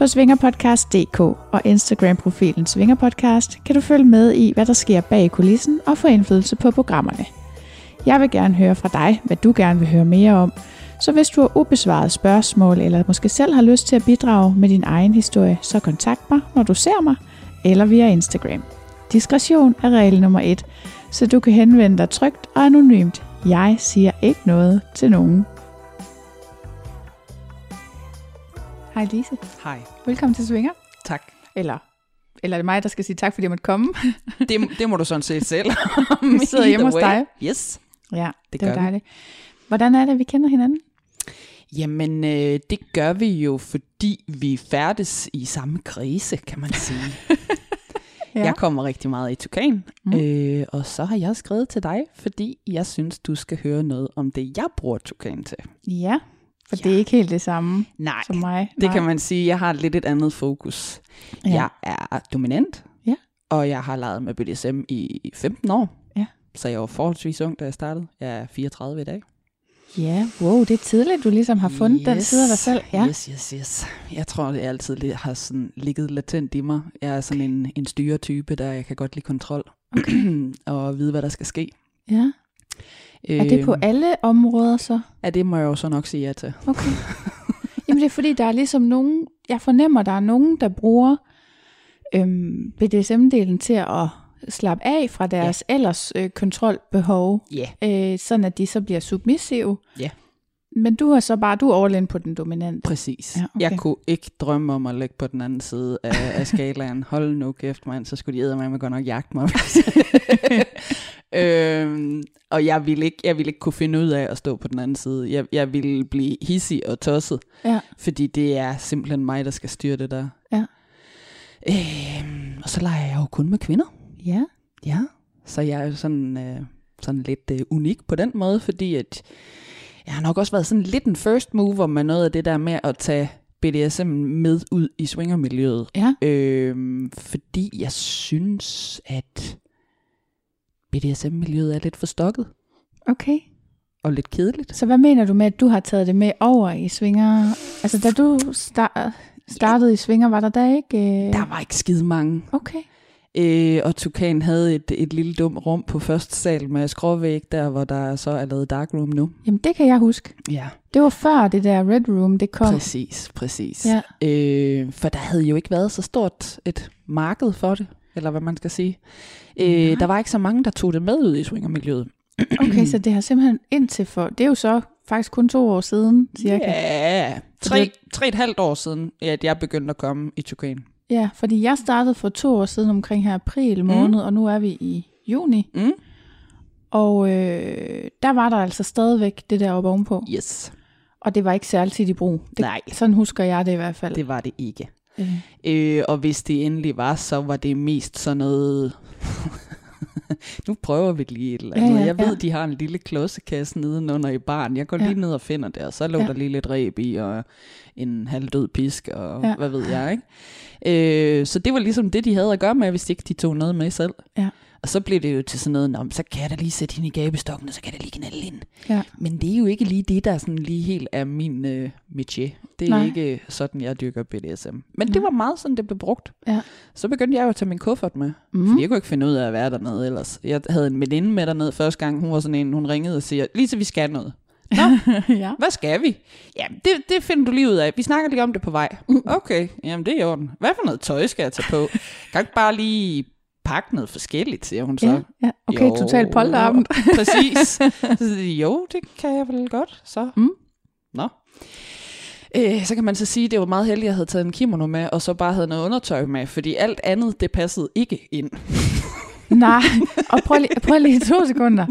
På svingerpodcast.dk og Instagram-profilen Svingerpodcast kan du følge med i, hvad der sker bag kulissen og få indflydelse på programmerne. Jeg vil gerne høre fra dig, hvad du gerne vil høre mere om, så hvis du har ubesvaret spørgsmål, eller måske selv har lyst til at bidrage med din egen historie, så kontakt mig, når du ser mig, eller via Instagram. Diskretion er regel nummer et, så du kan henvende dig trygt og anonymt. Jeg siger ikke noget til nogen. Hej Lise. Hej. Velkommen til Svinger. Tak. Eller, eller er det mig, der skal sige tak, fordi jeg måtte komme? Det, det må du sådan set selv. Vi sidder hjemme hos dig. Yes. Ja, det, Det var gør vi. dejligt. Hvordan er det, vi kender hinanden? Jamen, øh, det gør vi jo, fordi vi færdes i samme krise, kan man sige. ja. Jeg kommer rigtig meget i Tukan, mm. øh, og så har jeg skrevet til dig, fordi jeg synes, du skal høre noget om det, jeg bruger Tukan til. Ja, for Ja. det er ikke helt det samme Nej, som mig. det Nej. kan man sige. Jeg har lidt et andet fokus. Ja. Jeg er dominant, Ja. og jeg har leget med BDSM i 15 år. Ja. Så jeg var forholdsvis ung, da jeg startede. Jeg er 34 i dag. Ja, wow, det er tidligt, du ligesom har fundet yes. den side af dig selv. Ja. Yes, yes, yes. Jeg tror, det altid har sådan ligget latent i mig. Jeg er sådan en, en styretype, der jeg kan godt lide kontrol. Okay. og vide, hvad der skal ske. ja. Er det på Øhm, alle områder så? Ja, det må jeg jo så nok sige ja til. Okay. Jamen det er fordi, der er ligesom nogen, jeg fornemmer, der er nogen, der bruger øhm, BDSM-delen til at slappe af fra deres ja. ellers øh, kontrolbehov, Ja. Øh, sådan at de så bliver submissive. Ja. Men du har så bare, du er all på den dominante. Præcis. Ja, okay. Jeg kunne ikke drømme om at ligge på den anden side af, af skalaen. Hold nu kæft, mand, så skulle de æde med godt nok jagte mig. øhm, og jeg ville, ikke, jeg ville ikke kunne finde ud af at stå på den anden side. Jeg, jeg ville blive hissig og tosset, Ja. fordi det er simpelthen mig, der skal styre det der. Ja. Øhm, og så leger jeg jo kun med kvinder. Ja. Ja. Så jeg er jo sådan, øh, sådan lidt øh, unik på den måde, fordi at jeg har nok også været sådan lidt en first mover med noget af det der med at tage BDSM med ud i swingermiljøet. Ja. Øhm, fordi jeg synes, at BDSM-miljøet er lidt forstokket Okay. og lidt kedeligt. Så hvad mener du med, at du har taget det med over i svinger? Altså, da du star- startede i svinger, var der da ikke... Øh... Der var ikke skide mange. Okay. Øh, og Tukan havde et, et lille dumt rum på første sal med skråvæg, der hvor der så er lavet dark room nu. Jamen, det kan jeg huske. Ja, Det var før det der Red Room, det kom. præcis, præcis. Ja. Øh, for der havde jo ikke været så stort et marked for det, eller hvad man skal sige. Nej. Øh, der var ikke så mange, der tog det med ud i swingermiljøet. Okay, så det har simpelthen indtil for... Det er jo så faktisk kun to år siden, cirka. Ja, tre, tre et halvt år siden, at jeg begyndte at komme i Tukan. Ja, fordi jeg startede for to år siden omkring her april måned, mm. og nu er vi i juni. Mm? Og øh, der var der altså stadigvæk det der oppe ovenpå. Yes, Og det var ikke særligt tit i brug. Det, Nej. Sådan husker jeg det i hvert fald. det var det ikke. Øh, Øh, og hvis det endelig var, så var det mest sådan noget... nu prøver vi lige et eller andet. Ja, Ja, jeg ved, ja. de har en lille klodsekasse nedenunder i baren. Jeg går Ja. lige ned og finder det, og så lå Ja. der lige lidt ræb i, og en halvdød pisk, og ja. hvad ved jeg, ikke? Øh, så det var ligesom det, de havde at gøre med, hvis ikke de tog noget med selv. Ja. Og så blev det jo til sådan noget, "Nå, så kan jeg da lige sætte hende i gabestokken, og så kan jeg da lige knalde ind. ja. Men det er jo ikke lige det, der sådan lige helt er min øh, métier. Det er Nej. Ikke sådan, jeg dyrker BDSM. Men Nej. det var meget sådan, det blev brugt. Ja. Så begyndte jeg jo at tage min kuffert med. Mm. Mm. Fordi jeg kunne ikke finde ud af at være dernede ellers. Jeg havde en veninde med dernede første gang. Hun var sådan en, hun ringede og siger, Lise, vi skal noget. ja. Hvad skal vi? Jamen, det, det finder du lige ud af. Vi snakker lige om det på vej. Okay, jamen det er i orden. Hvad for noget tøj skal jeg tage på? Kan ikke bare lige pakke noget forskelligt, siger hun så. Ja, ja. Okay, Jo, totalt polterabend. Præcis. Så jo, det kan jeg vel godt, så. Mm. Nå. Øh, så kan man så sige, at det var meget heldigt, at jeg havde taget en kimono med, og så bare havde noget undertøj med, fordi alt andet, det passede ikke ind. Nej, og prøv lige, prøv lige to sekunder.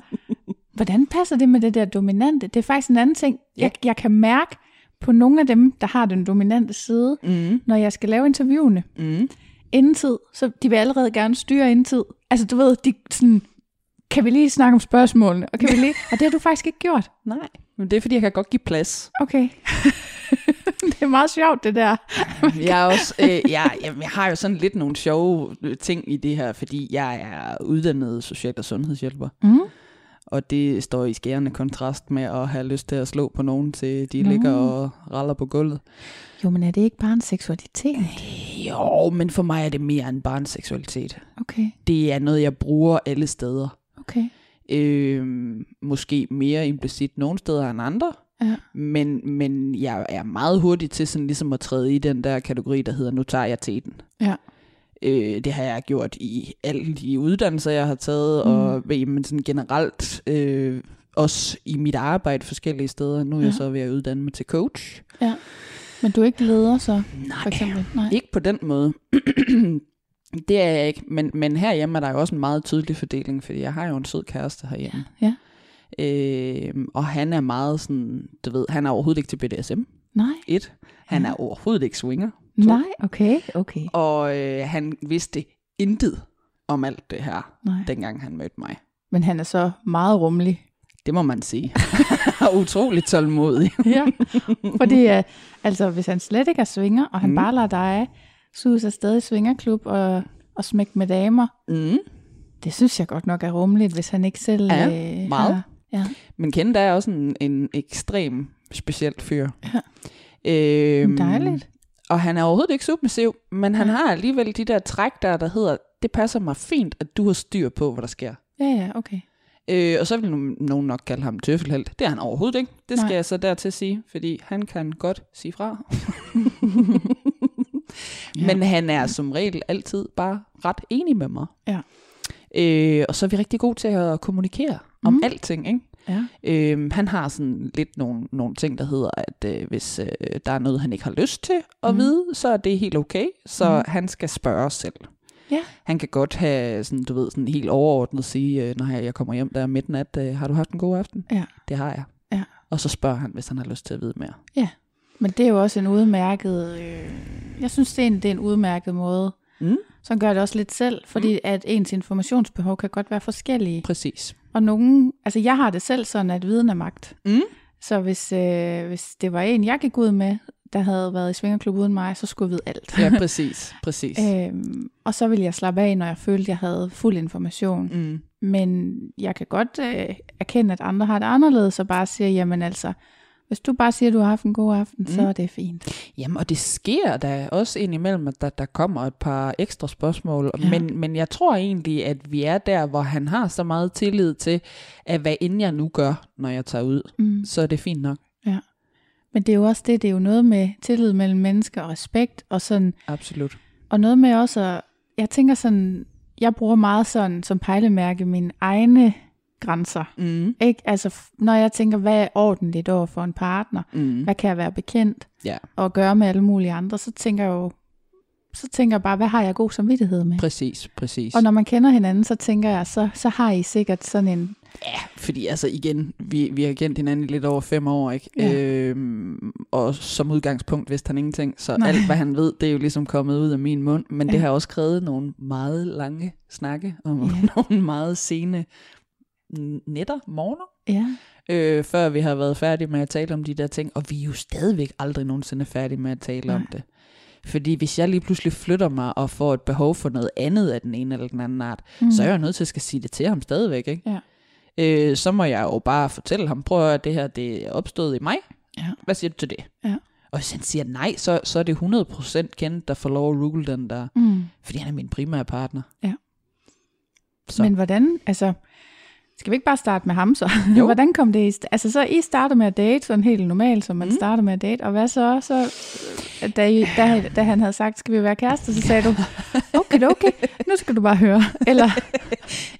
Hvordan passer det med det der dominante? Det er faktisk en anden ting. Jeg, jeg kan mærke på nogle af dem, der har den dominante side, Mm. når jeg skal lave interviewene, Mm. Inden tid, så de vil allerede gerne styre inden tid. Altså du ved, de sådan, kan vi lige snakke om spørgsmålene? Og, kan vi lige, og det har du faktisk ikke gjort. Nej, men det er, fordi jeg kan godt give plads. Okay. det er meget sjovt, det der. Jeg, er også, øh, jeg, jeg, jeg har jo sådan lidt nogle sjove øh, ting i det her, fordi jeg er uddannet social- og sundhedshjælper. Mm. Og det står i skærende kontrast med at have lyst til at slå på nogen, til de Nå. ligger og raller på gulvet. Jo, men er det ikke bare en seksualitet? Jo, men for mig er det mere end bare en seksualitet. Okay, Det er noget, jeg bruger alle steder. okay. Øh, måske mere implicit nogle steder end andre. Ja. Men, men jeg er meget hurtig til sådan ligesom at træde i den der kategori, der hedder, nu tager jeg teten. Ja. Øh, det har jeg gjort i alle de uddannelser, jeg har taget, mm. og men sådan generelt øh, også i mit arbejde forskellige steder. Nu er ja. jeg så ved at uddanne mig til coach. Ja. Men du er ikke leder så, Nej, for eksempel? Nej. ikke på den måde. det er jeg ikke, men, men herhjemme er der jo også en meget tydelig fordeling, fordi jeg har jo en sød kæreste herhjemme. Ja. Øh, og han er meget sådan, du ved, han er overhovedet ikke til BDSM. Nej. Et. Han er overhovedet ikke swinger. Nej, okay, okay. Og øh, han vidste intet om alt det her, Nej. dengang han mødte mig. Men han er så meget rummelig. Det må man sige. Og utroligt tålmodig. ja. Fordi uh, altså, hvis han slet ikke er svinger, og han Mm. bare lader dig suge sig afsted i svingerklub og, og smække med damer, Mm. det synes jeg godt nok er rummeligt, hvis han ikke selv Ja, øh, meget. Har, ja. Men Kent er også en, en ekstrem specielt fyr. Ja. Øhm, Dejligt. Og han er overhovedet ikke submissiv, men han Ja. har alligevel de der træk der, der hedder, det passer mig fint, at du har styr på, hvad der sker. Ja, ja, okay. Øh, og så vil nogen nok kalde ham tøffelhelt. Det er han overhovedet ikke. Det skal Nej. jeg så dertil sige, fordi han kan godt sige fra. Ja. Men han er som regel altid bare ret enig med mig. Ja. Øh, og så er vi rigtig gode til at kommunikere om Mhm. alting, ikke? Ja. Øhm, han har sådan lidt nogle, nogle ting, der hedder, at øh, hvis øh, der er noget, han ikke har lyst til at Mhm. vide, så er det helt okay. Så Mhm. han skal spørge selv. Ja. Han kan godt have sådan, du ved, sådan helt overordnet sige, øh, når jeg kommer hjem der midt nat, øh, har du haft en god aften? Ja. Det har jeg. Ja. Og så spørger han, hvis han har lyst til at vide mere. Men det er jo også en udmærket... Øh, jeg synes, det er en, det er en udmærket måde. Mm. Så gør det også lidt selv, fordi mm. at ens informationsbehov kan godt være forskellige. Præcis. Og nogen, altså jeg har det selv sådan, at viden er magt. Mm. Så hvis, øh, hvis det var en, jeg gik ud med, der havde været i svingerklub uden mig, så skulle jeg vide alt. Ja, præcis. præcis. øhm, og så ville jeg slappe af, når jeg følte, jeg havde fuld information. Mm. Men jeg kan godt øh, erkende, at andre har det anderledes, og bare siger, jamen altså, hvis du bare siger, at du har haft en god aften, mm. så er det fint. Jamen, og det sker da også indimellem, at der, der kommer et par ekstra spørgsmål. Ja. Men, men jeg tror egentlig, at vi er der, hvor han har så meget tillid til, at hvad end jeg nu gør, når jeg tager ud, Mm. så er det fint nok. Men det er jo også det, det er jo noget med tillid mellem mennesker og respekt, og sådan, Absolut. og noget med også, at, jeg tænker sådan, jeg bruger meget sådan som pejlemærke mine egne grænser. Mm. Ikke? Altså, når jeg tænker, hvad er ordentligt over for en partner? Mm. Hvad kan jeg være bekendt Ja, og gøre med alle mulige andre? Så tænker jeg jo, så tænker jeg bare, hvad har jeg god samvittighed med? præcis, præcis. Og når man kender hinanden, så tænker jeg, så, så har I sikkert sådan en, Ja, fordi altså igen, vi, vi har kendt hinanden i lidt over fem år, ikke? Ja. Øhm, og som udgangspunkt vidste han ingenting, så Nej. Alt hvad han ved, det er jo ligesom kommet ud af min mund, men ja. Det har også krævet nogle meget lange snakke, og Ja. nogle meget sene nætter, morgener, ja, øh, før vi har været færdige med at tale om de der ting, og vi er jo stadigvæk aldrig nogensinde færdige med at tale Nej. om det. Fordi hvis jeg lige pludselig flytter mig og får et behov for noget andet af den ene eller den anden art, mm. så er jeg nødt til at skal sige det til ham stadigvæk, ikke? Ja. Øh, så må jeg jo bare fortælle ham, prøv at det her det er opstået i mig. Ja. Hvad siger du til det? Ja. Og hvis han siger nej, så, så er det 100% kendt, der får lov at rule den der. Mm. Fordi han er min primære partner. Ja. Så. Men hvordan, altså, Skal vi ikke bare starte med ham så? Jo. Hvordan kom det i Altså så I startede med at date, sådan helt normalt, som man Mm. mm. starter med at date. Og hvad så? så øh, da, I, da, da han havde sagt, skal vi være kærester, så sagde du, okay, okay, nu skal du bare høre. Eller,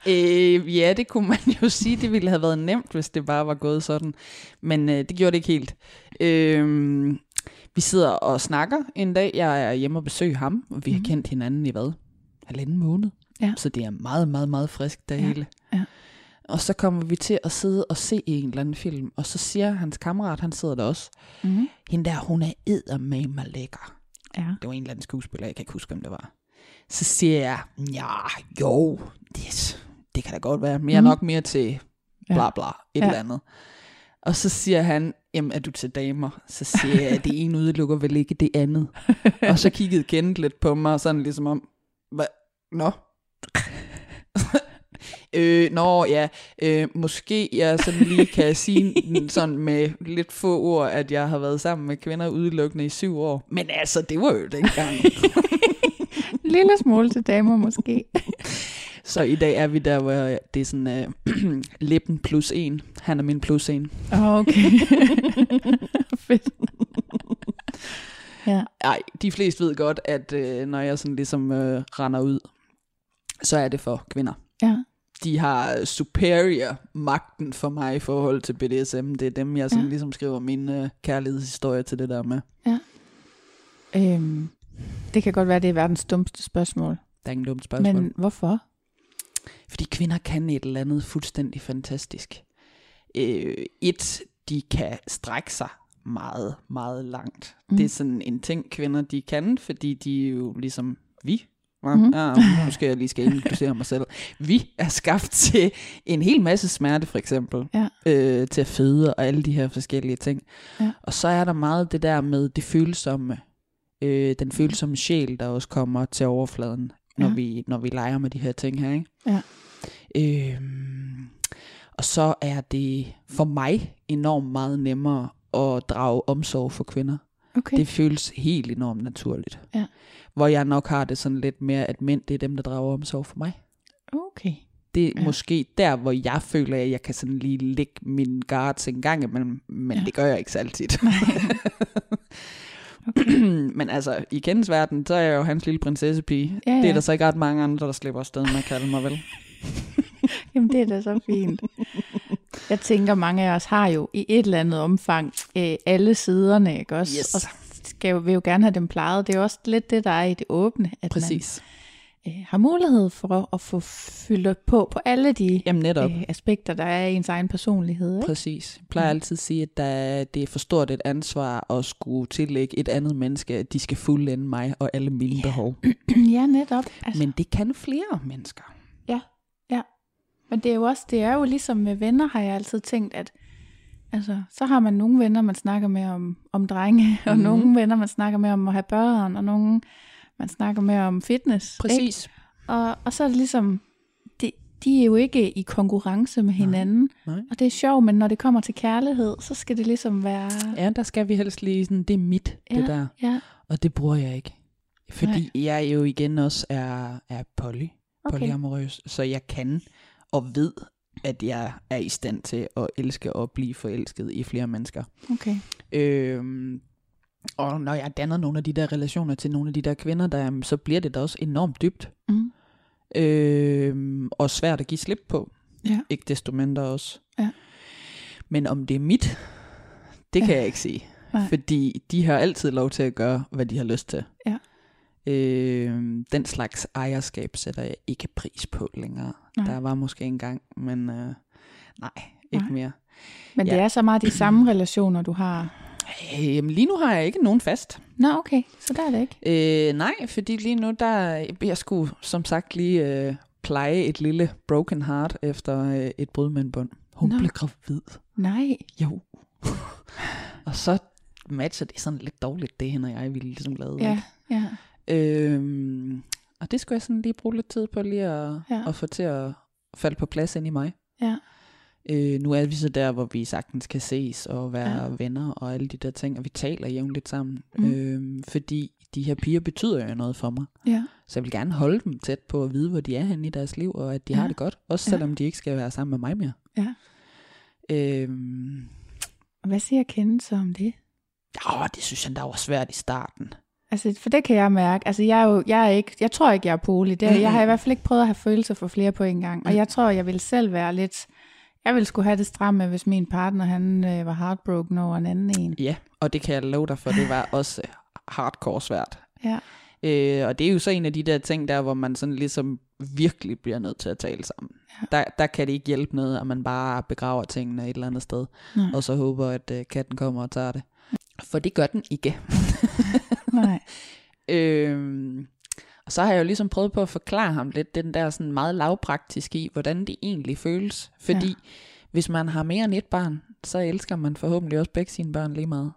Øh, ja, det kunne man jo sige. Det ville have været nemt, hvis det bare var gået sådan. Men øh, det gjorde det ikke helt. Øh, vi sidder og snakker en dag. Jeg er hjemme og besøger ham, og vi har Mhm. kendt hinanden i hvad? Halvanden måned. Ja. Så det er meget, meget, meget frisk, det Ja, hele. Og så kommer vi til at sidde og se en eller anden film, og så siger hans kammerat, han sidder der også, mm-hmm. hende der, hun er eddermame lækker. ja. Det var en eller anden skuespiller, jeg kan ikke huske, hvem det var. Så siger jeg, ja, jo, det, det kan da godt være, men jeg er Mhm. nok mere til bla bla, et Ja. eller andet. Og så siger han, jamen er du til damer? Så siger jeg, det ene udelukker vel ikke det andet. og så kiggede Kenneth lidt på mig, sådan ligesom om, hvad, nå? Øh, nå, ja, øh, måske jeg sådan lige kan sige sådan med lidt få ord, at jeg har været sammen med kvinder udelukkende i syv år. Men altså, det var jo dengang. En lille smule til damer måske. Så i dag er vi der, hvor det er sådan øh, lippen plus en. Han er min plus en. Okay. Fedt. Ja. Ej, de fleste ved godt, at øh, når jeg sådan ligesom øh, render ud, så er det for kvinder. Ja. De har superior magten for mig i forhold til BDSM. Det er dem, jeg sådan Ja. ligesom skriver min øh, kærlighedshistorie til det der med. Øhm, det kan godt være, det er verdens dummeste spørgsmål. Der er ingen dumt spørgsmål. Men hvorfor? Fordi kvinder kan et eller andet fuldstændig fantastisk. Øh, et, de kan strække sig meget, meget langt. Mm. Mm. Det er sådan en ting, kvinder de kan, fordi de jo ligesom vi. Mm. Mhm. Ja, nu skal jeg lige skal introducere mig selv. Vi er skabt til en hel masse smerte, for eksempel. Ja. Øh, til at føde og alle de her forskellige ting. Ja. Og så er der meget det der med det følsomme, øh, den følsomme sjæl, der også kommer til overfladen, når, Ja. vi, når vi leger med de her ting her. Ikke? Ja. Øhm, og så er det for mig enormt meget nemmere at drage omsorg for kvinder. Okay. Det føles helt enormt naturligt. Ja. Hvor jeg nok har det sådan lidt mere, at mænd, det er dem, der drager omsorg for mig. okay. Det er Ja. måske der, hvor jeg føler, at jeg kan sådan lige lægge min guards en gang imellem, men Ja. det gør jeg ikke så altid. men altså, i Kennens verden, så er jeg jo hans lille prinsessepige. Ja, Det ja. er der så ikke ret mange andre, der slipper afsted med at kalde mig, vel? Jamen, det er da så fint. Jeg tænker, mange af os har jo i et eller andet omfang øh, alle siderne, ikke også? Yes. Og skal jo, vil jo gerne have dem plejet. Det er jo også lidt det, der er i det åbne, at Præcis. man øh, har mulighed for at få fyldt på på alle de Jamen netop. øh, aspekter, der er i ens egen personlighed. Ikke? Præcis. Jeg plejer Mm. altid at sige, at der, det er for stort et ansvar at skulle tillægge et andet menneske, at de skal fuldende mig og alle mine Ja. behov. ja, netop. Altså, Men det kan flere mennesker. Men det er jo også, det er jo ligesom med venner, har jeg altid tænkt, at altså, så har man nogle venner, man snakker med om, om drenge, og Mhm. nogle venner, man snakker med om at have børn, og nogle, man snakker med om fitness. Ikke? Præcis. Og, og så er det ligesom, de, de er jo ikke i konkurrence med hinanden, Nej. og det er sjovt, men når det kommer til kærlighed, så skal det ligesom være... Ja, der skal vi helst lige sådan, det er mit, ja. Det der. Ja, Og det bruger jeg ikke. Fordi Nej. Nej. jeg jo igen også er, er poly, okay. polyamorøs, så jeg kan og ved, at jeg er i stand til at elske og blive forelsket i flere mennesker. okay. Øhm, og når jeg danner nogle af de der relationer til nogle af de der kvinder, der, så bliver det da også enormt dybt. Mm. Øhm, og svært at give slip på. Ja. Ikke desto mindre også. Ja. Men om det er mit, det kan Ja. jeg ikke sige. Nej. Fordi de har altid lov til at gøre, hvad de har lyst til. Ja. Øhm, den slags ejerskab sætter jeg ikke pris på længere. Nej. Der var måske en gang, men øh, nej, ikke Nej. mere. Men Ja. det er så meget de samme relationer, du har. Øh, jamen, lige nu har jeg ikke nogen fast. Nå, okay, så der er det ikke. Øh, nej, fordi lige nu, der jeg skulle som sagt lige øh, pleje et lille broken heart efter øh, et brud med en bund. Hun Nå. blev gravid. Nej, Jo. og så matcher det sådan lidt dårligt, det hende og jeg ville ligesom lave. ja, ja. Øhm, og det skulle jeg sådan lige bruge lidt tid på lige at, Ja. ja. at få til at falde på plads ind i mig. Ja. Øh, nu er vi så der, hvor vi sagtens kan ses og være Ja. ja. venner og alle de der ting, og vi taler jævnligt sammen. Mm. Øh, fordi de her piger betyder jo noget for mig. Ja. Så jeg vil gerne holde dem tæt på at vide, hvor de er henne i deres liv, og at de Ja. har det godt. Også Ja. selvom de ikke skal være sammen med mig mere. Ja. Og hvad siger Kende så om det? åh, det synes jeg, der var svært i starten. Altså, for det kan jeg mærke. Altså, jeg er jo, jeg er ikke, jeg tror ikke, jeg er poli. Det, jeg har i hvert fald ikke prøvet at have følelser for flere på en gang. Og Mm. jeg tror, jeg vil selv være lidt, jeg ville skulle have det stramme, hvis min partner, han øh, var heartbroken over en anden en. Ja, og det kan jeg love dig for, det var også hardcore svært. Ja. Øh, og det er jo så en af de der ting der, hvor man sådan ligesom virkelig bliver nødt til at tale sammen. Ja. Der, der kan det ikke hjælpe noget, at man bare begraver tingene et eller andet sted, Nej. og så håber, at øh, katten kommer og tager det. For det gør den ikke. Nej. Øhm, og så har jeg jo ligesom prøvet på at forklare ham lidt den der sådan meget lavpraktiske i, hvordan det egentlig føles. Fordi Ja. hvis man har mere end et barn, så elsker man forhåbentlig også begge sine børn lige meget.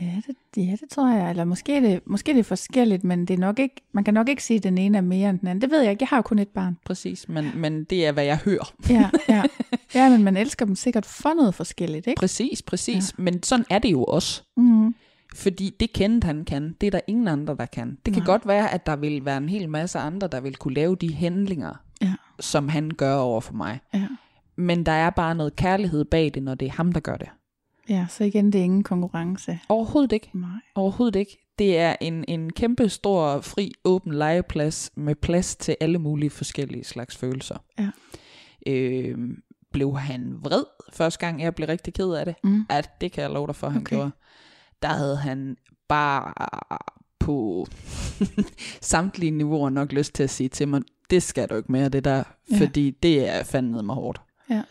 Ja det, ja, det tror jeg. Eller måske er, det, måske er det forskelligt, men det er nok ikke, man kan nok ikke sige, at den ene er mere end den anden. Det ved jeg ikke. Jeg har jo kun et barn. Præcis, men, men det er, hvad jeg hører. Ja, ja. ja, men man elsker dem sikkert for noget forskelligt, ikke? Præcis, præcis. Ja. Men sådan er det jo også. Mm. Fordi det kendte han kan, det er der ingen andre, der kan. Det kan Nej. godt være, at der vil være en hel masse andre, der vil kunne lave de handlinger, Ja. som han gør over for mig. Ja. Men der er bare noget kærlighed bag det, når det er ham, der gør det. ja, så igen, det er ingen konkurrence. Overhovedet ikke. Nej. Overhovedet ikke. Det er en, en kæmpe stor, fri, åben legeplads med plads til alle mulige forskellige slags følelser. Ja. Øh, blev han vred første gang, jeg blev rigtig ked af det? Mm. At det kan jeg love dig for, han Okay. gjorde. Der havde han bare på samtlige niveauer nok lyst til at sige til mig, det skal du ikke mere, det der, Ja. fordi det er fandme mig hårdt. Ja.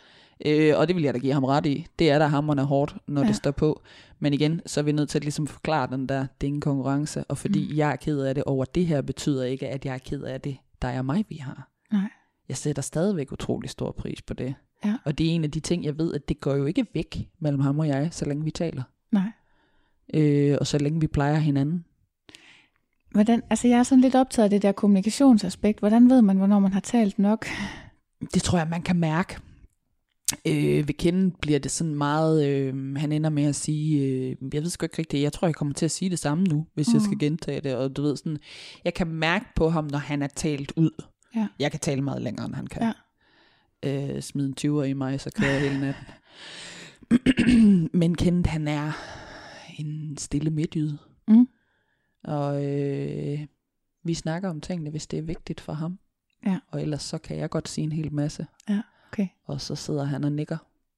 Øh, og det vil jeg da give ham ret i. Det er der hammerne hårdt, når ja. Det står på. Men igen, så er vi nødt til at ligesom forklare den der, det er ingen konkurrence. Og fordi mm. jeg er ked af det over det her, betyder ikke, at jeg er ked af det, der er mig, vi har. Nej. Jeg sætter stadigvæk utrolig stor pris på det. Ja. Og det er en af de ting, jeg ved, at det går jo ikke væk mellem ham og jeg, så længe vi taler. Nej. Øh, og så længe vi plejer hinanden. Hvordan, altså jeg er sådan lidt optaget af det der kommunikationsaspekt. Hvordan ved man, hvornår man har talt nok? Det tror jeg, man kan mærke. Øh, ved kende bliver det sådan meget, øh, han ender med at sige, øh, jeg ved sgu ikke rigtigt, jeg tror, jeg kommer til at sige det samme nu, hvis mm. jeg skal Mm. gentage det, og du ved sådan, jeg kan mærke på ham, når han er talt ud. Ja. Jeg kan tale meget længere, end han kan. Ja. Øh, smid en 20'er i mig, så kører jeg hele natten. Men Kenneth, han er en stille midtjyde. Mm. Og øh, vi snakker om tingene, hvis det er vigtigt for ham. Ja. Og ellers så kan jeg godt sige en hel masse. Ja, okay. Og så sidder han og nikker.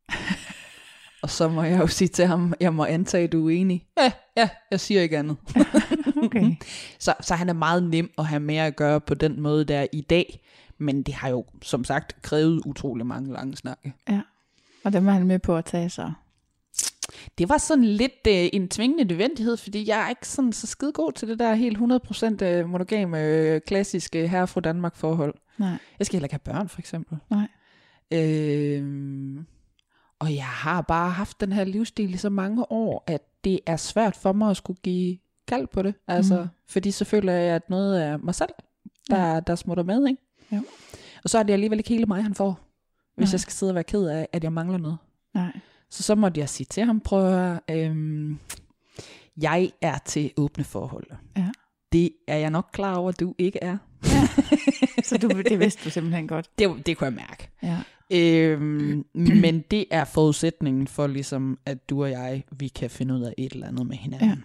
og så må jeg jo sige til ham, jeg må antage, at du er enig. Ja, ja, jeg siger ikke andet. Okay. Så, så han er meget nem at have med at gøre på den måde der i dag. Men det har jo som sagt krævet utrolig mange lange snakke. Ja. Og dem er han med på at tage sig. Det var sådan lidt øh, en tvingende nødvendighed, fordi jeg er ikke sådan så skide god til det der helt 100% øh, monogame, øh, klassiske herre fra Danmark forhold. Nej. Jeg skal heller ikke have børn, for eksempel. Nej. Øh, og jeg har bare haft den her livsstil i så mange år, at det er svært for mig at skulle give kald på det. Altså, Mm. mm. Fordi så føler jeg, at noget er mig selv, der, ja. der smutter med. Ikke? Jo. Og så er det alligevel ikke hele mig, han får. Hvis Nej. jeg skal sidde og være ked af, at jeg mangler noget. Nej. Så så måtte jeg sige til ham, prøv at øhm, jeg er til åbne forhold. Ja. Det er jeg nok klar over, at du ikke er. Så du, det vidste du simpelthen godt. Det, det kunne jeg mærke. Ja. Øhm, men det er forudsætningen for ligesom, at du og jeg, vi kan finde ud af et eller andet med hinanden. Ja.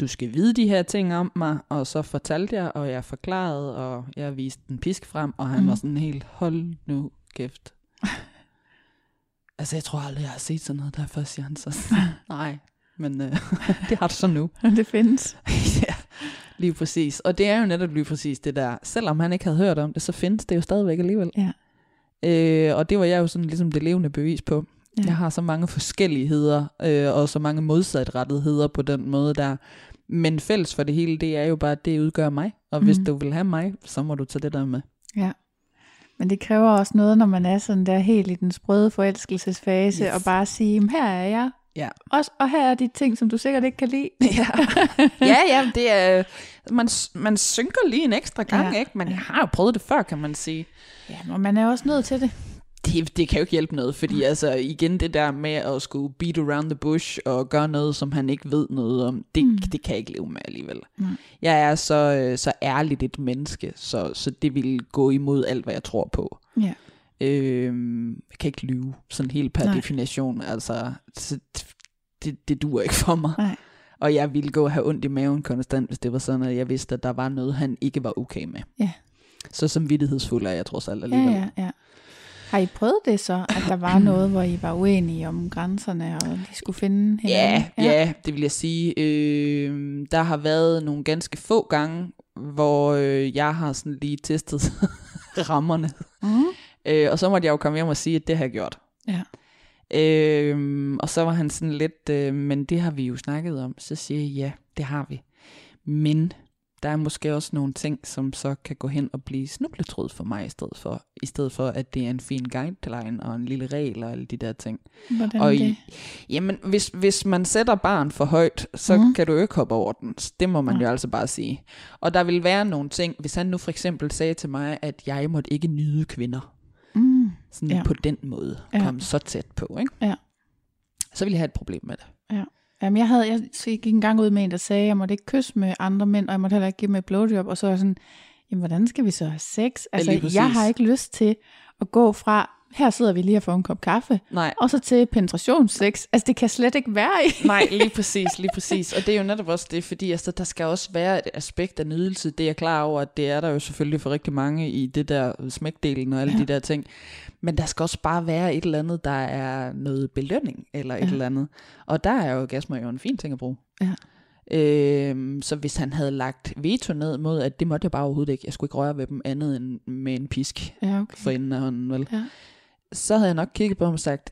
Du skal vide de her ting om mig, og så fortalte jeg, og jeg forklarede, og jeg viste en pisk frem, og han mm. var sådan helt, hold nu kæft. altså, jeg tror aldrig, jeg har set sådan noget, derfor siger han så, nej, men øh, det har du så nu. Det findes. ja, lige præcis. Og det er jo netop lige præcis det der. Selvom han ikke havde hørt om det, så findes det jo stadigvæk alligevel. Ja. Øh, og det var jeg jo sådan ligesom det levende bevis på. Ja. Ja. Jeg har så mange forskelligheder, øh, og så mange modsatrettigheder på den måde der. Men fælles for det hele, det er jo bare, at det udgør mig. Og hvis Mhm. du vil have mig, så må du tage det der med. Ja. Men det kræver også noget, når man er sådan der helt i den sprøde forelskelsesfase, Yes. og bare sige, "Jamen, her er jeg. Ja. Også, og her er de ting, som du sikkert ikke kan lide. Ja, ja, ja det er, man, man synker lige en ekstra gang, Ja. ikke? Jeg har jo prøvet det før, kan man sige. Ja, og man er også nødt til det. Det, det kan jo ikke hjælpe noget, fordi altså igen det der med at skulle beat around the bush og gøre noget, som han ikke ved noget om, det, mm. det kan jeg ikke leve med alligevel. Mm. Jeg er så, øh, så ærligt et menneske, så, så det vil gå imod alt, hvad jeg tror på. Ja. Øhm, jeg kan ikke lyve, sådan helt per Nej. Definition. Altså, så det, det duer ikke for mig. Nej. Og jeg ville gå og have ondt i maven konstant, hvis det var sådan, at jeg vidste, at der var noget, han ikke var okay med. Ja. Så som vidtighedsfuld er jeg trods alt Ja, alligevel. ja, ja. Har I prøvet det så, at der var noget, hvor I var uenige om grænserne, og de skulle finde hinanden? Ja, ja, ja, det vil jeg sige. Øh, der har været nogle ganske få gange, hvor øh, jeg har sådan lige testet rammerne. Mm. Øh, og så måtte jeg jo komme hjem og sige, at det har jeg gjort. Ja. Øh, og så var han sådan lidt, øh, men det har vi jo snakket om. Så siger jeg, ja, det har vi. Men der er måske også nogle ting, som så kan gå hen og blive snubletråd for mig i stedet for. I stedet for, at det er en fin guideline og en lille regel og alle de der ting. Hvordan Og det? i, jamen, hvis, hvis man sætter barn for højt, så mm. kan du jo ikke hoppe over den. Det må man Nej. jo altså bare sige. Og der vil være nogle ting, hvis han nu for eksempel sagde til mig, at jeg måtte ikke nyde kvinder. Mm. Sådan Ja. ja. på den måde. Ja. Ja. Komme så tæt på, ikke? Ja. Så vil jeg have et problem med det. Jamen, jeg, havde, jeg gik en gang ud med en, der sagde, at jeg måtte ikke kysse med andre mænd, og jeg måtte heller ikke give mig et blowjob, og så var jeg sådan, jamen, hvordan skal vi så have sex? Altså, præcis. jeg har ikke lyst til at gå fra, her sidder vi lige og får en kop kaffe, Nej, og så til penetrationssex. Altså, det kan slet ikke være i. Nej, lige præcis, lige præcis. Og det er jo netop også det, fordi altså, der skal også være et aspekt af nydelse. Det er jeg klar over, at det er der jo selvfølgelig for rigtig mange i det der smækdelen og alle Ja. de der ting. Men der skal også bare være et eller andet, der er noget belønning eller et Ja. eller andet. Og der er jo orgasmer jo en fin ting at bruge. Ja. Øhm, så hvis han havde lagt veto ned mod, at det måtte jeg bare overhovedet ikke, jeg skulle ikke røre ved dem andet end med en pisk Ja, okay. for enden af hånden, vel? Ja. Så havde jeg nok kigget på ham og sagt,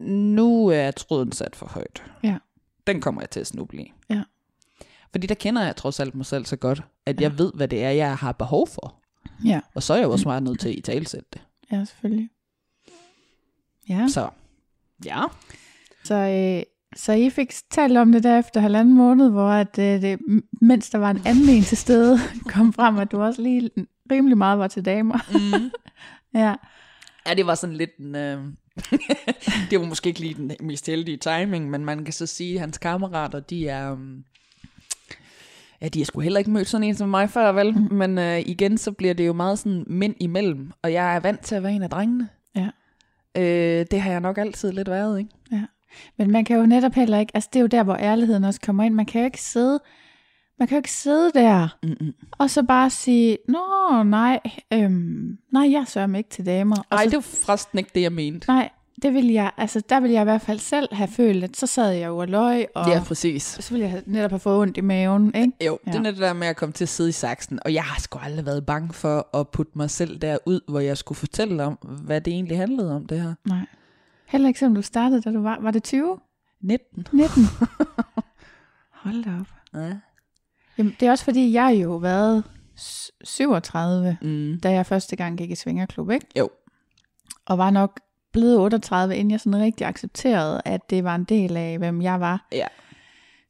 nu er tråden sat for højt. Ja. Den kommer jeg til at snuble i. Ja. Fordi der kender jeg trods alt mig selv så godt, at Ja. jeg ved, hvad det er, jeg har behov for. Ja, Og så er jeg jo også meget nødt til at i talsætte det. ja, selvfølgelig. Ja, Så ja, så, øh, så I fik talt om det der efter halvanden måned, hvor at, øh, det, mens der var en anden en til stede, kom frem, at du også lige rimelig meget var til damer. mm. Ja, ja det var sådan lidt en... Øh... det var måske ikke lige den mest heldige timing, men man kan så sige, at hans kammerater, de er... Um... Ja, de har sgu heller ikke mødt sådan en som mig før, vel? Mm. Men øh, igen, så bliver det jo meget sådan mænd imellem, og jeg er vant til at være en af drengene. Ja. Øh, det har jeg nok altid lidt været, ikke? men man kan jo netop heller ikke, altså det er jo der, hvor ærligheden også kommer ind. Man kan jo ikke sidde, man kan jo ikke sidde der, Mm-mm. og så bare sige, nå nej, øhm, nej, jeg sørger mig ikke til damer. Og Ej, så, det var forresten ikke det, jeg mente. Nej, det vil jeg, altså der vil jeg i hvert fald selv have følt, at så sad jeg jo og løg, og Ja, præcis. så ville jeg have- netop have fået ondt i maven, ikke? Jo, Ja. ja. det er det der med at komme til at sidde i saksen, og jeg har sgu aldrig været bange for at putte mig selv derud, hvor jeg skulle fortælle om, hvad det egentlig handlede om, det her. Nej. Heller ikke selvom du startede, da du var, var det 20? 19. 19? Hold da op. Ja. Jamen, det er også fordi, jeg jo været s- 37, Mm. da jeg første gang gik i svingerklub, ikke? Jo. Og var nok blevet 38, inden jeg sådan rigtig accepterede, at det var en del af, hvem jeg var. Ja.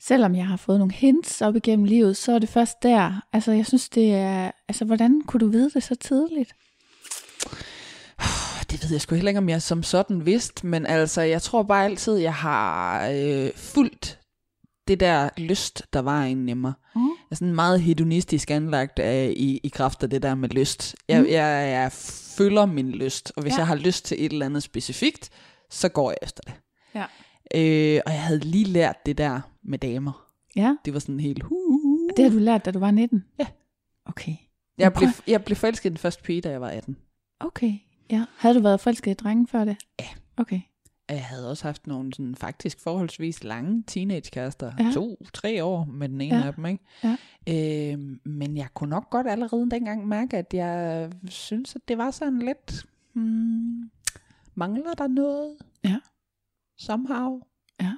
Selvom jeg har fået nogle hints op igennem livet, så er det først der. Altså, jeg synes, det er... Altså, hvordan kunne du vide det så tidligt? Det ved jeg sgu heller ikke, om jeg som sådan vidste, men altså, jeg tror bare altid, jeg har øh, fulgt det der lyst, der var inde i mig. Mm. Jeg er sådan meget hedonistisk anlagt af, i, i kraft af det der med lyst. Jeg, Mm. jeg, jeg følger min lyst, og hvis Ja. jeg har lyst til et eller andet specifikt, så går jeg efter det. Ja. Øh, og jeg havde lige lært det der med damer. Ja, Det var sådan helt... Uh, det har du lært, da du var 19? Ja. Okay. jeg, blev, jeg blev forelsket den første pige, da jeg var 18. Okay, ja. Havde du været forelsket i drengen før det? Ja. Okay. Og Jeg havde også haft nogle sådan, faktisk forholdsvis lange teenagekærester. Ja. Ja. To-tre år med den ene Ja. af dem. Ikke? Ja. Øh, men jeg kunne nok godt allerede dengang mærke, at jeg synes, at det var sådan lidt... Hmm, mangler der noget? Ja. Somehow. Ja.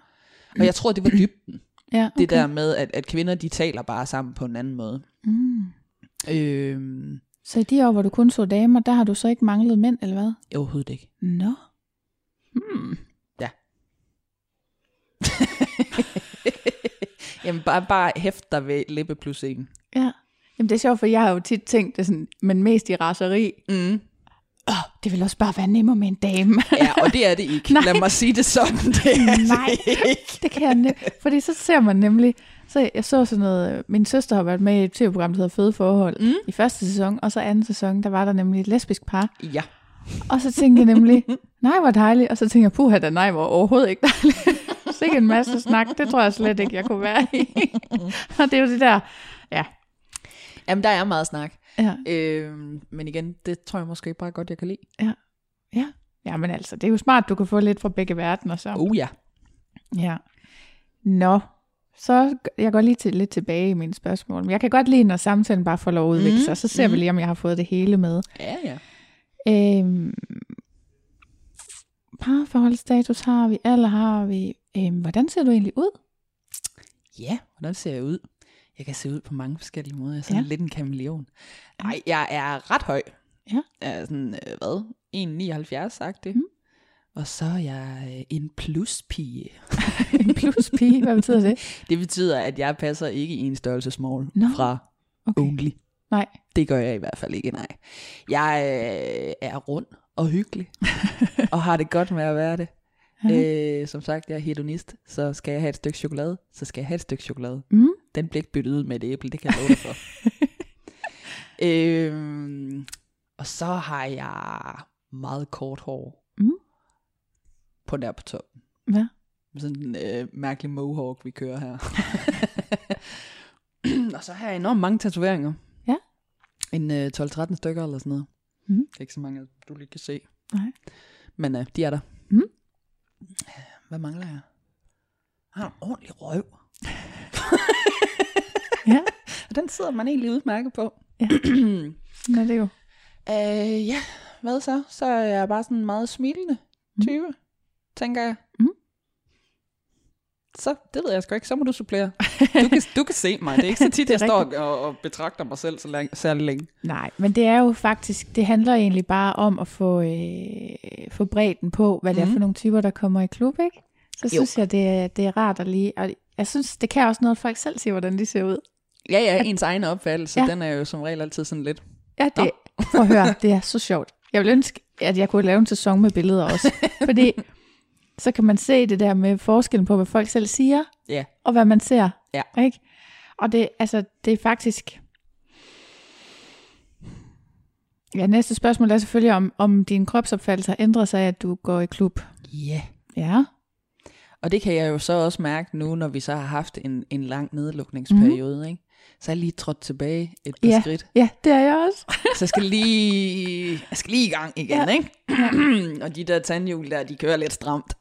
Og jeg tror, det var dybden. Ja, okay. Det der med, at, at kvinder, de taler bare sammen på en anden måde. Mm. Øh, Så i de år, hvor du kun så damer, der har du så ikke manglet mænd, eller hvad? overhovedet ikke. Nå. Hmm. Jamen, bare, bare hæft dig ved lippe plus en. Ja. Jamen det er sjovt, for jeg har jo tit tænkt det sådan, men mest i raseri. Mm. Åh, det vil også bare være nemmere med en dame. Ja, og det er det ikke. Nej. Lad mig sige det sådan. Det er Nej, det ikke. det kan jeg nem- Fordi så ser man nemlig, så jeg så sådan noget, øh, min søster har været med i et tv-program, der hedder Føde Forhold, Mm. i første sæson, og så anden sæson, der var der nemlig et lesbisk par, Ja. Og så tænkte jeg nemlig, nej, hvor dejligt, og så tænkte jeg, puha da, nej, hvor overhovedet ikke dejligt. Sikke en masse snak, det tror jeg slet ikke, jeg kunne være i. og det er jo det der, ja, Jamen, der er meget snak. ja, Øhm, men igen, det tror jeg måske bare godt, jeg kan lide. ja. Ja, men altså, det er jo smart, du kan få lidt fra begge verdener, så. Oh ja. Ja. Nå, så jeg går lige til, lidt tilbage i mine spørgsmål. Men jeg kan godt lide, når samtalen bare får lov at udvikle Mm, sig. Så ser vi mm. lige, om jeg har fået det hele med. Ja, ja. Øhm, parforholdsstatus har vi, alder har vi. Øhm, hvordan ser du egentlig ud? Ja, hvordan ser jeg ud? Jeg kan se ud på mange forskellige måder. Jeg er sådan Ja. lidt en kameleon. Nej, jeg er ret høj. Ja. Jeg er sådan, øh, hvad? 1,79 sagt det. Mm. Og så er jeg øh, en pluspige. En pluspige, hvad betyder det? Det betyder, at jeg passer ikke i en størrelse small Nå. fra Okay. only. Nej. Det gør jeg i hvert fald ikke, nej. Jeg øh, er rund og hyggelig, og har det godt med at være det. Øh, som sagt, jeg er hedonist, så skal jeg have et stykke chokolade, så skal jeg have et stykke chokolade. Mm. Den bliver ikke byttet ud med et æble, det kan jeg love dig for. øhm, og så har jeg meget kort hår. Mm. På der på toppen. Ja. Sådan en øh, mærkelig mohawk, vi kører her. og så har jeg enormt mange tatoveringer. En øh, 12-13 stykker eller sådan noget. Mhm. Det er ikke så mange, du lige kan se. Nej. Men øh, de er der. Mhm. Hvad mangler jeg? Jeg har en ordentlig røv. Ja. Og den sidder man egentlig udmærket på. Ja. Nå, det er jo. Øh, ja, hvad så? Så er jeg bare sådan en meget smilende type, mm. tænker jeg. Mm. Så, det ved jeg sgu ikke. Så må du supplere. Du kan, du kan se mig. Det er ikke så tit, er jeg står og, og betragter mig selv så længe, særlig længe. Nej, men det er jo faktisk, det handler egentlig bare om at få, øh, få bredden på, hvad det er Mhm. for nogle typer, der kommer i klub, ikke? Så Jo. synes jeg, det er, det er rart at lige, og jeg synes, det kan også noget, at folk selv siger, hvordan de ser ud. Ja, ja, ens egen opfattelse, Ja. den er jo som regel altid sådan lidt. Ja, det, prøv at høre, det er så sjovt. Jeg vil ønske, at jeg kunne lave en sæson med billeder også, fordi så kan man se det der med forskellen på, hvad folk selv siger, Ja. og hvad man ser. Ja. Ikke? Og det, altså, det er faktisk... Ja, næste spørgsmål er selvfølgelig, om, om din kropsopfattelse har ændret sig at du går i klub. Ja. Ja. Og det kan jeg jo så også mærke nu, når vi så har haft en, en lang nedlukningsperiode, mm. ikke? Så er jeg lige trådt tilbage et par Ja. skridt. Ja, det er jeg også. Så jeg skal lige, jeg skal lige i gang igen, Ja. ja. ikke? og de der tandhjul der, de kører lidt stramt.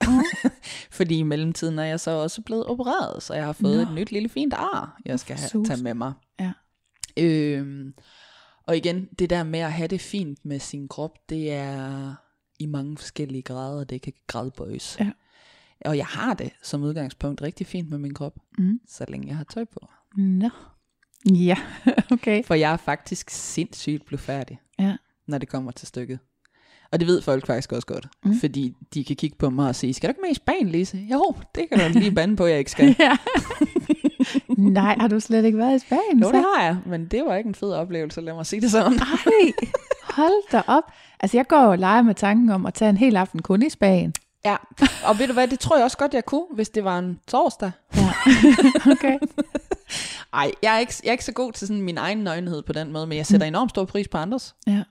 Fordi i mellemtiden er jeg så også blevet opereret, så jeg har fået Nå. et nyt lille fint ar, jeg skal have, tage med mig. Ja. Øhm, og igen, det der med at have det fint med sin krop, det er i mange forskellige grader, det kan gradbøjes. Ja. Og jeg har det som udgangspunkt rigtig fint med min krop, Mm. så længe jeg har tøj på. Nå. Ja, okay. For jeg er faktisk sindssygt blufærdig, Ja. når det kommer til stykket. Og det ved folk faktisk også godt, Mm. fordi de kan kigge på mig og sige, skal du ikke med i Spanien, Lise? Jo, det kan du lige bande på, jeg ikke skal. ja. Nej, har du slet ikke været i Spanien? jo, så? det har jeg, men det var ikke en fed oplevelse, lad mig sige det sådan. Ej, hold da op. Altså, jeg går og leger med tanken om at tage en hel aften kun i Spanien. Ja, og ved du hvad, det tror jeg også godt, jeg kunne, hvis det var en torsdag. Ja. okay. Ej, jeg er, ikke, jeg er ikke så god til sådan min egen nøgenhed på den måde, men jeg sætter Mm. enormt stor pris på andres. Ja.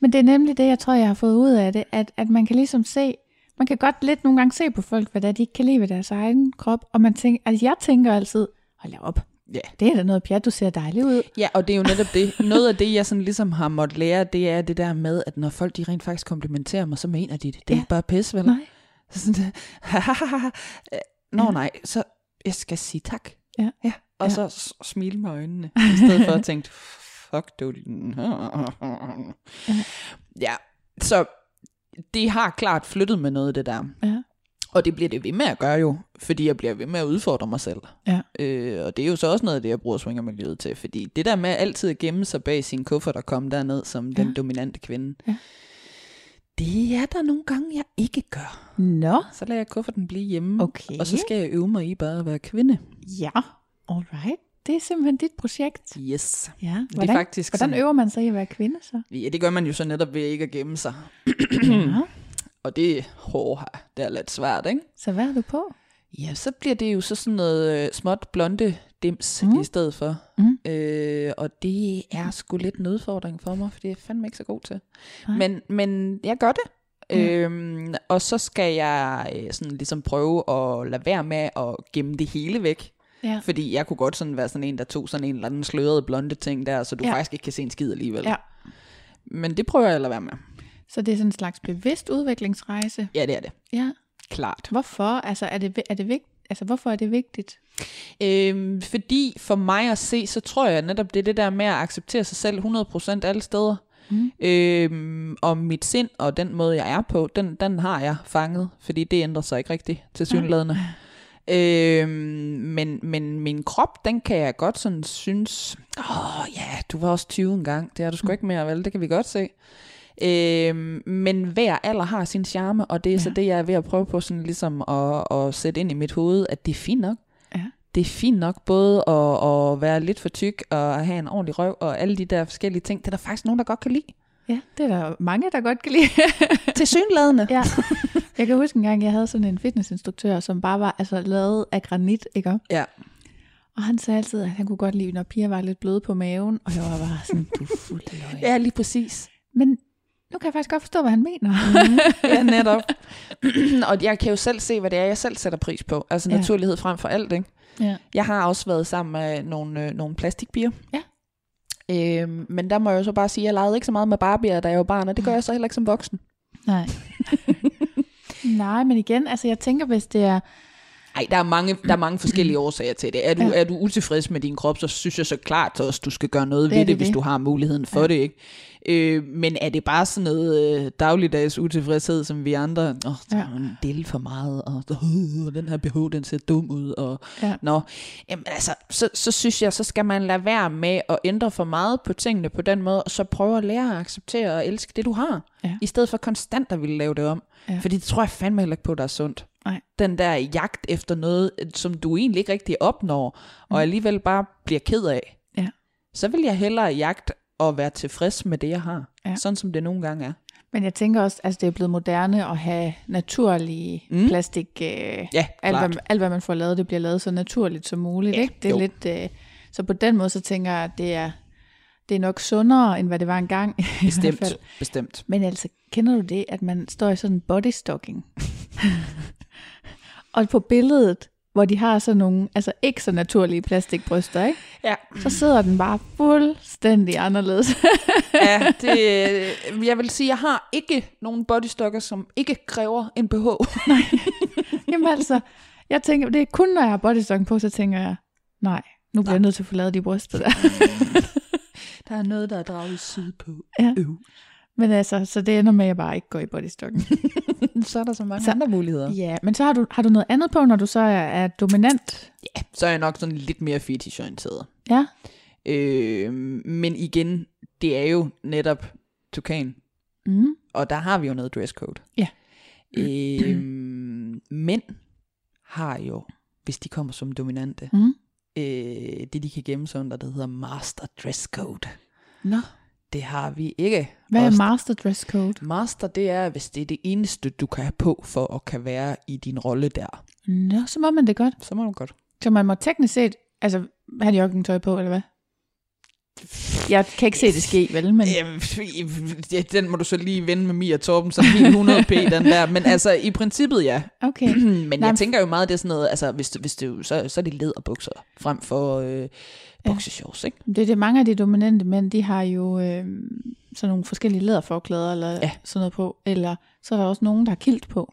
Men det er nemlig det, jeg tror, jeg har fået ud af det, at, at man kan ligesom se, man kan godt lidt nogle gange se på folk, hvad det er, de ikke kan lide ved deres egen krop, og man tænker, altså jeg tænker altid, hold op, Ja. det er da noget pjat, du ser dejlig ud. Ja, og det er jo netop det. Noget af det, jeg sådan ligesom har måttet lære, det er det der med, at når folk de rent faktisk komplimenterer mig, så mener de det. Det er Ja. ikke bare pis, vel? Nej. Så sådan, Nå Ja. nej, så jeg skal sige tak. Ja. ja. Og Ja. så smile med øjnene, i stedet for at tænke, fuck du. Ja, så det har klart flyttet med noget, det der. Ja. Og det bliver det ved med at gøre jo, fordi jeg bliver ved med at udfordre mig selv. Ja. Øh, og det er jo så også noget af det, jeg bruger swingermiljøet til, fordi det der med altid at gemme sig bag sin kuffert og komme derned som. Ja. den dominante kvinde, Ja. det er der nogle gange, jeg ikke gør. Nå, Så lader jeg kufferten blive hjemme, okay. og så skal jeg øve mig i bare at være kvinde. Ja, alright. det er simpelthen dit projekt. Yes. Ja, Det hvordan, er faktisk hvordan sådan- øver man sig i at være kvinde så? Ja, det gør man jo så netop ved ikke at gemme sig. ja. Og det, oh, det er lidt svært, ikke? Så hvad er du på? Ja, så bliver det jo så sådan noget øh, småt blonde dims Mm. mm. i stedet for. Mm. Øh, og det er sgu lidt en udfordring for mig, for det er jeg fandme ikke så god til. Nej. Men, men jeg gør det. Ja. Øhm, og så skal jeg øh, sådan ligesom prøve at lade være med at gemme det hele væk. Ja. Fordi jeg kunne godt sådan være sådan en, der tog sådan en eller anden sløret blonde ting der, så du Ja. faktisk ikke kan se en skid alligevel. Ja. Men det prøver jeg at lade være med. Så det er sådan en slags bevidst udviklingsrejse. Ja, det er det. Ja. Klart. Hvorfor? Altså, er det, er det vigtigt? Altså, hvorfor er det vigtigt? Øhm, fordi for mig at se, så tror jeg netop, det er det der med at acceptere sig selv 100% alle steder. Mm. Øhm, og mit sind og den måde, jeg er på, den, den har jeg fanget, fordi det ændrer sig ikke rigtigt til synlædende. Øhm, men, men min krop, den kan jeg godt sådan synes, åh ja, du var også 20 en gang, det er du sgu ikke mere, vel? Det kan vi godt se. Øhm, men hver alder har sin charme, og det er ja. så det, jeg er ved at prøve på sådan ligesom at, at sætte ind i mit hoved, at det er fint nok. Ja. Det er fint nok både at, at være lidt for tyk og have en ordentlig røv og alle de der forskellige ting. Det er der faktisk nogen, der godt kan lide. Ja, det er der mange, der godt kan lide. Til synlædende. ja. Jeg kan huske en gang, jeg havde sådan en fitnessinstruktør, som bare var altså, lavet af granit, ikke? Ja. Og han sagde altid, at han kunne godt lide, når piger var lidt bløde på maven. Og jeg var bare sådan, du er fuld af løgn. ja, lige præcis. Men nu kan jeg faktisk godt forstå, hvad han mener. ja, netop. og jeg kan jo selv se, hvad det er, jeg selv sætter pris på. Altså Ja. naturlighed frem for alt, ikke? ja. Jeg har også været sammen med nogle, øh, nogle plastikbier. Ja. Øhm, men der må jeg jo så bare sige, at jeg legede ikke så meget med barbier, da jeg var barn, og det gør jeg så heller ikke som voksen. Nej. Nej, men igen, altså jeg tænker, hvis det er... Nej, der er mange, der er mange forskellige årsager til det. Er du, Ja. er du utilfreds med din krop, så synes jeg så klart også, du skal gøre noget Det ved det, det, hvis du har muligheden for Ja. det. ikke. Øh, men er det bare sådan noget øh, dagligdags utilfredshed, som vi andre, åh, oh, der Ja. en del for meget, og øh, den her BH, den ser dum ud, og Ja. nå. Jamen, altså, så, så synes jeg, så skal man lade være med at ændre for meget på tingene på den måde, og så prøve at lære at acceptere og elske det, du har, Ja. i stedet for konstant at ville lave det om. Ja. Fordi det tror jeg fandme heller ikke på, der er sundt Nej. den der jagt efter noget, som du egentlig ikke rigtig opnår, Mm. og alligevel bare bliver ked af, Ja. så vil jeg hellere jagte og være tilfreds med det, jeg har. Ja. Sådan som det nogle gange er. Men jeg tænker også, altså det er blevet moderne at have naturlige mm. Plastik... Øh, Ja, alt, hvad, alt, hvad man får lavet, det bliver lavet så naturligt som muligt. Ja, ikke? Det er jo. lidt, øh, så på den måde, så tænker jeg, at det er, det er nok sundere, end hvad det var engang. i hvert fald. Bestemt, bestemt. Men altså, kender du det, at man står i sådan en bodystocking? og på billedet, hvor de har sådan nogle, altså ikke så naturlige plastikbryster, ikke? Ja, så sidder den bare fuldstændig anderledes. ja det, øh, jeg vil sige, jeg har ikke nogen bodystocker, som ikke kræver en BH. Jamen altså, jeg tænker, det er kun, når jeg har bodystocking på, så tænker jeg, nej, nu bliver Nej. jeg nødt til at få lavet de bryster der. Der er noget, der er draget sydpå. Ja. Øv. Men altså, så det ender med, at jeg bare ikke går i bodystocking. Så er der så mange Så- andre muligheder. ja, men så har du, har du noget andet på, når du så er, er dominant? Ja, så er jeg nok sådan lidt mere fetishorienteret. Ja, Øh, men igen, det er jo netop tukan. mm. Og der har vi jo noget dresscode. Ja. Øhm, mænd har jo, hvis de kommer som dominante, Mm. øh, det de kan gemme sig under, der hedder master dresscode. Nå, Det har vi ikke. hvad er master dress code? Master, det er, hvis det er det eneste, du kan have på, for at kan være i din rolle der. Nå, så må man det godt. Så må du godt. Så man må teknisk set, altså, have joggingtøj på, eller hvad? Jeg kan ikke se det ske, vel? Men, Øhm, ja, den må du så lige vende med Mia Torben, som helt 100p, den der. Men altså, i princippet ja. okay. Men Nej, jeg tænker jo meget, det er sådan noget, altså hvis, hvis det, så, så er det læderbukser frem for øh, boxershorts, ikke? Det er det, mange af de dominante mænd, de har jo øh, sådan nogle forskellige læderforklæder, eller ja. Ja. sådan noget på. Eller så er der også nogen, der har kilt på.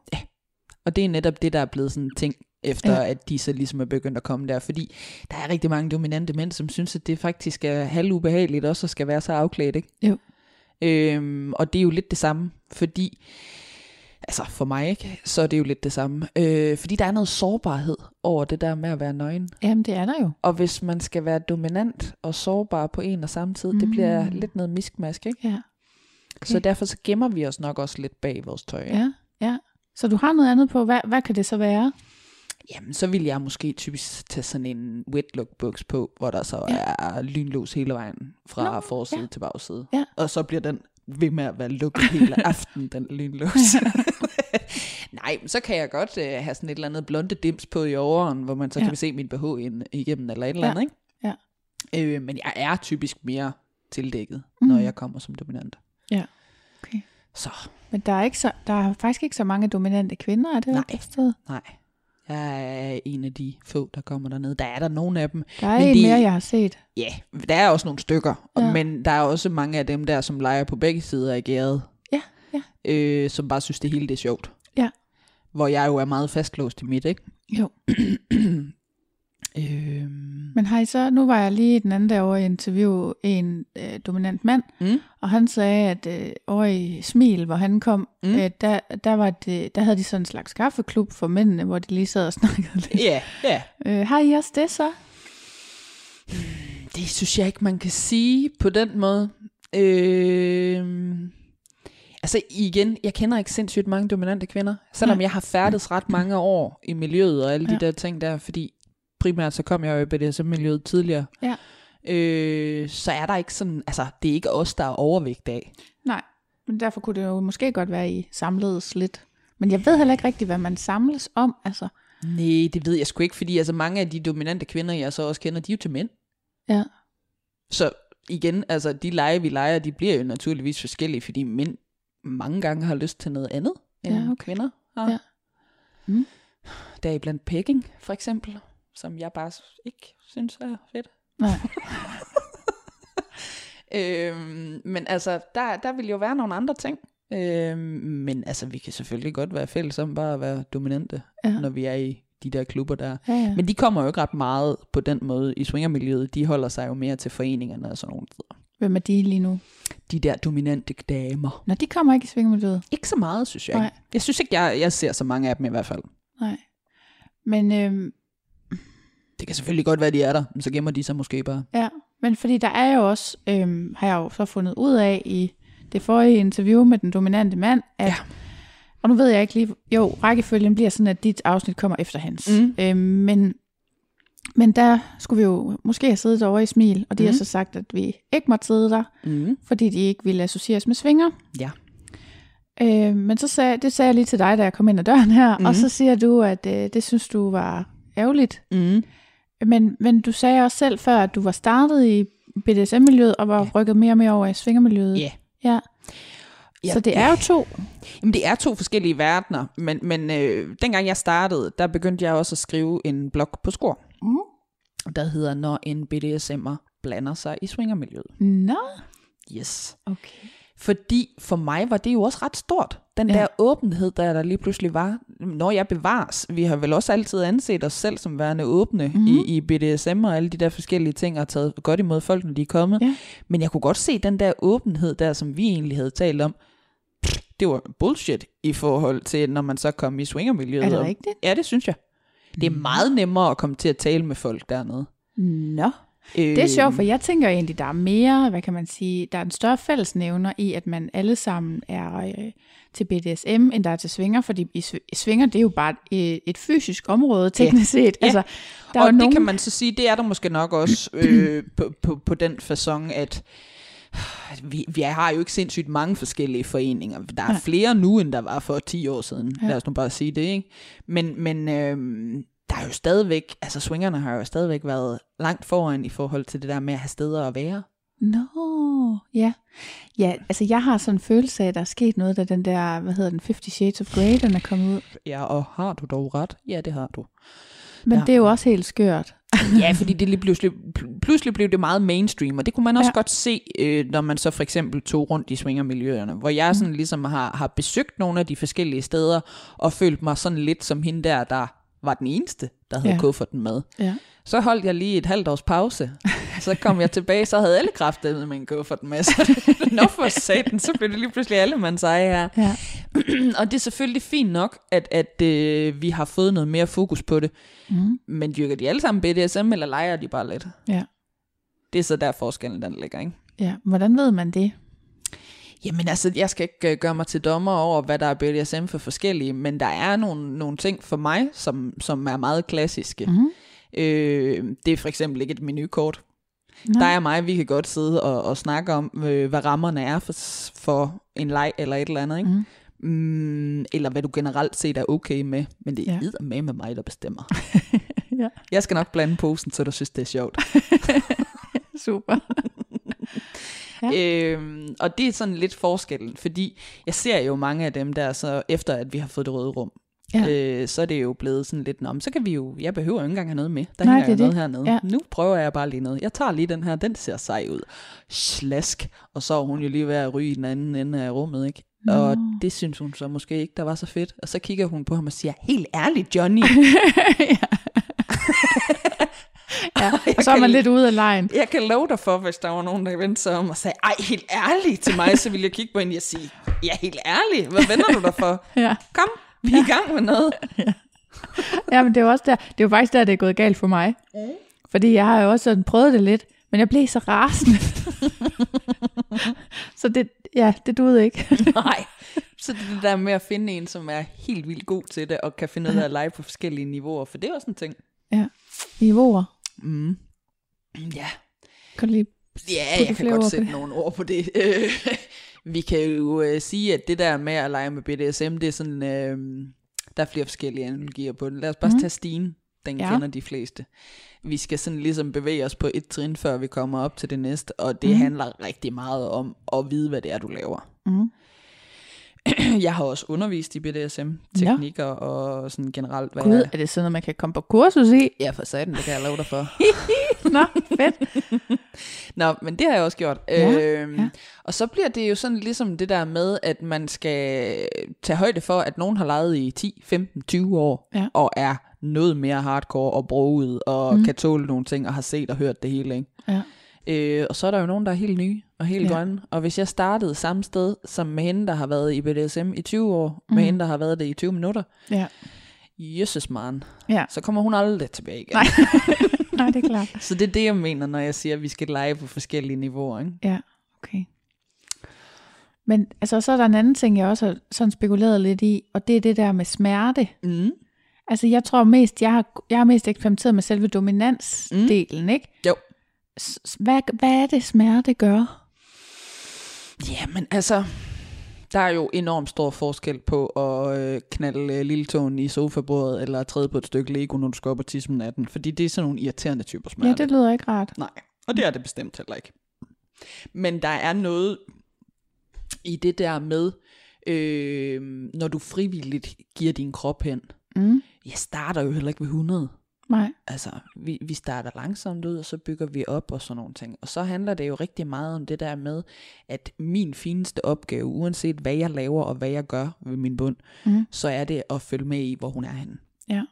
Og det er netop det, der er blevet sådan en ting, efter Ja. at de så ligesom er begyndt at komme der. Fordi der er rigtig mange dominante mænd, som synes, at det faktisk er halvubehageligt også at skal være så afklædt, ikke? Jo. Øhm, og det er jo lidt det samme, fordi, altså for mig ikke, så er det jo lidt det samme. Øh, fordi der er noget sårbarhed over det der med at være nøgen. Jamen, det er der jo. Og hvis man skal være dominant og sårbar på en og samme tid, mm. det bliver Mm. lidt noget miskmask, ikke? Ja. Okay. Så derfor så gemmer vi os nok også lidt bag vores tøj. ikke? ja, ja. Så du har noget andet på. Hvad, hvad kan det så være? Jamen, så vil jeg måske typisk tage sådan en wet look buks på, hvor der så Ja. ja. er lynlås hele vejen fra Nå, forside ja. til bagside. Ja. Og så bliver den ved med at være lukket hele aften, den lynlås. Nej, men så kan jeg godt øh, have sådan et eller andet blonde dims på i åren, hvor man så Ja. kan se min BH ind, igennem eller et eller Ja. andet, ikke? Ja. Øh, men jeg er typisk mere tildækket, Mm. når jeg kommer som dominant. Ja. Okay. Så Men der er, ikke så, der er faktisk ikke så mange dominante kvinder, er det Nej. nej, jeg er en af de få, der kommer derned. Der er der nogle af dem, Der er Men en det- mere, jeg har set. Ja, der er også nogle stykker, Ja. men der er også mange af dem der, som leger på begge sider af gæret. Ja, ja. Øh, som bare synes, det hele det er sjovt. Ja. Hvor jeg jo er meget fastlåst i mit, ikke? Jo. øhm, Men har I så, nu var jeg lige den anden dag over i interview en øh, dominant mand, mm, og han sagde, at øh, over i Smil, hvor han kom, mm. Øh, der, der, var det, der havde de sådan en slags kaffeklub for mændene, hvor de lige sad og snakkede lidt. ja, ja. Øh, har I også det så? Det synes jeg ikke, man kan sige på den måde. Øhm, altså igen, jeg kender ikke sindssygt mange dominante kvinder, selvom Nej. jeg har færdes ret mange år i miljøet og alle de Ja. der ting der, fordi primært så kom jeg jo i BDSM-miljøet tidligere. Ja. Øh, så er der ikke sådan, altså det er ikke os, der er overvægt af. Nej, men derfor kunne det jo måske godt være, I samledes lidt. Men jeg ved heller ikke rigtigt, hvad man samles om. Altså, Nej, det ved jeg sgu ikke, fordi altså mange af de dominante kvinder, jeg så også kender, de er jo til mænd. ja. Så igen, altså de lege, vi leger, de bliver jo naturligvis forskellige, fordi mænd mange gange har lyst til noget andet, end Ja, okay. kvinder har. Ja. Mm. Der er blandt pegging, for eksempel, som jeg bare ikke synes er fedt. Nej. Øhm, men altså, der, der vil jo være nogle andre ting. Øhm, men altså, vi kan selvfølgelig godt være fælles om bare at være dominante, Ja. når vi er i de der klubber der. Ja, ja. Men de kommer jo ikke ret meget på den måde i swingermiljøet. De holder sig jo mere til foreningerne og sådan nogle steder. Hvem er de lige nu? De der dominante damer. Nå, de kommer ikke i svingermiljøet. Ikke så meget, synes jeg. Nej. Jeg synes ikke, jeg, jeg ser så mange af dem i hvert fald. Nej. Men, øhm, Det kan selvfølgelig godt være, de er der, men så gemmer de sig måske bare. ja. Men fordi der er jo også, øhm, har jeg jo så fundet ud af i det forrige interview med den dominante mand, at, Ja. og nu ved jeg ikke lige, jo, rækkefølgen bliver sådan, at dit afsnit kommer efter hans. Mm. Øhm, men, men der skulle vi jo måske have siddet over i Smil, og de mm. har Mm. så sagt, at vi ikke måtte sidde der, Mm. fordi de ikke ville associeres med svinger. Ja. Øh, men så sagde, det sagde jeg lige til dig, da jeg kom ind ad døren her, mm. og Mhm. så siger du, at øh, det synes du var ærgerligt. Mm. Men, men du sagde også selv før, at du var startet i BDSM-miljøet og var Ja. rykket mere og mere over i svingermiljøet. Ja. ja. Ja, Så det er jo to. Jamen, det er to forskellige verdener, men, men øh, dengang jeg startede, der begyndte jeg også at skrive en blog på skor, Mm. der hedder Når en BDSM'er blander sig i swingermiljøet. Nå, Yes. okay. Fordi for mig var det jo også ret stort. Den Ja. der åbenhed, der der lige pludselig var. Når jeg bevares, vi har vel også altid anset os selv som værende åbne Mhm. mm-hmm. i, i BDSM og alle de der forskellige ting, og taget godt imod folk, når de er kommet. Ja. Men jeg kunne godt se den der åbenhed der, som vi egentlig havde talt om. Det var bullshit i forhold til, når man så kom i swingermiljøet. Er det rigtigt? Ja, det synes jeg. Det er meget nemmere at komme til at tale med folk dernede. Nå. Det er sjovt, for jeg tænker egentlig, der er mere, hvad kan man sige, der er en større fællesnævner i, at man alle sammen er øh, til BDSM, end der er til svinger, fordi i sv- svinger, det er jo bare et, et fysisk område, teknisk set. Ja. Altså, der og er det nogen, kan man så sige, det er der måske nok også øh, på, på, på den façon, at vi, vi har jo ikke sindssygt mange forskellige foreninger. Der er. Nej. flere nu, end der var for 10 år siden. Ja. Ja. Lad os nu bare sige det, ikke? Men, men øh, der er jo stadigvæk, altså swingerne har jo stadigvæk været langt foran i forhold til det der med at have steder at være. Nå, ja. Ja, altså jeg har sådan en følelse af, at der er sket noget, da den der, hvad hedder den, 50 Shades of Grey, den er kommet ud. Ja, og har du dog ret? Ja, det har du. Men ja. Det er jo også helt skørt. Ja, fordi det lige pludselig, pl- pludselig blev det meget mainstream, og det kunne man også Ja. godt se, øh, når man så for eksempel tog rundt i swingermiljøerne, hvor jeg sådan ligesom har, har besøgt nogle af de forskellige steder, og følt mig sådan lidt som hende der, der var den eneste, der havde Ja. kufferten med. Ja. Så holdt jeg lige et halvt års pause. Så kom jeg tilbage, så havde alle kræftet med en kuffert med. Så nå for satan, så blev det lige pludselig alle man eje her. Ja. og det er selvfølgelig fint nok, at, at øh, vi har fået noget mere fokus på det. Mm. Men dyrker de alle sammen BDSM, eller leger de bare lidt? Ja. Det er så der forskellen, den ligger, ikke? ja. Hvordan ved man det? Jamen altså, jeg skal ikke øh, gøre mig til dommer over, hvad der er BDSM for forskellige, men der er nogle, nogle ting for mig, som, som er meget klassiske. Mm. Øh, det er for eksempel ikke et menukort. Nå. Der er mig, vi kan godt sidde og, og snakke om, øh, hvad rammerne er for, for en leg eller et eller andet, ikke? Mm. Mm, eller hvad du generelt set er okay med, men det er ja. med med mig, der bestemmer. Ja. Jeg skal nok blande posen, så du synes, det er sjovt. Super. Ja. Øhm, og det er sådan lidt forskellen, fordi jeg ser jo mange af dem der, så efter at vi har fået det røde rum, Ja. øh, så er det jo blevet sådan lidt, men så kan vi jo, jeg behøver jo ikke engang have noget med. Der Nej, hænger det jo noget det. hernede. Ja. Nu prøver jeg bare lige noget. Jeg tager lige den her, den ser sej ud. Slask. Og så er hun jo lige ved at ryge i den anden ende af rummet, ikke? Nå. Og det synes hun så måske ikke, der var så fedt. Og så kigger hun på ham og siger, helt ærligt, Johnny, ja. Og så er man lidt ude af lejen. jeg kan love dig for, hvis der var nogen, der vendte sig om og sagde, ej, helt ærligt til mig, så ville jeg kigge på hende og sige, ja, helt ærligt, hvad vender du dig for? Ja. Kom, vi er i gang med noget. ja, men det er jo også der, det er jo faktisk der, det er gået galt for mig. Fordi jeg har jo også sådan prøvet det lidt, men jeg blev så rasende. så det, ja, det duede ikke. Nej. Så det det der med at finde en, som er helt vildt god til det, og kan finde ud af at lege på forskellige niveauer, for det er også en ting. ja. Niveauer. Mm. Ja, Kan du lige... ja jeg kan godt sætte det. nogle ord på det. Vi kan jo øh, sige, at det der med at lege med BDSM, det er sådan, øh, der er flere forskellige analogier på det. Lad os bare mm. tage stigen. Den Ja. kender de fleste. Vi skal sådan ligesom bevæge os på et trin, før vi kommer op til det næste, og det mm. handler rigtig meget om at vide, hvad det er, du laver. Mm. Jeg har også undervist i BDSM-teknikker ja. og sådan generelt, hvad Gud, jeg... er det sådan noget, man kan komme på kursus i? Ja, for satan, det kan jeg love dig for. Nå, fedt. Nå, men det har jeg også gjort. Ja, øhm, ja. Og så bliver det jo sådan ligesom det der med, at man skal tage højde for, at nogen har leget i 10, 15, 20 år, Ja. og er noget mere hardcore og broget, og mm. kan tåle nogle ting, og har set og hørt det hele. Ikke? Ja. Øh, og så er der jo nogen, der er helt nye og helt Ja. grønne. Og hvis jeg startede samme sted, som med hende, der har været i BDSM i 20 år, Mm. med hende, der har været det i 20 minutter, Ja. Jesus man, Ja. så kommer hun aldrig tilbage igen. Nej. Nej, det er klart. Så det er det, jeg mener, når jeg siger, at vi skal lege på forskellige niveauer. Ikke? Ja, okay. Men altså, så er der en anden ting, jeg også har sådan spekuleret lidt i, og det er det der med smerte. Mm. Altså, jeg tror mest, jeg har, jeg har mest eksperimenteret med selve dominansdelen, mm. ikke? Jo. Hvad, hvad er det, smerte gør? Jamen altså, der er jo enormt stor forskel på at øh, knalde øh, lille tåen i sofabordet, eller træde på et stykke Lego, når du skal op og tisse om natten. Fordi det er sådan nogle irriterende typer smerte. Ja, det lyder ikke rart. Nej, og det er det bestemt heller ikke. Men der er noget i det der med, øh, når du frivilligt giver din krop hen. Mm. Jeg starter jo heller ikke ved 100. Nej. Altså, vi, vi starter langsomt ud, og så bygger vi op og sådan nogle ting. Og så handler det jo rigtig meget om det der med, at min fineste opgave, uanset hvad jeg laver og hvad jeg gør ved min bund, Mm. så er det at følge med i, hvor hun er henne. Ja.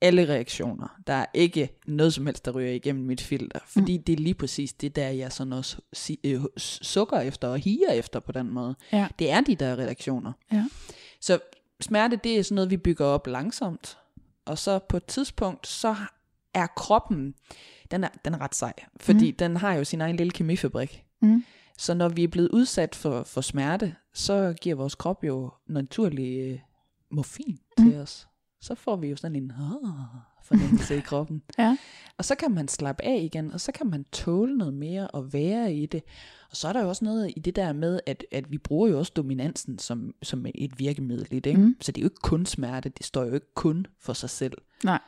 Alle reaktioner. Der er ikke noget som helst, der ryger igennem mit filter. Fordi mm. det er lige præcis det der, jeg sådan også si- øh, sukker efter og higer efter på den måde. Ja. Det er de der reaktioner. Ja. Så smerte, det er sådan noget, vi bygger op langsomt. Og så på et tidspunkt, så er kroppen, den er, den er ret sej. Fordi mm. den har jo sin egen lille kemifabrik. Mm. Så når vi er blevet udsat for, for smerte, så giver vores krop jo naturlig øh, morfin Mm. til os. Så får vi jo sådan en ah, fornemmelse i kroppen. Ja. Og så kan man slappe af igen, og så kan man tåle noget mere og være i det. Og så er der jo også noget i det der med, at, at vi bruger jo også dominansen som, som et virkemiddel i det. Ikke? Mm. Så det er jo ikke kun smerte, det står jo ikke kun for sig selv. Nej.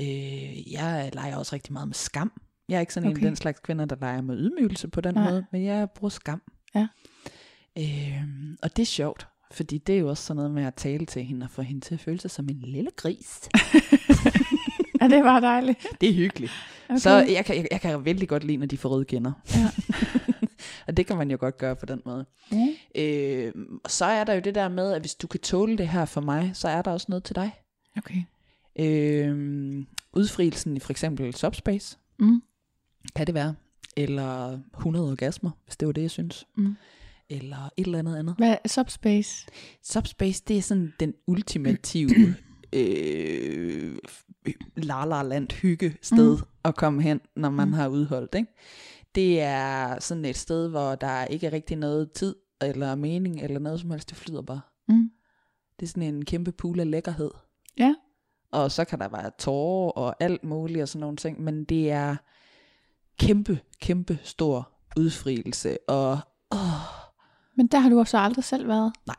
Øh, jeg leger også rigtig meget med skam. Jeg er ikke sådan okay. en af den slags kvinder, der leger med ydmygelse på den. Nej. måde, men jeg bruger skam. Ja. Øh, og det er sjovt, fordi det er jo også sådan noget med at tale til hende og få hende til at føle sig som en lille gris. Ja, det var dejligt. Det er hyggeligt. Okay. Så jeg kan, jeg, jeg kan vældig godt lide, når de får røde kinder. Ja. og det kan man jo godt gøre på den måde. Ja. Øh, og så er der jo det der med, at hvis du kan tåle det her for mig, så er der også noget til dig. Okay. Øh, udfrielsen i for eksempel Subspace, Mm. kan det være. Eller 100 orgasmer, hvis det var det, jeg synes. Mm. Eller et eller andet andet. Hvad er subspace? Subspace, det er sådan den ultimative øh, la la land hygge sted mm. at komme hen, når man mm. har udholdt. Ikke? Det er sådan et sted, hvor der ikke er rigtig noget tid eller mening, eller noget som helst. Det flyder bare. Mm. Det er sådan en kæmpe pool af lækkerhed. Ja. Og så kan der være tårer og alt muligt og sådan nogle ting, men det er kæmpe, kæmpe stor udfrielse. Og åh, Men der har du også aldrig selv været. nej.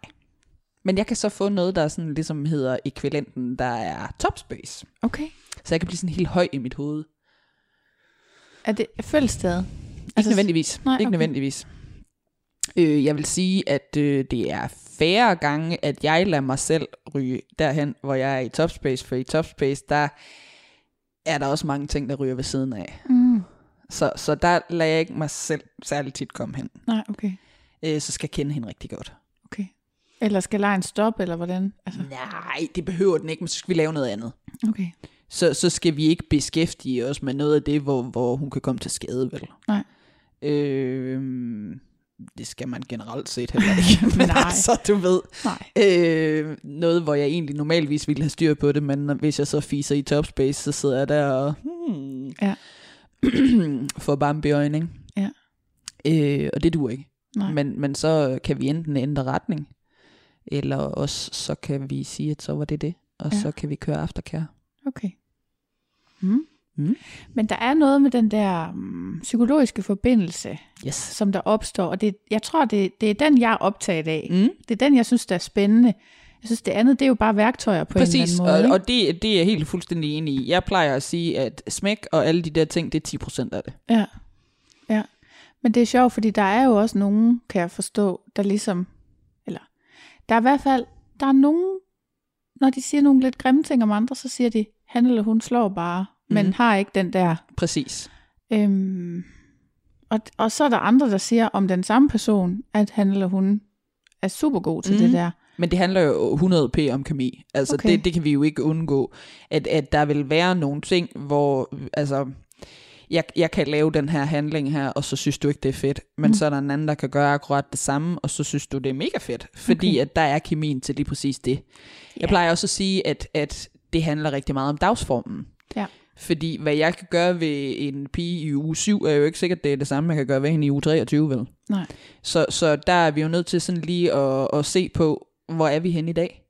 Men jeg kan så få noget, der sådan ligesom hedder ekvivalenten, der er topspace. Okay. Så jeg kan blive sådan helt høj i mit hoved. Er det fødselsdag? Ikke altså, nødvendigvis. nej, ikke okay. nødvendigvis. Øh, jeg vil sige, at øh, det er færre gange, at jeg lader mig selv ryge derhen, hvor jeg er i topspace. For i topspace, der er der også mange ting, der ryger ved siden af. Mm. Så, så der lader jeg ikke mig selv særligt tit komme hen. Nej, okay. Øh, så skal jeg kende hende rigtig godt. Eller skal lejen stoppe, eller hvordan? Altså, Nej, det behøver den ikke, men så skal vi lave noget andet. okay. Så, så skal vi ikke beskæftige os med noget af det, hvor, hvor hun kan komme til skade, vel? Nej. Øh, det skal man generelt set heller ikke. Men Nej. altså, du ved, Nej. øh, noget, hvor jeg egentlig normalvis ville have styr på det, men hvis jeg så fiser i topspace, så sidder jeg der og hmm, Ja. får ikke? Ja. Øh, og det duer ikke. Nej. Men, men så kan vi enten ændre retning, eller også så kan vi sige, at så var det det, og Ja. så kan vi køre aftercare. Okay. Mm. Mm. Men der er noget med den der mm, psykologiske forbindelse, Yes. som der opstår, og det, jeg tror, det, det er den, jeg er optaget af. Mm. Det er den, jeg synes, der er spændende. Jeg synes, det andet, det er jo bare værktøjer på Præcis, en eller anden måde. og, ikke? og det, det er jeg helt fuldstændig enig i. Jeg plejer at sige, at smæk og alle de der ting, det er 10% af det. Ja. ja. Men det er sjovt, fordi der er jo også nogen, kan jeg forstå, der ligesom, der er i hvert fald, der er nogen, når de siger nogle lidt grimme ting om andre, så siger de, han eller hun slår bare, men Mhm. har ikke den der. Præcis. Øhm, og, og så er der andre, der siger om den samme person, at han eller hun er super god til mm. det Mhm. der. Men det handler jo 100p om kemi. Altså, okay. det, det kan vi jo ikke undgå. At, at der vil være nogle ting, hvor... Altså, jeg, jeg kan lave den her handling her, og så synes du ikke, det er fedt. Men Mm. så er der en anden, der kan gøre akkurat det samme, og så synes du, det er mega fedt. Fordi Okay. at der er kemien til lige præcis det. Jeg plejer også at sige, at, at det handler rigtig meget om dagsformen. Ja. Fordi hvad jeg kan gøre ved en pige i uge 7, er jo ikke sikkert, det er det samme, jeg kan gøre ved hende i uge 23, vel? Nej. Så, så der er vi jo nødt til sådan lige at, at se på, hvor er vi henne i dag?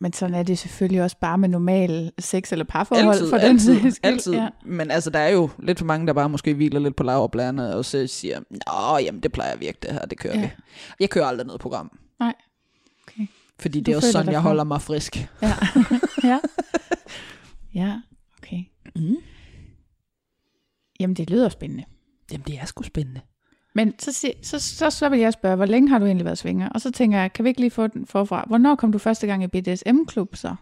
Men sådan er det selvfølgelig også bare med normal sex eller parforhold. Altid, for den altid, sags skyld. altid. Ja. Men altså, der er jo lidt for mange, der bare måske hviler lidt på laverbladene, og så siger, nå, jamen det plejer at virke det her, det kører Ja. vi. Jeg kører aldrig noget program. Nej. Okay. Fordi det Du er også sådan, jeg holder mig frisk. Ja. ja. ja, okay. Mm. Jamen, det lyder spændende. Jamen, det er sgu spændende. Men så, så, så, så vil jeg spørge, hvor længe har du egentlig været svinger? Og så tænker jeg, kan vi ikke lige få den forfra? Hvornår kom du første gang i BDSM-klub så?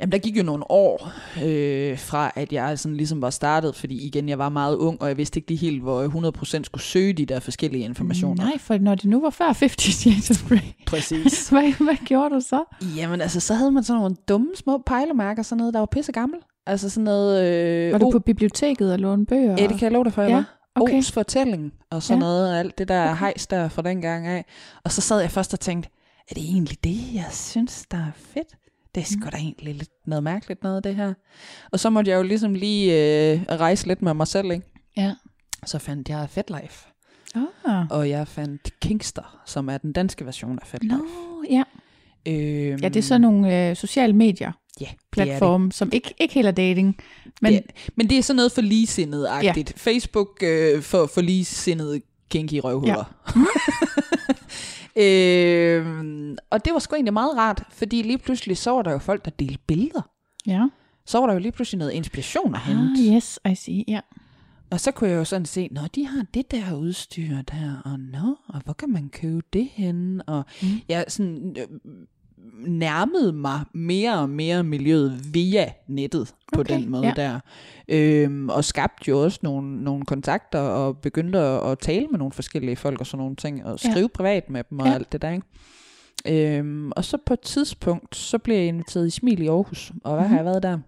Jamen, der gik jo nogle år øh, fra, at jeg sådan ligesom var startet, fordi igen, jeg var meget ung, og jeg vidste ikke lige helt, hvor jeg 100% skulle søge de der forskellige informationer. Nej, for når det nu var før 50 Shades of Grey, Præcis. hvad, hvad gjorde du så? Jamen, altså, så havde man sådan nogle dumme små pejlemærker, sådan noget, der var pisse gammel. Altså sådan noget... Øh, Var du oh, på biblioteket og låne bøger? Ja, det kan jeg love dig for, jeg ja, var. Okay. O's fortælling og sådan Ja. noget, og alt det der okay. hejs der fra den gang af. Og så sad jeg først og tænkte, er det egentlig det, jeg synes, der er fedt? Det er sgu Mm. da egentlig lidt noget mærkeligt noget, det her. Og så måtte jeg jo ligesom lige øh, rejse lidt med mig selv, ikke? Ja. Så fandt jeg FetLife, Ah. og jeg fandt Kingster, som er den danske version af FetLife. Nå, ja. Øhm, Ja, det er sådan nogle øh, sociale medier, ja, det er det. som ikke, ikke helt er dating. Men Men, det, men det er sådan noget for ligesindet-agtigt. Ja. Facebook øh, for, for ligesindet kinky røvhuller. Ja. øh, og det var sgu egentlig meget rart, fordi lige pludselig så var der jo folk, der delte billeder. ja. Så var der jo lige pludselig noget inspiration at hente. Ah, yes, I see, ja. Og så kunne jeg jo sådan se, nå, de har det der udstyr der, og nå, og hvor kan man købe det hen? Og mm. jeg sådan øh, nærmede mig mere og mere miljøet via nettet på Okay, den måde ja. der. Øhm, og skabte jo også nogle, nogle kontakter, og begyndte at, at tale med nogle forskellige folk og sådan nogle ting, og Ja. skrive privat med dem og Ja. ja. alt det der, ikke? Øhm, og så på et tidspunkt, så blev jeg inviteret i Smil i Aarhus, og hvad Mhm. har jeg været der?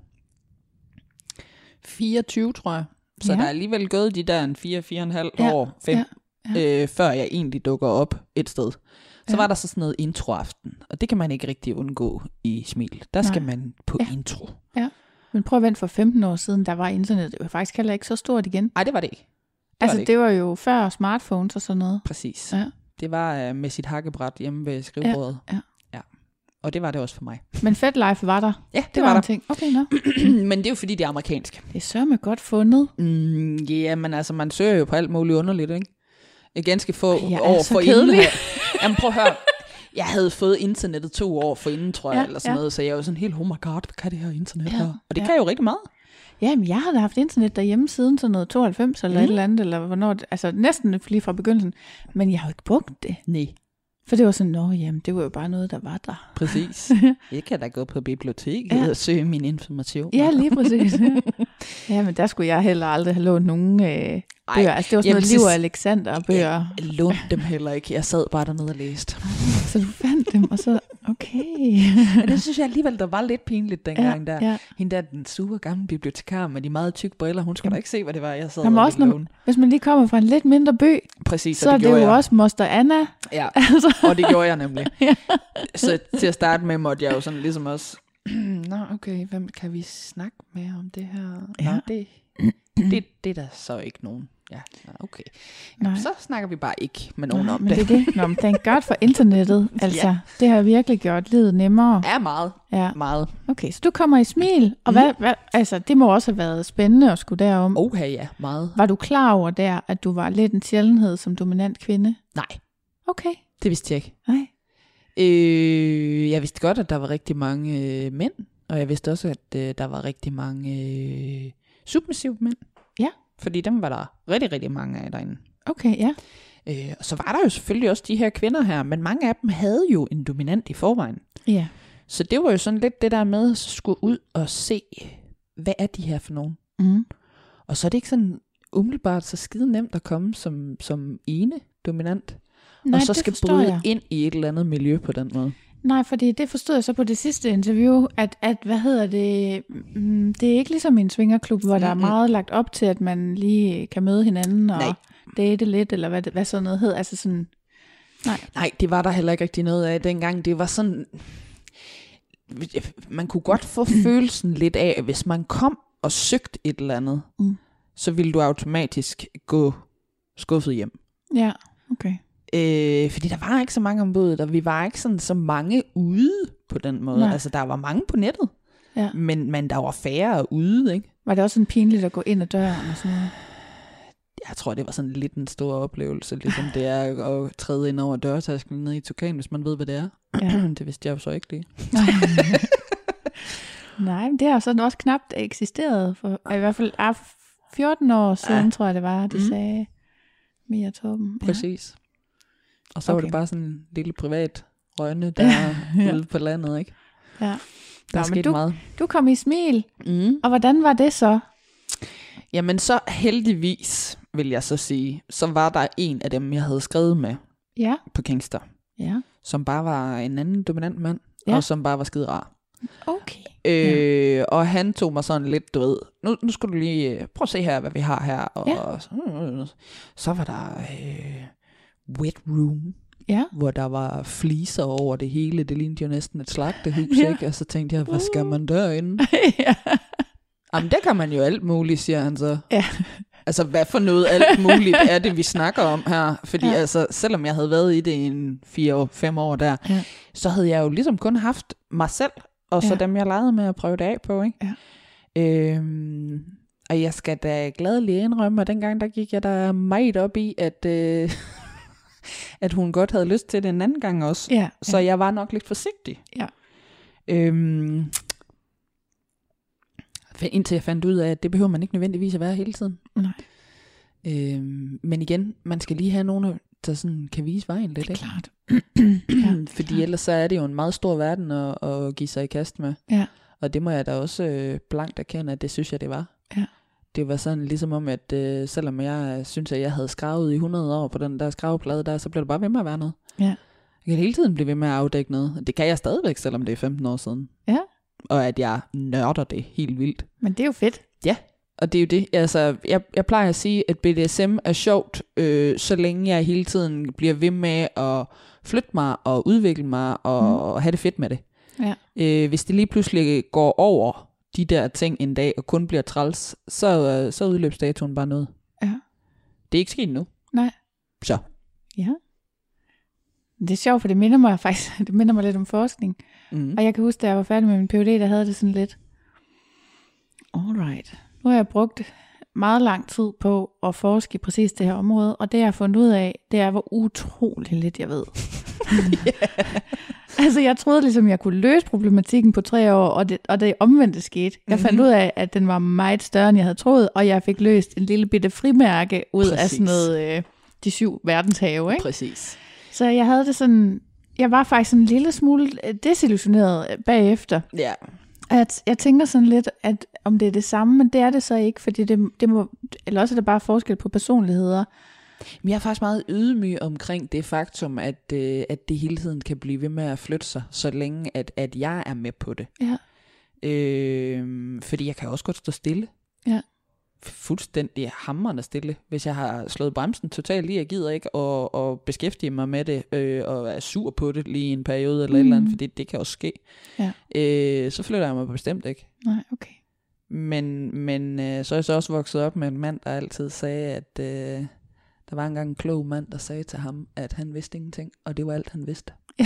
24, tror jeg. Så Ja. ja. der er alligevel gået de der en 4-4,5 Ja, år, 5, ja, ja. øh, før jeg egentlig dukker op et sted. Så Ja. ja. var der så sådan noget introaften, og det kan man ikke rigtig undgå i Smil. Der skal Nej. man på Ja. ja. intro. Men prøv at vente for 15 år siden, der var internet. Det var faktisk heller ikke så stort igen. Nej, det var det ikke. Det altså, var det, det var jo før smartphones og sådan noget. Præcis. Ja. Det var øh, med sit hakkebræt hjemme ved skrivebordet. ja. ja. Og det var det også for mig. Men FedLife var der. Ja, det, Det var, var der. en ting. Okay, nå. Men det er jo fordi, det er amerikansk. Det er sørme godt fundet. Mm, ja, men altså, man søger jo på alt muligt underligt, ikke? Ganske få jeg år for inden. Jamen prøv at høre. Jeg havde fået internettet to år for inden, tror jeg, Ja, eller sådan ja. noget. Så jeg var sådan helt, oh my god, hvad kan det her internet Ja, her? Og det ja. kan jo rigtig meget. Ja, men jeg har da haft internet derhjemme siden sådan noget 92 eller Mm. et eller andet, eller hvornår, altså næsten lige fra begyndelsen. Men jeg har jo ikke brugt det. Nej. For det var sådan, nå jamen, det var jo bare noget, der var der. Præcis. jeg kan da gå på biblioteket ja. og søge min information. Ja, lige præcis. ja, men der skulle jeg heller aldrig have lånt nogen øh, bøger. Altså det var sådan Jamen, noget Liv og Alexander bøger. Jeg lånte dem heller ikke. Jeg sad bare dernede og læste. Så du fandt dem, og så, okay. Men det synes jeg alligevel, der var lidt pinligt dengang der. ja. Hende der, den sure gamle bibliotekar med de meget tykke briller, hun skulle da ikke se, hvad det var, jeg sad Jamen og også, når, hvis man lige kommer fra en lidt mindre by, Præcis, så og er det, det jo jeg. også Moster Anna. Ja, Altså, og det gjorde jeg nemlig. Så til at starte med, måtte jeg jo sådan ligesom også... Nå, okay, hvem kan vi snakke med om det her? Nå, Ja. det, det, det er der så ikke nogen. Ja, okay. Jamen, så snakker vi bare ikke med nogen Nej, om men det. det er det. Nå, men thank God for internettet. Altså, Ja. det har virkelig gjort livet nemmere. Er meget, Ja. meget. Okay, så du kommer i smil, og Mm. hvad, hvad, altså, det må også have været spændende at skulle derom. Oha, ja, meget. Var du klar over der, at du var lidt en sjældenhed som dominant kvinde? Nej, Okay, det vidste jeg ikke. nej. Øh, jeg vidste godt, at der var rigtig mange øh, mænd, og jeg vidste også, at øh, der var rigtig mange øh, submissive mænd. Ja. Fordi dem var der rigtig, rigtig mange af derinde. Okay, ja. Øh, og så var der jo selvfølgelig også de her kvinder her, men mange af dem havde jo en dominant i forvejen. Ja, Så det var jo sådan lidt det der med at skulle ud og se, hvad er de her for nogen? mm. Og så er det ikke sådan umiddelbart så skide nemt at komme som, som ene dominant, Nej, og så skal bryde jeg. ind i et eller andet miljø på den måde. Nej, fordi det forstod jeg så på det sidste interview, at, at hvad hedder det, mm, det er ikke ligesom en svingerklub, hvor der er meget lagt op til, at man lige kan møde hinanden og Nej. date lidt, eller hvad, hvad sådan noget hed. Altså sådan, nej. Nej, det var der heller ikke rigtig noget af dengang. Det var sådan... Man kunne godt få følelsen lidt af, at hvis man kom og søgte et eller andet, Mm. så ville du automatisk gå skuffet hjem. Ja, okay. Øh, fordi der var ikke så mange ombud, og vi var ikke sådan så mange ude på den måde. Nej. Altså, der var mange på nettet, Ja. men, men der var færre ude, ikke? Var det også sådan pinligt at gå ind ad døren og sådan noget? Jeg tror, det var sådan lidt en stor oplevelse, ligesom det er at træde ind over dørtasken nede i Tukan, hvis man ved, hvad det er. Ja. det vidste jeg jo så ikke lige. Nej, men det har sådan også knapt eksisteret. For, I hvert fald ah, 14 år siden, Ja. tror jeg det var, de Mm. sagde Mia Torben. Ja. Præcis. Og så okay. var det bare sådan en lille privat røgne, der Ja. ude på landet, ikke? Ja. Der Nå, er sket du- meget. Du kom i smil, Mm. og hvordan var det så? Jamen så heldigvis, vil jeg så sige, så var der en af dem, jeg havde skrevet med Ja, på Kingster, ja. som bare var en anden dominant mand, Ja. og som bare var skide rar. Okay. Øh, ja. Og han tog mig sådan lidt, du ved, nu, nu skal du lige øh, prøve at se her, hvad vi har her. Og Ja. så, så var der øh, wet room, Ja. hvor der var fliser over det hele. Det lignede jo næsten et slagtehus, Ja. ikke? Og så tænkte jeg, hvad skal man derinde? ja. Jamen, der kan man jo alt muligt, siger han så. Ja. Altså, hvad for noget alt muligt er det, vi snakker om her? Fordi Ja. altså, selvom jeg havde været i det i en 4-5 år der, Ja. så havde jeg jo ligesom kun haft mig selv, og så Ja. dem, jeg legede med at prøve det af på, ikke? Ja. Øhm, og jeg skal da gladelig indrømme, at dengang der gik jeg da meget op i, at, øh, at hun godt havde lyst til det en anden gang også. Ja. Så jeg var nok lidt forsigtig. Ja. Øhm, indtil jeg fandt ud af, at det behøver man ikke nødvendigvis at være hele tiden. Nej. Øhm, men igen, man skal lige have nogen, der sådan kan vise vejen lidt. Det er ikke? klart. ja, Ja, Fordi klart. ellers så er det jo en meget stor verden at, at give sig i kast med. Ja. Og det må jeg da også øh, blankt erkende, at det synes jeg, det var. Ja. Det var sådan ligesom om, at øh, selvom jeg synes, at jeg havde skravet i 100 år på den der skraveplade der, så blev det bare ved med at være noget. Ja. Jeg kan hele tiden blive ved med at afdække noget. Det kan jeg stadigvæk, selvom det er 15 år siden. Ja. Og at jeg nørder det helt vildt. Men det er jo fedt. Og det er jo det, altså, jeg, jeg plejer at sige, at BDSM er sjovt, øh, så længe jeg hele tiden bliver ved med at flytte mig og udvikle mig og, mm. og have det fedt med det. Ja. Øh, hvis det lige pludselig går over de der ting en dag og kun bliver træls, så, øh, så udløbsdatoen bare noget. Ja. Det er ikke sket nu. Nej. Så. Ja. Det er sjovt, for det minder mig faktisk det minder mig lidt om forskning. Mm. Og jeg kan huske, da jeg var færdig med min PhD, der havde det sådan lidt, alright, nu har jeg brugt meget lang tid på at forske i præcis det her område, og det jeg har fundet ud af, det er, hvor utrolig lidt jeg ved. altså jeg troede ligesom, jeg kunne løse problematikken på tre år, og det, og det omvendte skete. Jeg fandt Mhm. ud af, at den var meget større, end jeg havde troet, og jeg fik løst en lille bitte frimærke ud af Præcis. sådan noget, øh, de syv verdenshave, ikke? Præcis. Så jeg havde det sådan, jeg var faktisk en lille smule øh, desillusioneret øh, bagefter. Ja. At jeg tænker sådan lidt, at om det er det samme, men det er det så ikke, fordi det, det må, eller også er det bare forskel på personligheder. Men jeg er faktisk meget ydmyg omkring det faktum, at, øh, at det hele tiden kan blive ved med at flytte sig, så længe at, at jeg er med på det. Ja. Øh, fordi jeg kan også godt stå stille. Ja. Fuldstændig hammerende stille. Hvis jeg har slået bremsen totalt i, jeg gider ikke at, at beskæftige mig med det, øh, og er sur på det lige en periode eller mm. et eller andet, Mhm. for det, kan også ske. Ja. Øh, så flytter jeg mig bestemt ikke. Nej, okay. Men, men øh, så er jeg så også vokset op med en mand, der altid sagde, at øh, der var engang en klog mand, der sagde til ham, at han vidste ingenting, og det var alt, han vidste.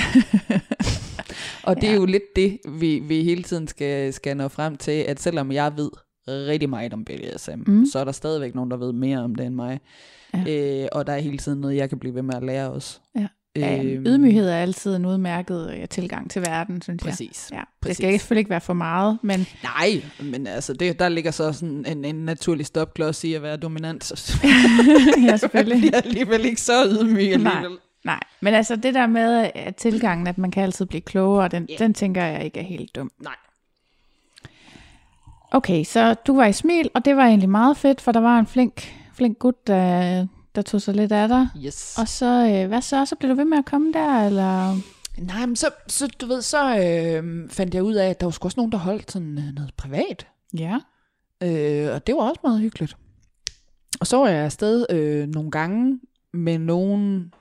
og det er Ja. jo lidt det, vi, vi hele tiden skal, skal nå frem til, at selvom jeg ved rigtig meget om BDSM, Mm. så er der stadigvæk nogen, der ved mere om det end mig. Ja. Øh, og der er hele tiden noget, jeg kan blive ved med at lære også. Ja. Øhm, ydmyghed er altid en udmærket øh, tilgang til verden, synes jeg. Præcis. Ja, det Præcis. skal ikke, selvfølgelig ikke være for meget, men Nej, men altså, det, der ligger så sådan en, en naturlig stopklods i at være dominant. Ja, selvfølgelig. jeg er alligevel ikke så ydmyg alligevel. Nej, men altså det der med at tilgangen, at man kan altid blive klogere, den, yeah. den tænker jeg ikke er helt dum. Nej. Okay, så du var i smil, og det var egentlig meget fedt, for der var en flink, flink gut, der, der tog sig lidt af dig. Yes. Og så, øh, hvad så? Så blev du ved med at komme der, eller? Nej, men så, så du ved, så øh, fandt jeg ud af, at der var sgu også nogen, der holdt sådan øh, noget privat. Ja. Øh, og det var også meget hyggeligt. Og så var jeg afsted øh, nogle gange med nogen...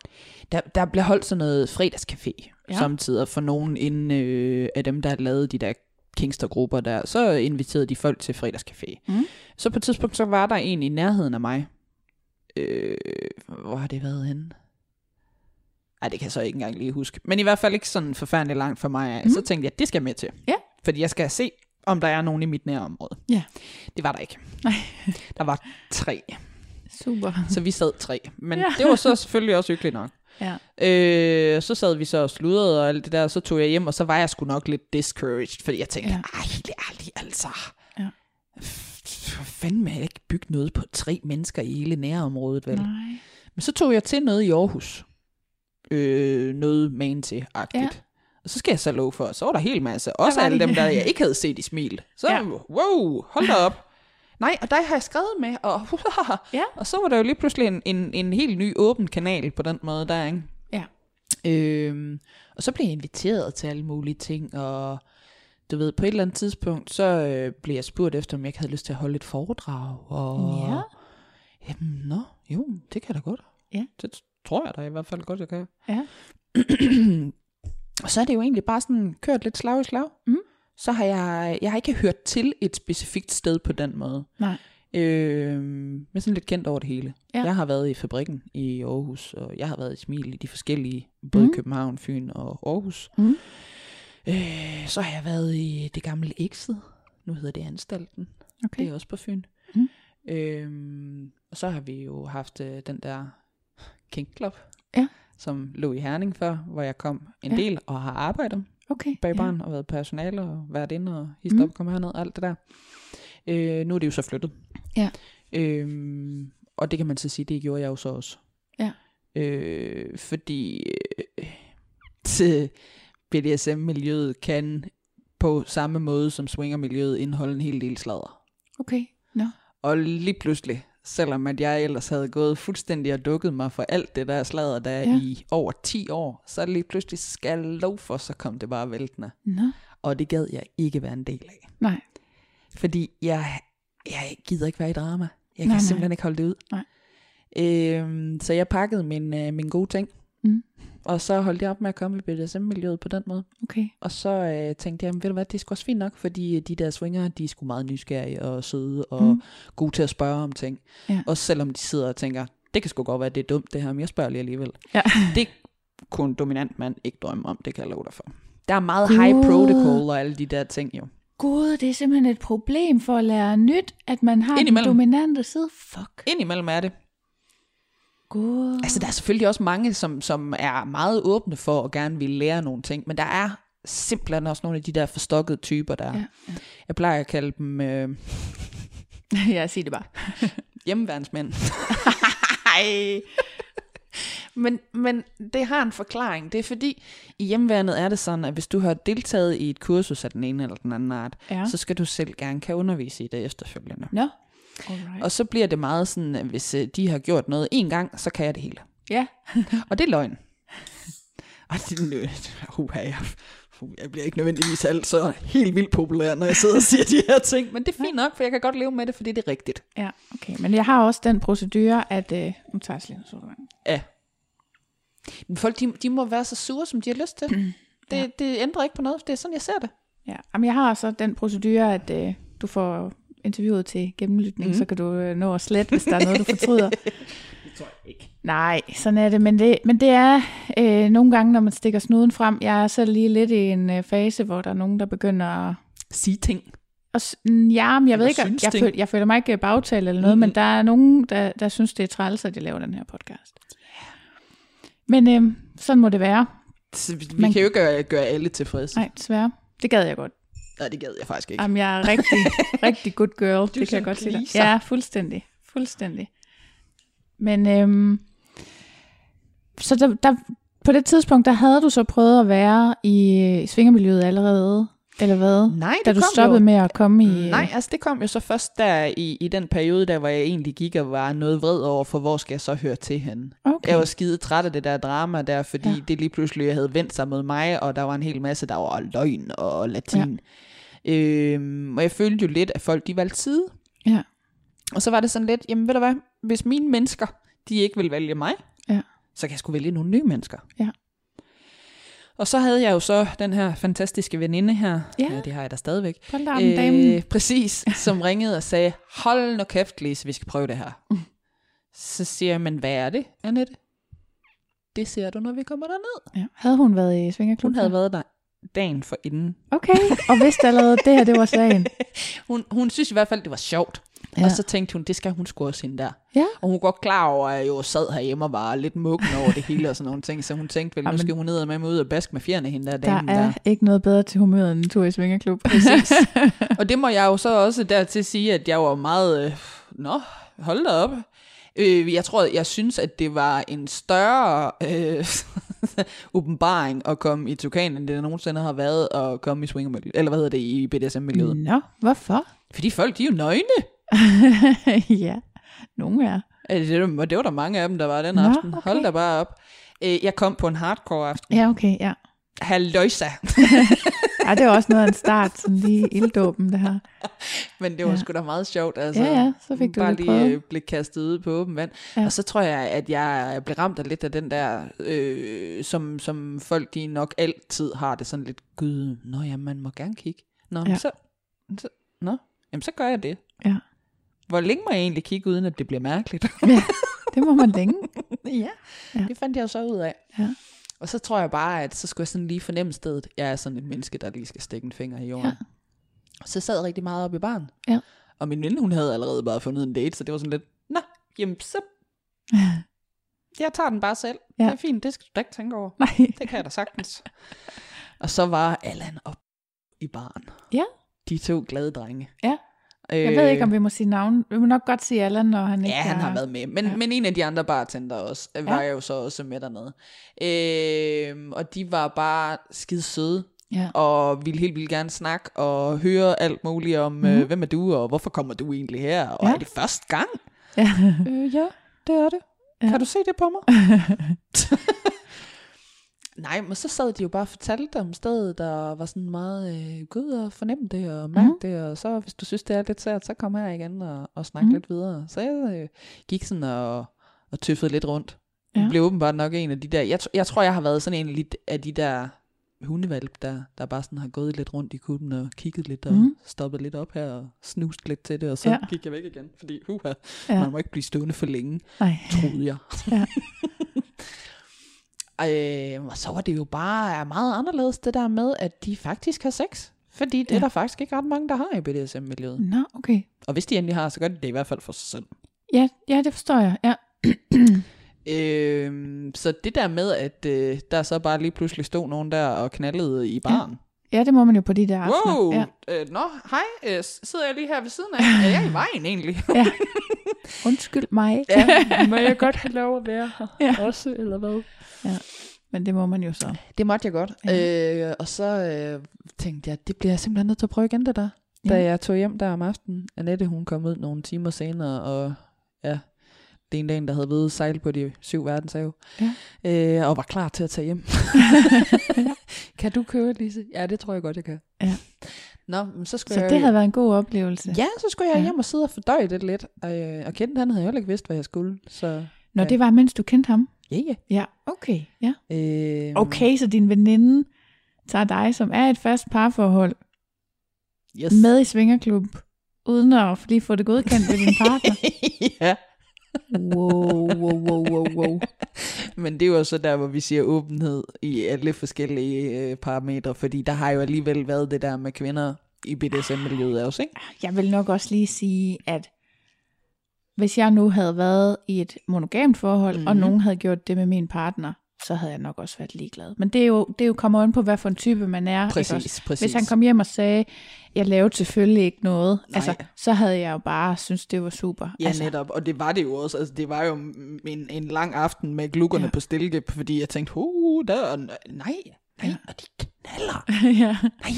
Der, der blev holdt sådan noget fredagscafé Ja. samtidig for nogen inden øh, af dem, der lavet de der Kingster-grupper der. Så inviterede de folk til fredagscafé. Mm. Så på et tidspunkt, så var der en i nærheden af mig. Øh, hvor har det været henne? Ej, det kan jeg så ikke engang lige huske. Men i hvert fald ikke sådan forfærdeligt langt for mig. Mm. Så tænkte jeg, det skal jeg med til. Ja. Fordi jeg skal se, om der er nogen i mit nærområde. Ja. Det var der ikke. Nej. Der var tre. Super. Så vi sad tre. Men ja. det var så selvfølgelig også hyggeligt nok. Ja. Øh, så sad vi så og sludrede og alt det der, og så tog jeg hjem, og så var jeg sgu nok lidt discouraged, fordi jeg tænkte, Ja. ej, helt ærligt, altså. Ja. F- Fandme jeg ikke bygge noget på tre mennesker i hele nærområdet, vel? Nej. Men så tog jeg til noget i Aarhus. Øh, noget man til agtigt. Ja. Og så skal jeg så love for, så var der helt masse. Også alle de. dem, der jeg ikke havde set i smil. Så, ja. wow, hold da op. Nej, og der har jeg skrevet med, og, Ja. og så var der jo lige pludselig en, en, en helt ny åben kanal på den måde der, ikke? Ja. Øhm, og så blev jeg inviteret til alle mulige ting, og du ved, på et eller andet tidspunkt, så øh, blev jeg spurgt efter, om jeg ikke havde lyst til at holde et foredrag. Og, Ja. Jamen, nå, jo, det kan jeg da godt. Ja. Det tror jeg da i hvert fald godt, jeg kan. Ja. og så er det jo egentlig bare sådan kørt lidt slag i slag. Mm. Så har jeg, jeg har ikke hørt til et specifikt sted på den måde. Nej. Øh, men sådan lidt kendt over det hele. Ja. Jeg har været i fabrikken i Aarhus, og jeg har været i Smil i de forskellige, både Mm. København, Fyn og Aarhus. Mm. Øh, så har jeg været i det gamle Exet. Nu hedder det Anstalten. Okay. Det er også på Fyn. Mm. Øhm, og så har vi jo haft øh, den der King Club, Ja. som lå i Herning før, hvor jeg kom en Ja. del og har arbejdet Okay. bag ja. og været personale og været inde og hist Mm. op, komme herned og alt det der. Øh, nu er det jo så flyttet. Ja. Øhm, og det kan man så sige, det gjorde jeg jo så også. Ja. Øh, fordi øh, BDSM-miljøet kan på samme måde som swinger-miljøet indeholde en hel del sladder. Okay. Nå. Og lige pludselig, selvom at jeg ellers havde gået fuldstændig og dukket mig for alt det der sladder, der er Ja. i over 10 år, så lige pludselig skal lov for, så kom det bare væltende. Nå. Og det gad jeg ikke være en del af. Nej. Fordi jeg, jeg gider ikke være i drama. Jeg kan Nej, nej. simpelthen ikke holde det ud. Nej. Øhm, så jeg pakkede min, øh, min gode ting. Mm. Og så holdt jeg op med at komme i BDSM-miljøet på den måde. Okay. Og så øh, tænkte jeg, jamen, ved du hvad, det er sgu også fint nok, fordi øh, de der swinger, de er sgu meget nysgerrige og søde og Mm. gode til at spørge om ting. Ja. Også selvom de sidder og tænker, det kan sgu godt være, det er dumt det her, men jeg spørger lige alligevel. Ja. Det kunne en dominant mand ikke drømme om, det kan jeg love dig for. Der er meget high Gud. protocol og alle de der ting jo. Gud, det er simpelthen et problem for at lære nyt, at man har den Indimellem. dominante side. Fuck. Indimellem er det. Gud. Altså, der er selvfølgelig også mange, som, som er meget åbne for at gerne vil lære nogle ting, men der er simpelthen også nogle af de der forstokkede typer, der Ja, ja. Jeg plejer at kalde dem øh, ja, sig det bare. hjemmeværnsmænd. Ej. men, men det har en forklaring. Det er fordi, i hjemmeværnet er det sådan, at hvis du har deltaget i et kursus af den ene eller den anden art, Ja. så skal du selv gerne kan undervise i det efterfølgende. Nå. Alright. Og så bliver det meget sådan, at hvis øh, de har gjort noget en gang, så kan jeg det hele. Ja. Og det er løgn. Og det, uh, jeg, jeg bliver ikke nødvendigvis alt så helt vildt populær, når jeg sidder og siger de her ting. Men det er fint nok, for jeg kan godt leve med det, fordi det er rigtigt. Ja, okay. Men jeg har også den procedure, at... Øh, nu tager jeg slet en sodavand. Ja. Men folk, de, de må være så sure, som de har lyst til. Det, Ja. det ændrer ikke på noget. Det er sådan, jeg ser det. Ja, Jamen, jeg har så den procedure, at øh, du får interviewet til gennemlytning, mm. så kan du øh, nå at slette, hvis der er noget, du fortryder. Det tror jeg ikke. Nej, sådan er det. Men det, men det er øh, nogle gange, når man stikker snuden frem. Jeg er selv lige lidt i en øh, fase, hvor der er nogen, der begynder at... Sige ting. Og, mm, ja, men jeg ved Eller ikke, jeg, ting. føl, jeg føler mig ikke bagtalt eller noget, mm-hmm. men der er nogen, der, der synes, det er træls, at jeg laver den her podcast. Men øh, sådan må det være. Så vi Man- kan jo ikke gøre, gøre alle tilfredse. Nej, desværre. Det gad jeg godt. Nej, det gad jeg faktisk ikke. Jamen, jeg er rigtig, rigtig good girl. det kan jeg godt dig. pleaser. Ja, fuldstændig. Fuldstændig. Men øhm, så der, der, på det tidspunkt, der havde du så prøvet at være i svingermiljøet allerede, eller hvad? Nej, Da det du kom stoppede jo. med at komme i... Nej, altså det kom jo så først der i, i den periode, der hvor jeg egentlig gik og var noget vred over, for hvor skal jeg så høre til henne. Okay. Jeg var skide træt af det der drama der, fordi ja. det lige pludselig havde vendt sig mod mig, og der var en hel masse, der var løgn og latin. Ja. Øhm, og jeg følte jo lidt, at folk de valgte side. Ja. Og så var det sådan lidt, jamen ved du hvad, hvis mine mennesker, de ikke vil vælge mig, Ja. så kan jeg sgu vælge nogle nye mennesker. Ja. Og så havde jeg jo så den her fantastiske veninde her, Ja. det har jeg da stadigvæk, øh, præcis, som ringede og sagde, hold nu kæft, Lise, vi skal prøve det her. Mm. Så siger jeg, men hvad er det, Annette? Det ser du, når vi kommer derned. Ja. Havde hun været i svingerklub? Hun havde været der dagen for inden. Okay, og vidste allerede, det her, det var sagen. Hun, hun synes i hvert fald, det var sjovt. Ja. Og så tænkte hun, det skal hun sgu også hende der. Ja. Og hun var godt klar over, at jeg jo sad herhjemme og var lidt muggen over det hele og sådan nogle ting. Så hun tænkte vel, nu skal hun ned med mig ud og baske med fjerne hende der Der er der. ikke noget bedre til humøret end en tur i svingerklub. Præcis. og det må jeg jo så også dertil sige, at jeg var meget, øh, nå, hold da op. Øh, jeg tror, jeg synes, at det var en større øh, åbenbaring at komme i Tukan, end det nogensinde har været at komme i swingermiljøet, eller hvad hedder det, i BDSM-miljøet. Mm. Nå, hvorfor? Fordi folk, de er jo nøgne. ja, nogle er. Øh, Det, var- det var der mange af dem, der var den Nå, aften. okay. Hold da bare op. Øh, Jeg kom på en hardcore aften. Ja, okay, ja. Halløjsa. Ja, det var også noget af en start, sådan lige ilddåben, det her. Men det var Ja. sgu da meget sjovt. Altså, Ja, ja, så fik du bare lige prøvet. øh, blive kastet ud på åben vand. Ja. Og så tror jeg, at jeg blev ramt af lidt af den der, øh, som, som folk de nok altid har det sådan lidt, gud, nå ja, man må gerne kigge. Nå, ja. så, så, nå, jamen så gør jeg det. Ja. Hvor længe må jeg egentlig kigge, uden at det bliver mærkeligt? Det må man længe. ja. Ja. ja, det fandt jeg jo så ud af. Ja. Og så tror jeg bare, at så skulle jeg sådan lige fornemme stedet. Jeg er sådan et menneske, der lige skal stikke en finger i jorden. Ja. Ja. Og så sad jeg rigtig meget op i barn. Ja. Og min veninde, hun havde allerede bare fundet en date, så det var sådan lidt, nå, jamen så, jeg tager den bare selv. Ja. Ja. Det er fint, det skal du da ikke tænke over. Nej. Det kan jeg da sagtens. og så var Allan op i barn. Ja. De to glade drenge. Ja. Jeg ved ikke, om vi må sige navn. Vi må nok godt sige Allan, når han ikke Ja, han har været med. Men, Ja. men en af de andre bartender også, øh, var Ja. jo så også med dernede. Øh, og de var bare skide søde. Ja. Og ville helt vildt gerne snakke og høre alt muligt om, mm. øh, hvem er du, og hvorfor kommer du egentlig her? Og Ja. er det første gang? Ja. Øh, ja, det er det. Ja. Kan du se det på mig? Nej, men så sad de jo bare og fortalte om stedet, der var sådan meget, øh, gå ud og fornem det og mærk mm. det, og så hvis du synes, det er lidt sært, så kom her igen og, og snak mm. Lidt videre. Så jeg øh, gik sådan og, og tøffede lidt rundt. Ja. Ja. Blev åbenbart nok en af de der, jeg, jeg tror, jeg har været sådan en lidt af de der hundevalp, der, der bare sådan har gået lidt rundt i kutten og kigget lidt og mm. stoppet lidt op her og snust lidt til det, og så Ja. gik jeg væk igen, fordi uha, Ja. man må ikke blive stående for længe Nej. troede jeg. Ja. Øh, og så var det jo bare meget anderledes det der med, at de faktisk har sex. Fordi det ja. er der faktisk ikke ret mange, der har i BDSM-miljøet. Nå, okay. Og hvis de endelig har, så gør de det i hvert fald for sig selv. Ja, ja det forstår jeg. Ja. Øh, så det der med, at øh, der så bare lige pludselig stod nogen der og knaldede i baren. ja, det må man jo på de der aftener. Wow, Ja. øh, nå, hej, øh, sidder jeg lige her ved siden af? Er jeg i vejen egentlig? ja. Undskyld mig. ja, må jeg godt have lov at være her Ja. også, eller hvad? Men det må man jo så. Det måtte jeg godt. Ja. Øh, og så øh, tænkte jeg, det bliver jeg simpelthen nødt til at prøve igen, det der. Da Ja. jeg tog hjem der om aftenen, Annette hun kom ud nogle timer senere, og ja, det er en dag, der havde været sejl på de syv verdenshave, Ja. øh, og var klar til at tage hjem. kan du køre, Lise? Ja, det tror jeg godt, jeg kan. Ja. Nå, men så skulle Så jeg... det havde været en god oplevelse. Ja, så skulle jeg Ja. hjem og sidde og fordøje det lidt. Og, øh, og Kent, han havde jo ikke vidst, hvad jeg skulle. Så Nå, Ja. det var, mens du kendte ham? Ja, ja. Ja, okay. Ja. Øh, Okay, så din veninde tager dig, som er et fast parforhold, Yes. med i svingerklub, uden at lige få det godkendt ved din partner. ja. wow, wow, wow, wow, wow. Men det er jo så der, hvor vi siger åbenhed i alle forskellige øh, parametre, fordi der har jo alligevel været det der med kvinder i BDSM-miljøet også, ikke? Jeg vil nok også lige sige, at hvis jeg nu havde været i et monogamt forhold, mm-hmm. og Mhm. nogen havde gjort det med min partner, så havde jeg nok også været ligeglad. Men det er jo, det er jo kommer an på, hvad for en type man er. Præcis, præcis. Hvis han kom hjem og sagde, jeg lavede selvfølgelig ikke noget, Nej. altså, så havde jeg jo bare synes det var super. Ja, altså, netop. Og det var det jo også. Altså, det var jo en, en lang aften med glukkerne ja. på stilke, fordi jeg tænkte, uh, der, nej, nej, Ja. og de knaller. ja. Nej,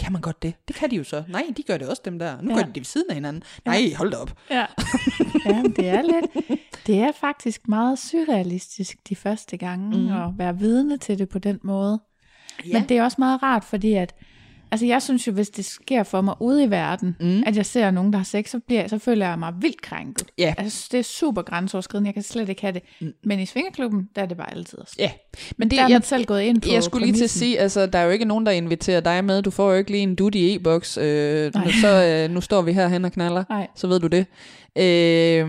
kan man godt det? Det kan de jo så. Nej, de gør det også, dem der. Nu Ja. ja. gør de det ved siden af hinanden. Nej, hold da op. Ja. ja, det er lidt, det er faktisk meget surrealistisk de første gange, mm. At være vidne til det på den måde. Ja. Men det er også meget rart, fordi at, altså jeg synes jo, hvis det sker for mig ude i verden, mm. At jeg ser nogen, der har sex, så, bliver, så føler jeg mig vildt krænket. Ja. Altså, det er super grænseoverskridende, jeg kan slet ikke have det. Mm. Men i svingerklubben, der er det bare altid også. Ja, men det, Der er jeg, selv gået ind på jeg skulle lige til at præmissen. sige, altså, der er jo ikke nogen, der inviterer dig med. Du får jo ikke lige en duty e-boks. Øh, nu, så, øh, nu står vi herhen og knaller. Nej. Så ved du det. Øh,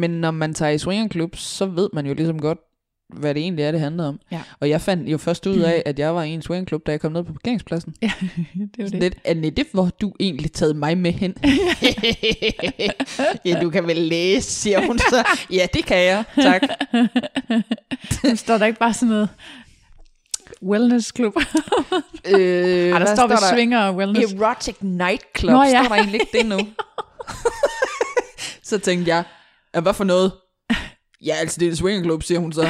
men når man tager i swingerklub, så ved man jo ligesom godt, hvad det egentlig er, det handler om. Ja. Og jeg fandt jo først ud af, at jeg var i en swingerklub, da jeg kom ned på parkeringspladsen. Ja, det er jo det. Lidt, Annette, hvor har du egentlig taget mig med hen? ja, du kan vel læse, siger hun så. Ja, det kan jeg, tak. Nu står der ikke bare sådan noget wellnessklub. Øh, Ej, der hvad står ved svinger og wellness. Erotic nightclub, Nå, ja. står der egentlig ikke det nu? så tænkte jeg, "Ja, hvad for noget? Ja, altså det er en swingerklub, siger hun så.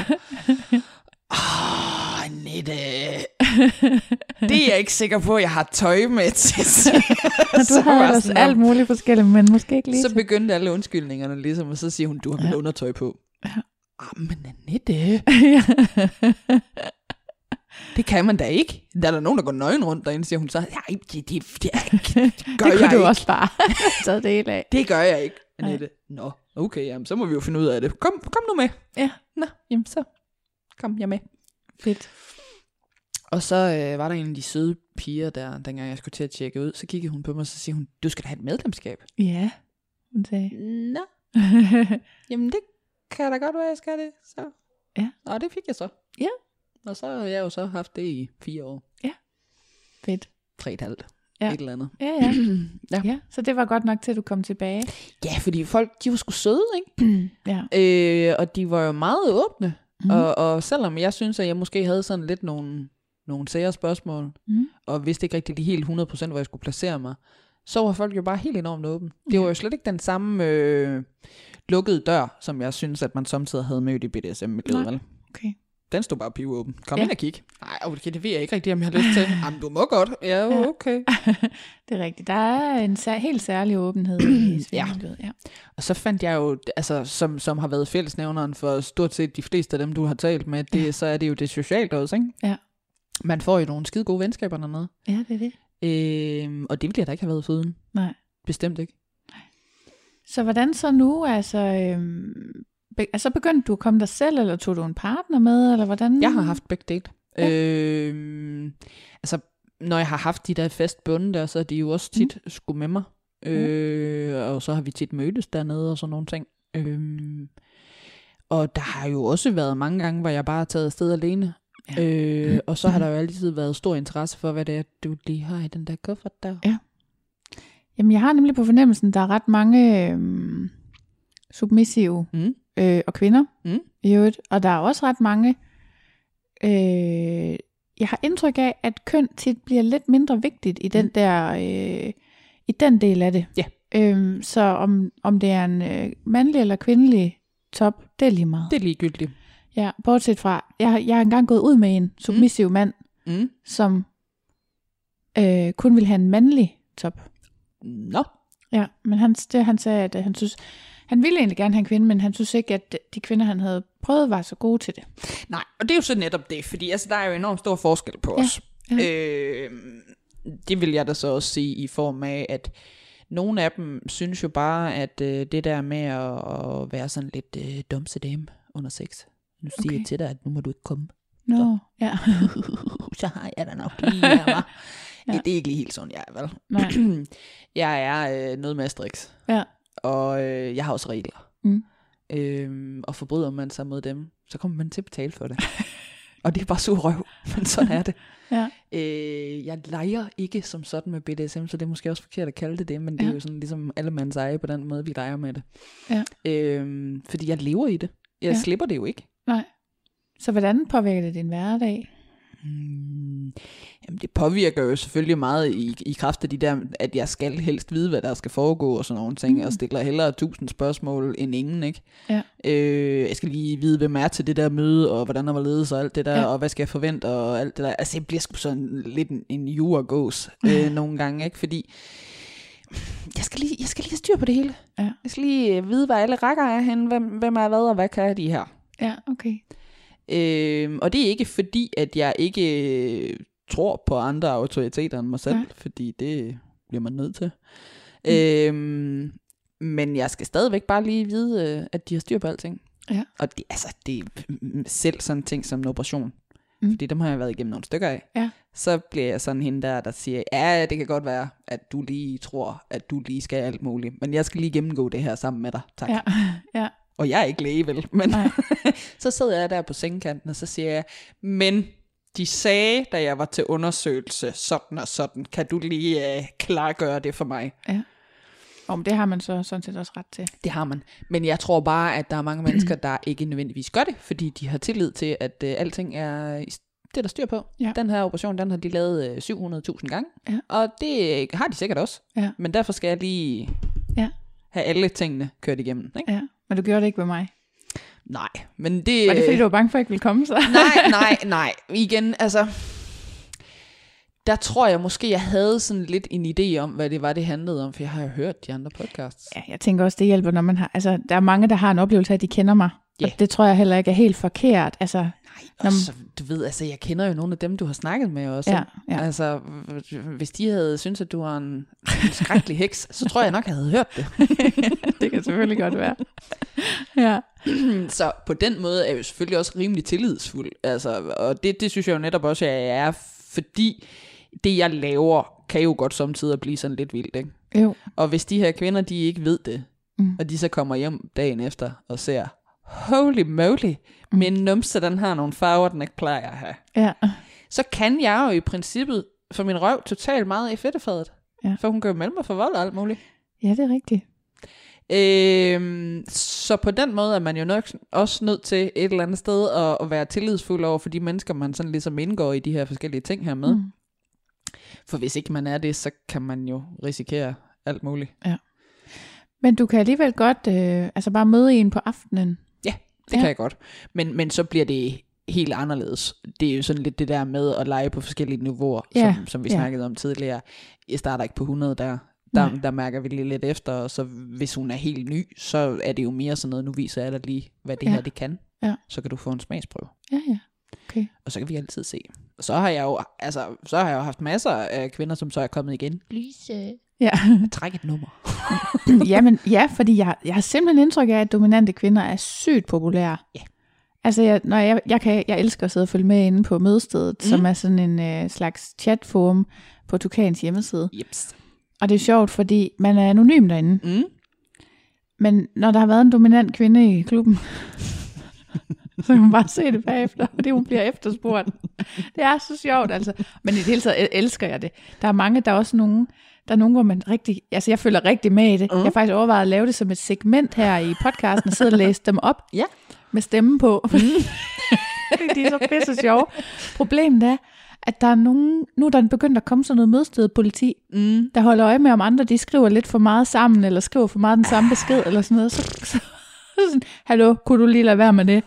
Åh, Annette. Det er jeg ikke sikker på, at jeg har tøj med til. Så du var ellers sådan, alt muligt forskelligt, men måske ikke lige Så begyndte alle undskyldningerne ligesom, og så siger hun, du har vel Ja. undertøj på. Ja. Ah, men Annette, det kan man da ikke. Der er der nogen, der går nøgen rundt derinde, siger hun så. Nej, det, det, det, det, gør det kunne jeg du ikke. også bare taget det af. Det gør jeg ikke, Annette. Nå, okay, jamen, så må vi jo finde ud af det. Kom, kom nu med. Ja. Nå, jamen så kom jeg med. Fedt. Og så øh, var der en af de søde piger der, dengang jeg skulle til at tjekke ud, så kiggede hun på mig, og så siger hun, du skal da have et medlemskab. Ja, hun sagde. Nå, jamen det kan da godt være, jeg skal det. Så. Ja. Og det fik jeg så. Ja. Og så har jeg jo så haft det i fire år. Fedt. Tre et halvt. Ja. Et eller andet. Ja, ja. Ja. ja. Så det var godt nok til, at du kom tilbage. Ja, fordi folk, de var sgu søde, ikke? ja. Øh, og de var jo meget åbne. Mm. Og, og selvom jeg synes, at jeg måske havde sådan lidt nogle, nogle sære spørgsmål, Mhm. og vidste ikke rigtig lige helt 100% hvor jeg skulle placere mig, så var folk jo bare helt enormt åbne. Det var jo slet ikke den samme øh, lukkede dør, som jeg synes, at man samtidig havde mødt i BDSM-miljøet? Okay. Den stod bare pivåben. Kom Ja. ja. ind og kig. Nej, okay, det ved jeg ikke rigtig, om jeg har lyst til. Jamen, du må godt. Ja, okay. Det er rigtigt. Der er en sær- helt særlig åbenhed i svingermiljøet. Ja. Og så fandt jeg jo, altså, som, som har været fællesnævneren for stort set de fleste af dem, du har talt med, det, ja. så er det jo det socialt også, ikke? Ja. Man får jo nogle skide gode venskaber dernede. ja, det er det. Øhm, og det ville jeg da ikke have været foruden. Nej. Bestemt ikke. Så hvordan så nu? Altså, øhm, be- altså begyndte du at komme dig selv, eller tog du en partner med, eller hvordan? Jeg har haft begge dele. Ja. Øhm, altså, når jeg har haft de der festbunde der, så er de jo også tit mm. skulle med mig. Øh, og så har vi tit mødtes dernede og sådan nogle ting. Øhm, Og der har jo også været mange gange, hvor jeg bare har taget afsted alene. Ja. Øh, og så har der jo altid været stor interesse for, hvad det er, du lige har i den der kuffert der. Ja. Jamen, jeg har nemlig på fornemmelsen, der er ret mange øhm, submissive Mm. Øh, og kvinder Mm. i øvrigt. Og der er også ret mange... Øh, jeg har indtryk af, at køn tit bliver lidt mindre vigtigt i den Mm. der... Øh, i den del af det. Ja. Øhm, så om, om det er en øh, mandlig eller kvindelig top, det er lige meget. Det er ligegyldigt. Ja, bortset fra, jeg, jeg har engang gået ud med en submissiv mm. mand, Mm. som øh, kun ville have en mandlig top. Nå. Ja, men han, det, han sagde, at øh, han synes, han ville egentlig gerne have en kvinde, men han synes ikke, at de kvinder, han havde prøvet, var så gode til det. Nej, og det er jo så netop det, fordi altså, der er jo enormt stor forskel på Ja, os. ja. Øh, det vil jeg da så også sige i form af, at nogle af dem synes jo bare, at øh, det der med at, at være sådan lidt øh, dumsedame under sex, nu siger Okay. jeg til dig, at nu må du ikke komme. Nå, Så. ja. så har jeg da nok lige her? Ja. ja. Det er ikke lige helt sådan, jeg er, vel? Nej. jeg er øh, noget med striks, Ja. Og øh, jeg har også regler. Mm. Øhm, og forbryder man sig mod dem, så kommer man til at betale for det. og det er bare sur røv, men sådan er det. Ja. Øh, jeg leger ikke som sådan med BDSM, så det er måske også forkert at kalde det det, men det Ja. er jo sådan ligesom alle mands eje på den måde, vi leger med det. Ja. Øhm, fordi jeg lever i det. Jeg Ja. ja. slipper det jo ikke. Nej. Så hvordan påvirker det din hverdag? Mm, jamen det påvirker jo selvfølgelig meget i, i kraft af de der, at jeg skal helst vide, hvad der skal foregå og sådan nogle ting, Mm. og stiller hellere tusind spørgsmål end ingen, ikke? Ja. Øh, jeg skal lige vide, hvem er til det der møde, og hvordan der var ledes og alt det der, Ja. ja. og hvad skal jeg forvente og alt det der. Altså det bliver sgu sådan lidt en, en jura-gås øh, nogle gange, ikke? Fordi jeg skal, lige, jeg skal lige have styr på det hele. Ja. Jeg skal lige øh, vide, hvad alle rækker er henne, hvem, hvem er hvad, og hvad kan de her. Ja, okay. Øh, og det er ikke fordi, at jeg ikke øh, tror på andre autoriteter end mig selv, Ja. fordi det bliver man nødt til. Mm. Øh, men jeg skal stadigvæk bare lige vide, øh, at de har styr på alting. Ja. Og det, altså, det er selv sådan ting som en operation. Mm. Mm. Fordi dem har jeg været igennem nogle stykker af. Ja. Så bliver jeg sådan hende der, der siger, ja, det kan godt være, at du lige tror, at du lige skal alt muligt. Men jeg skal lige gennemgå det her sammen med dig. Tak. Ja, ja, Og jeg er ikke læge, vel? Men nej. så sidder jeg der på sengekanten, og så siger jeg, men de sagde, da jeg var til undersøgelse, sådan og sådan, kan du lige øh, klargøre det for mig? Om det har man så sådan set også ret til. Det har man. Men jeg tror bare, at der er mange mennesker, der ikke nødvendigvis gør det, fordi de har tillid til, at øh, alting er det, er der styr på. Ja. Den her operation, den har de lavet øh, 700.000 gange, Ja. og det øh, har de sikkert også. Ja. Men derfor skal jeg lige Ja. have alle tingene kørt igennem. Ikke? Ja, men du gjorde det ikke med mig. Nej, men det... Var det fordi, du var bange for, at jeg ikke ville komme så? nej, nej, nej. Igen, altså... Der tror jeg måske, jeg havde sådan lidt en idé om, hvad det var, det handlede om, for jeg har jo hørt de andre podcasts. Ja, jeg tænker også, det hjælper, når man har... Altså, der er mange, der har en oplevelse af, at de kender mig. Ja. Og det tror jeg heller ikke er helt forkert. Altså, Nej, og så, du ved, altså, jeg kender jo nogle af dem, du har snakket med også. ja, ja. Altså, hvis de havde syntes, at du var en, en skrækkelig heks, så tror jeg nok, jeg havde hørt det. det kan selvfølgelig godt være. Ja, så på den måde er jeg jo selvfølgelig også rimelig tillidsfuld. Altså, og det, det synes jeg jo netop også, at jeg er, fordi det, jeg laver, kan jo godt samtidig blive sådan lidt vildt, ikke? jo. Og hvis de her kvinder, de ikke ved det, mm. og de så kommer hjem dagen efter og ser, holy moly, Mm. min numse, den har nogle farver, den ikke plejer at have. Ja, Så kan jeg jo i princippet få min røv totalt meget i fedtefadet. Ja. For hun jo melde mig for vold og alt muligt. ja det er rigtigt. Øhm, så på den måde er man jo nok også nødt til et eller andet sted at, at være tillidsfuld over for de mennesker, man sådan ligesom indgår i de her forskellige ting her med. Mm. For hvis ikke man er det, så kan man jo risikere alt muligt. Men du kan alligevel godt øh, altså bare møde en på aftenen. Det Ja. kan jeg godt. Men, men så bliver det helt anderledes. Det er jo sådan lidt det der med at lege på forskellige niveauer, Ja, som, som vi ja. snakkede om tidligere. Jeg starter ikke på 100 der. Der, Nej. der mærker vi lige lidt efter, og så hvis hun er helt ny, så er det jo mere sådan noget, nu viser jeg dig lige, hvad det Ja. ja. her det kan. Ja. Så kan du få en smagsprøve. Ja, ja. Okay. Og så kan vi altid se. Og så har jeg jo, altså, så har jeg jo haft masser af kvinder, som så er kommet igen. Lise. Ja. Træk et nummer. Jamen, ja, fordi jeg, jeg har simpelthen indtryk af, at dominante kvinder er sygt populære. Ja. Altså, jeg, når jeg, jeg, kan, jeg elsker at sidde og følge med inde på mødestedet, mm. som er sådan en øh, slags chatforum på Tukans hjemmeside. Jeps. Og det er sjovt, fordi man er anonym derinde. Mm. Men når der har været en dominant kvinde i klubben, så kan man bare se det bagefter, fordi hun bliver efterspurgt. Det er så sjovt, altså. Men i det hele taget elsker jeg det. Der er mange, der er også nogen, der er nogen, hvor man rigtig, altså jeg føler rigtig med i det. Mm. Jeg har faktisk overvejet at lave det som et segment her i podcasten, og sidde og læse dem op Ja. med stemme på. Mm. de er så pisse sjove. Problemet er, at der er nogen, nu er der begyndt at komme sådan noget mødstedet politi, Mm. der holder øje med, om andre de skriver lidt for meget sammen, eller skriver for meget den samme besked, eller sådan noget. Så, så, så sådan, hallo, kunne du lige lade være med det?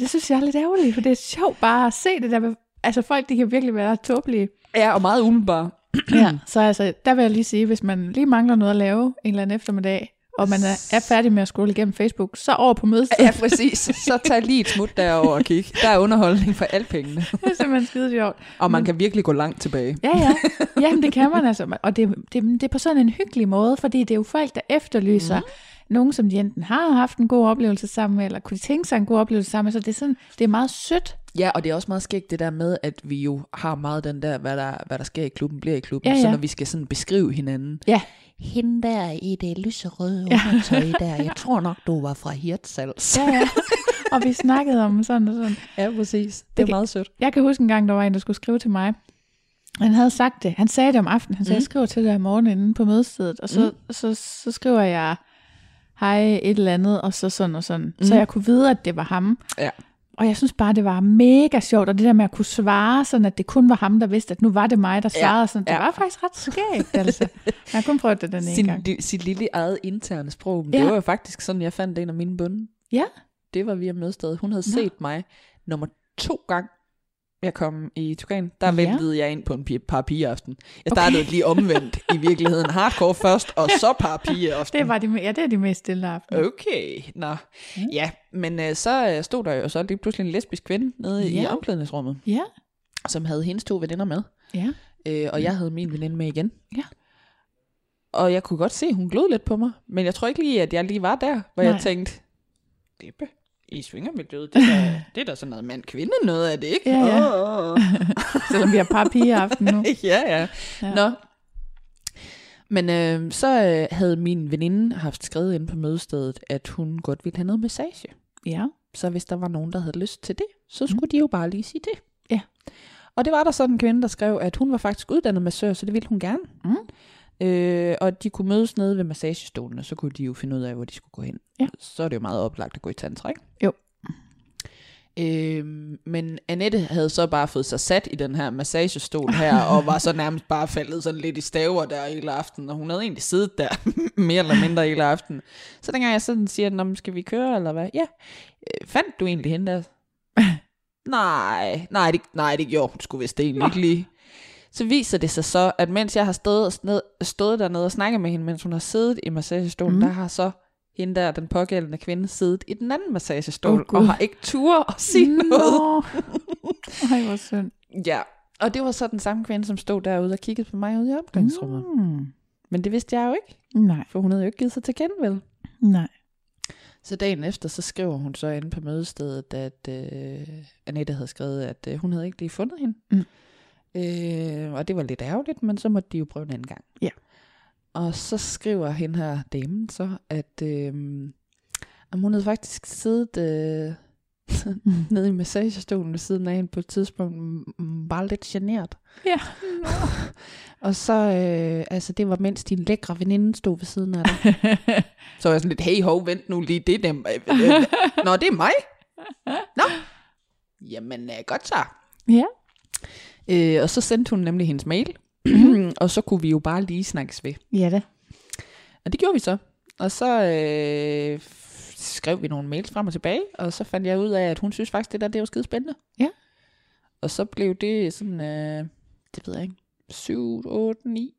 Det synes jeg er lidt ærgerligt, for det er sjovt bare at se det der. Altså folk, de kan virkelig være tåbelige. Ja, og meget umiddelbart. Ja, så altså, der vil jeg lige sige, hvis man lige mangler noget at lave en eller anden eftermiddag, og man er, er færdig med at scrolle igennem Facebook, så over på mødestedet. Ja, præcis. Så tag lige et smut derover og kig. Der er underholdning for alle pengene. Det er simpelthen skide sjovt. Og man kan virkelig gå langt tilbage. Ja, ja. Jamen, det kan man altså. Og det, det, det er på sådan en hyggelig måde, fordi det er jo folk, der efterlyser mm. nogen, som de enten har haft en god oplevelse sammen med, eller kunne tænke sig en god oplevelse sammen med. Så det er, sådan, det er meget sødt. Ja, og det er også meget skægt det der med, at vi jo har meget den der, hvad der, hvad der sker i klubben, bliver i klubben. Ja, ja. Så når vi skal sådan beskrive hinanden. Ja. Hende der i det lyserøde undertøj der, jeg tror nok, du var fra Hirtshals. Ja, ja. Og vi snakkede om sådan og sådan. ja, præcis. Det Det er kan- meget sødt. Jeg kan huske en gang, der var en, der skulle skrive til mig. Han havde sagt det. Han sagde det om aftenen. Han sagde, Mm. jeg skriver til dig i morgen inde på mødestedet. Og så, mm. så, så skriver jeg, hej et eller andet, og så sådan og sådan. Mm. Så jeg kunne vide, at det var ham. Ja. Og jeg synes bare, det var mega sjovt, og det der med at kunne svare, sådan at det kun var ham, der vidste, at nu var det mig, der Ja, svarede. Sådan, det ja. var faktisk ret skægt, altså. Jeg har kun prøvet det den ene Sin, gang. li, sit lille eget interne sprog. Men Ja. Det var jo faktisk sådan, jeg fandt en af mine bunde. Ja. Det var via mødestedet. Hun havde Nå. set mig nummer to gang, jeg kom i Tugan. Der Ja. ventede jeg ind på en pi- paraplyaften. Jeg startede okay. lige omvendt i virkeligheden. Hardcore først, og så paraplyaften. Det var de, me- ja, det er de mest stille aftener. Okay, nå. Ja. Ja, men øh, så øh, stod der jo så lige pludselig en lesbisk kvinde nede i Ja. omklædningsrummet, Ja, som havde hendes to veninder med. ja. Øh, og jeg havde min veninde med igen. Ja. Og jeg kunne godt se, at hun glød lidt på mig. Men jeg tror ikke lige, at jeg lige var der, hvor Nej. jeg tænkte, Dippe, I svingermiljøet, det er, da- det er da sådan noget mand-kvinde noget af det, ikke? Ja, ja. Åh. Selvom vi har par piger aften nu. ja, ja. Ja. ja. Nå. Men øh, så øh, havde min veninde haft skrevet ind på mødestedet, at hun godt ville have noget massage. Ja. Så hvis der var nogen, der havde lyst til det, så skulle mm. de jo bare lige sige det. Ja. Og det var der sådan en kvinde, der skrev, at hun var faktisk uddannet massør, så det ville hun gerne. Mm. Øh, og de kunne mødes nede ved massagestolene, så kunne de jo finde ud af, hvor de skulle gå hen. Ja. Så er det jo meget oplagt at gå i tantra, ikke? Jo. Øh, men Annette havde så bare fået sig sat i den her massagestol her, og var så nærmest bare faldet sådan lidt i staver der hele aftenen, og hun havde egentlig siddet der mere eller mindre hele aftenen. Så dengang jeg sådan siger, Nå, skal vi køre, eller hvad? Ja. Øh, fandt du egentlig hende der? nej, nej det, nej, det gjorde hun sgu vist egentlig ikke lige. Så viser det sig så, at mens jeg har stået, ned, stået dernede og snakket med hende, mens hun har siddet i massagestolen, Mm. der har så hende der, den pågældende kvinde, siddet i den anden massagestol, oh, og har ikke tur at sige noget. Nå. Ej, hvor synd. Ja, og det var så den samme kvinde, som stod derude og kiggede på mig ude i omklædningsrummet. Mm. Mm. Men det vidste jeg jo ikke, Nej, for hun havde jo ikke givet sig til kende, vel? nej. Så dagen efter, så skriver hun så inde på mødestedet, at øh, Annette havde skrevet, at øh, hun havde ikke lige fundet hende. Mm. Øh, og det var lidt ærgerligt, men så måtte de jo prøve en anden gang. Ja. Og så skriver hende her damen så, at, øh, at hun havde faktisk siddet øh, nede i massagestolen ved siden af hende på et tidspunkt, bare lidt genert. Ja. Og så, øh, altså det var mens din lækre veninde stod ved siden af dig. Så var jeg sådan lidt, hey ho, vent nu lige, det er dem. øh, øh, Nå, det er mig? Nå, jamen øh, godt så. Ja. Øh, og så sendte hun nemlig hendes mail, og så kunne vi jo bare lige snakkes ved. Ja da. Og det gjorde vi så. Og så øh, skrev vi nogle mails frem og tilbage, og så fandt jeg ud af, at hun synes faktisk, det der det var skide spændende. Ja. Og så blev det sådan, øh, det ved jeg ikke, 7, 8, 9,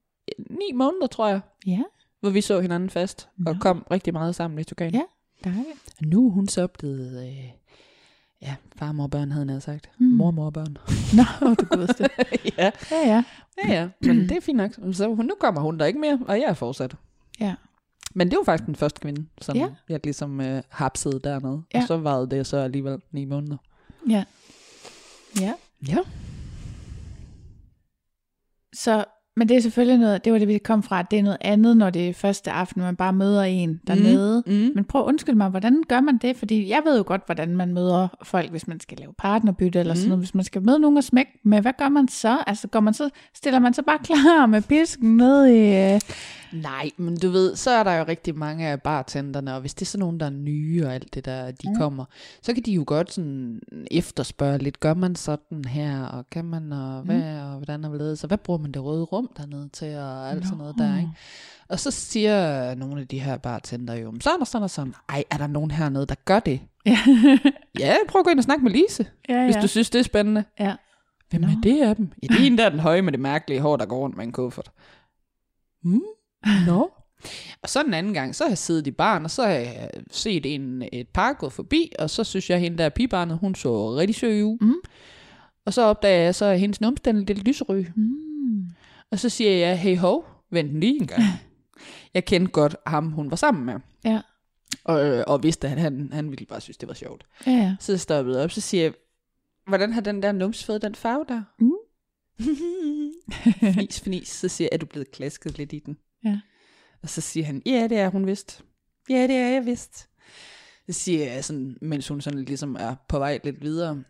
9 måneder, tror jeg, Ja, hvor vi så hinanden fast, og Nå. kom rigtig meget sammen i Tugan. Ja. dejligt. Og nu er hun så blevet, øh, ja, far, mor, børn, havde han sagt. Mm. Mor, mor, børn. Nå, du godeste. ja, Ja, ja. ja, ja, men det er fint nok. Så hun, nu kommer hun der ikke mere, og jeg er fortsat. Ja. Men det var faktisk den første kvinde, som ja. jeg ligesom øh, hapsede dernede. Ja. Og så varede det så alligevel ni måneder. Ja. Ja. Ja. Så Men det er selvfølgelig noget, det var det, vi kom fra, at det er noget andet, når det er første aften, man bare møder en dernede. Mm, mm. Men prøv at undskylde mig, hvordan gør man det? Fordi jeg ved jo godt, hvordan man møder folk, hvis man skal lave partnerbytte eller mm. sådan noget. Hvis man skal møde nogen og smække med, hvad gør man så? Altså går man så, stiller man så bare klar med pisken ned i... Nej, men du ved, så er der jo rigtig mange af bartenderne, og hvis det er sådan nogen, der er nye og alt det der, de mm. kommer, så kan de jo godt sådan efterspørge lidt, gør man sådan her, og kan man, og hvad, mm. og hvordan er det, så hvad bruger man det røde rum dernede til, og alt no. sådan noget der, ikke? Og så siger nogle af de her bartender jo, så er der sådan og sådan, ej, er der nogen hernede, der gør det? Ja. ja, prøv at gå ind og snakke med Lise, ja, hvis ja. du synes, det er spændende. Ja. Hvem er det af dem? Ja, det er en der er den høje med det mærkelige hår, der går rundt med en kuffert. Hmm? Nå. Og så en anden gang, så har jeg siddet i barn, og så har jeg set en, et par gå forbi, og så synes jeg, at hende der pigebarnet, hun så rigtig søg ud. Mm. Og så opdager jeg så, at hendes numsden er lidt lyserød. Mm. Og så siger jeg, hey ho, vent lige en gang. jeg kendte godt ham, hun var sammen med. Ja. Og, og vidste, at han, han ville bare synes, det var sjovt. Ja, ja. Så stoppede jeg op, så siger jeg, hvordan har den der nums fået den farve der? Mm. fnis, fnis. Så siger jeg, er du blevet klasket lidt i den? Ja. Og så siger han, ja, det er hun vist. Ja, det er jeg vist. Så siger jeg, sådan, mens hun sådan ligesom er på vej lidt videre,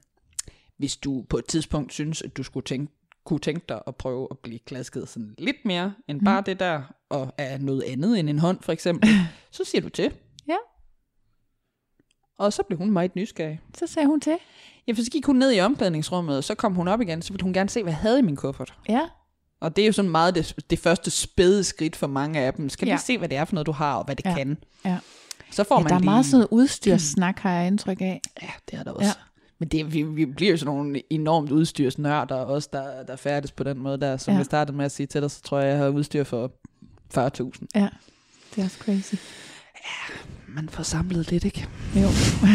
hvis du på et tidspunkt synes, at du skulle tænke, kunne tænke dig at prøve at blive klasket sådan lidt mere, end bare det der, og er noget andet end en hånd for eksempel, så siger du til. Ja. Og så blev hun meget nysgerrig. Så sagde hun til. Ja, for så gik hun ned i omklædningsrummet, og så kom hun op igen, så ville hun gerne se, hvad jeg havde i min kuffert. Ja. Og det er jo sådan meget det, det første spæde skridt for mange af dem. Skal Ja. ja. lige se, hvad det er for noget, du har, og hvad det Ja. ja. kan. Ja. Så får ja, man der er lige... meget sådan udstyrssnak, har jeg indtryk af. Ja, det er der også. Ja. Ja. Men det, vi, vi bliver jo sådan nogle enormt udstyrsnørder, også der, der færdes på den måde der. Som Ja. ja. jeg startede med at sige til dig, så tror jeg, jeg har udstyr for 40.000. Ja, det er også crazy. Man får samlet lidt, ikke? Jo,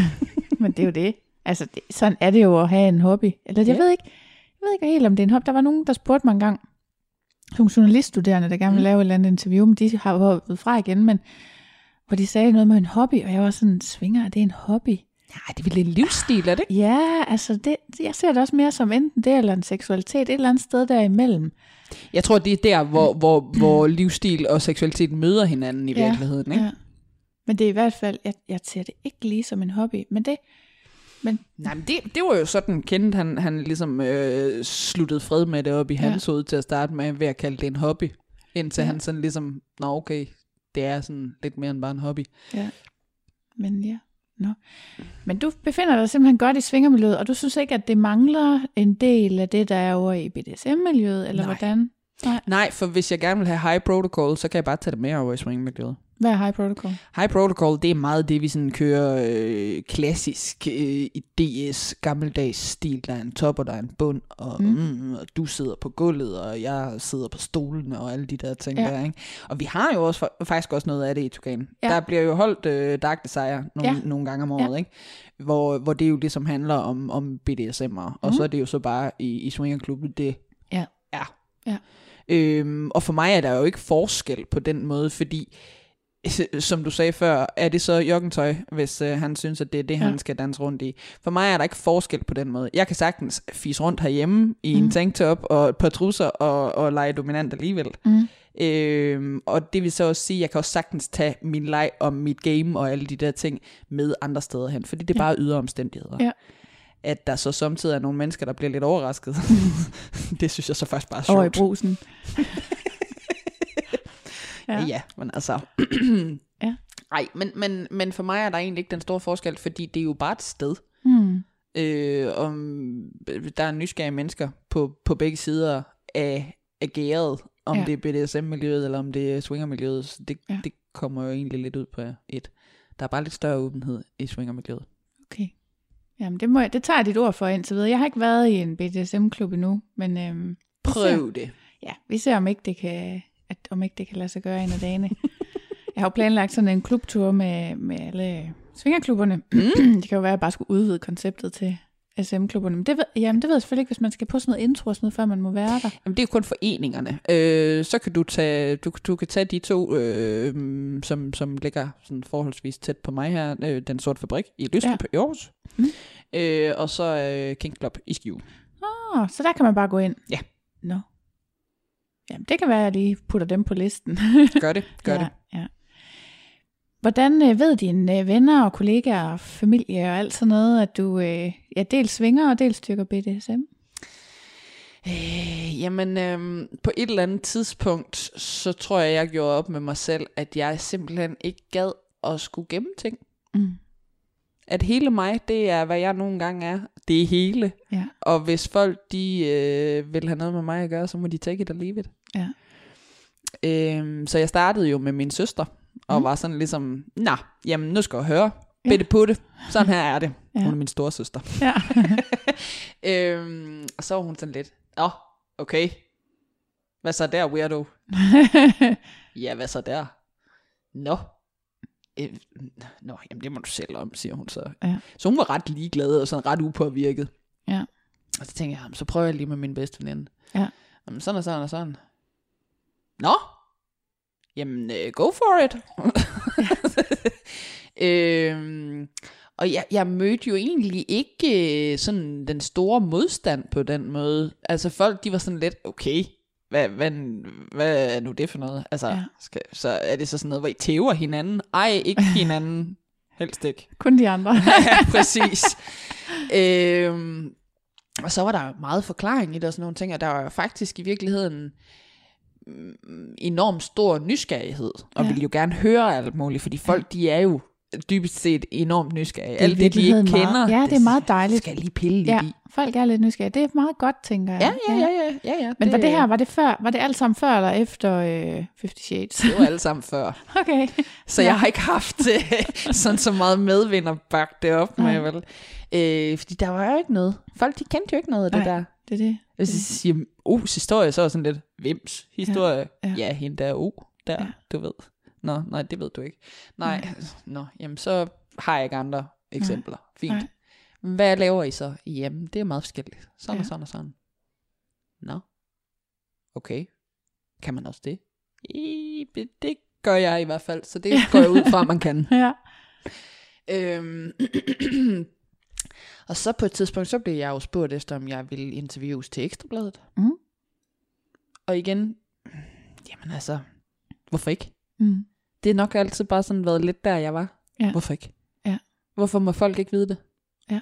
men det er jo det. Altså, det, sådan er det jo at have en hobby. Eller jeg Ja. ved ikke, jeg ved ikke helt, om det er en hobby. Der var nogen, der spurgte mig engang, nogle journaliststuderende, der gerne ville Mm. lave et eller andet interview, men de har hoppet fra igen, men hvor de sagde noget med en hobby, og jeg var sådan, svinger, er det en hobby? Nej, det er vel en livsstil, er det? Ja, altså, det, jeg ser det også mere som enten det, eller en seksualitet, et eller andet sted derimellem. Jeg tror, det er der, hvor, hvor, hvor livsstil og seksualitet møder hinanden i Ja, virkeligheden, ikke? Ja. Men det er i hvert fald, jeg, jeg ser det ikke lige som en hobby, men det, men Nej, men det, det var jo sådan, Kenneth, han, han ligesom øh, sluttede fred med det op i Ja. hans hoved til at starte med, ved at kalde det en hobby. Indtil Ja. han sådan ligesom, nå okay, det er sådan lidt mere end bare en hobby. Ja. Men ja. Nå. Men du befinder dig simpelthen godt i svingermiljøet, og du synes ikke, at det mangler en del af det, der er over i BDSM-miljøet, eller Nej. hvordan? Nej, for hvis jeg gerne vil have high protocol, så kan jeg bare tage det med over i swingmiljøet. Hvad er high protocol? High protocol, det er meget det, vi sådan kører øh, klassisk øh, i DS gammeldags stil. Der er en top, og der er en bund, og, Mm. mm. Mm, og du sidder på gulvet, og jeg sidder på stolen, og alle de der ting Ja. ja. der, ikke? Og vi har jo også fa- faktisk også noget af det i Tugan. Ja. Ja. Der bliver jo holdt øh, Dark Desire nogle, Ja. ja. nogle gange om Ja. året, ikke? Hvor, hvor det jo ligesom handler om, om BDSM'er, og Mhm. så er det jo så bare i, i swingerklubben, det Ja. er. Ja. Øhm, og for mig er der jo ikke forskel på den måde, fordi som du sagde før, er det så joggentøj, hvis øh, han synes, at det er det, Ja. han skal danse rundt i. For mig er der ikke forskel på den måde. Jeg kan sagtens fise rundt herhjemme i Mm. en tanktop og et par trusser og, og lege dominant alligevel. Mm. Øhm, og det vil så også sige, at jeg kan også sagtens tage min leg og mit game og alle de der ting med andre steder hen, fordi det er Ja. bare ydre omstændigheder. Ja. At der så samtidig er nogle mennesker, der bliver lidt overrasket. det synes jeg så faktisk bare er Over i sjovt. brusen. Ja. ja, men altså... Ja. Nej, men, men, men for mig er der egentlig ikke den store forskel, fordi det er jo bare et sted. Mm. Øh, om der er nysgerrige mennesker på, på begge sider af, af gæret, om Ja. det er BDSM-miljøet, eller om det er swingermiljøet. Så det, Ja. ja. det kommer jo egentlig lidt ud på et. Der er bare lidt større åbenhed i swingermiljøet. Okay. Jamen, det, må jeg, det tager jeg dit ord for indtil videre. Jeg har ikke været i en BDSM-klub endnu, men øhm, Prøv det. ja, vi ser, om ikke det kan, at, om ikke det kan lade sig gøre en af dagene. jeg har jo planlagt sådan en klubtur med, med alle svingerklubberne. Mm. det kan jo være, at jeg bare skulle udvide konceptet til SM-klubberne. Men det ved, jamen, det ved jeg selvfølgelig ikke, hvis man skal på sådan noget intro og sådan noget, før man må være der. Jamen, det er jo kun foreningerne. Øh, så kan du tage, du, du kan tage de to, øh, som, som ligger sådan forholdsvis tæt på mig her. Øh, den sorte fabrik i Lystrup ja. i Aarhus. Mm. Øh, og så øh, King Club i Skive. Åh, så der kan man bare gå ind. Ja. Nå. Jamen, det kan være, at jeg lige putter dem på listen. Gør det, gør ja, det. Ja. Hvordan øh, ved dine øh, venner og kollegaer og familie og alt sådan noget, at du øh, ja, dels svinger og dels styrker BDSM? Øh, jamen, øh, på et eller andet tidspunkt, så tror jeg, jeg gjorde op med mig selv, at jeg simpelthen ikke gad at skulle gemme ting. Mm. At hele mig, det er, hvad jeg nogle gange er. Det er hele. Ja. Og hvis folk, de øh, vil have noget med mig at gøre, så må de take it or leave it. Ja. Øhm, så jeg startede jo med min søster, og Mm. var sådan ligesom, nå, jamen nu skal jeg høre, Ja. bitte putte, sådan her er det. Ja. Hun er min store søster. Ja. øhm, og så var hun sådan lidt, åh, okay, hvad så der, weirdo? Ja, hvad så der? Nå. Øh, nå, jamen det må du selv om, siger hun så. Ja. Så hun var ret ligeglad og sådan ret upåvirket. Ja. Og så tænkte jeg, "Jamen, så prøver jeg lige med min bedste veninde. Ja. Jamen, sådan og sådan og sådan. Nå, jamen uh, go for it. øhm, og jeg, jeg mødte jo egentlig ikke øh, sådan den store modstand på den måde. Altså folk, de var sådan lidt, okay, hvad, hvad, hvad er nu det for noget? Altså, Ja. skal, så er det så sådan noget, hvor I tæver hinanden? Ej, ikke hinanden. Helst ikke. Kun de andre. ja, præcis. øhm, og så var der meget forklaring i det og sådan nogle ting, og der var faktisk i virkeligheden mm, enormt stor nysgerrighed, og ja. ville jo gerne høre alt muligt, fordi folk, de er jo dybest set enormt nysgerrige. Det er Alt det, de ikke virkeligheden kender, meget- ja, det er meget dejligt. skal lige pille lidt ja, i. folk er lidt nysgerrige. Det er meget godt, tænker jeg. Ja, ja, ja, ja, ja, ja. Men var det her, var det før, var det alt sammen før eller efter øh, Fifty Shades? Det var alle sammen før. Okay. Så Ja. jeg har ikke haft øh, sådan så meget medvind at bakke det op med, Nej. vel? Øh, fordi der var jo ikke noget. Folk, de kendte jo ikke noget af det Nej. der. Det er det. Hvis jeg siger O's historie, så er sådan lidt, hvims historie? Ja, Ja, ja. hende der er O, der, ja. du ved. Nå, nej, det ved du ikke. Nej, Nej. nå, jamen så har jeg ikke andre eksempler. Fint. Nej. Hvad laver I så? Jamen, det er meget forskelligt. Sådan Ja. og sådan og sådan. Nå, okay. Kan man også det? I, det gør jeg i hvert fald, så det går jeg ud fra, at man kan. Ja. Øhm, og så på et tidspunkt, så blev jeg jo spurgt efter, om jeg ville interviews til Ekstrabladet. Mm. Og igen, jamen altså, hvorfor ikke? Mm. Det er nok altid bare sådan været lidt der, jeg var. Ja. Hvorfor ikke? Ja. Hvorfor må folk ikke vide det? Ja.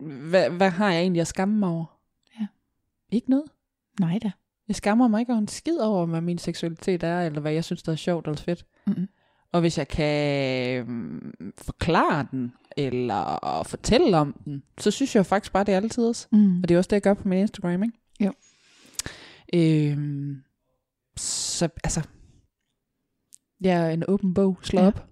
Hvad, hvad har jeg egentlig at skamme mig over? Ja. Ikke noget. Nej da. Jeg skammer mig ikke over en skid over, hvad min seksualitet er, eller hvad jeg synes, der er sjovt eller fedt. Mm-mm. Og hvis jeg kan mm, forklare den, eller fortælle om den, så synes jeg faktisk bare, det er altid også. Mm. Og det er også det, jeg gør på min Instagram, ikke? Jo. Øhm, så altså, er en åben bog. Slå Ja. ja. op.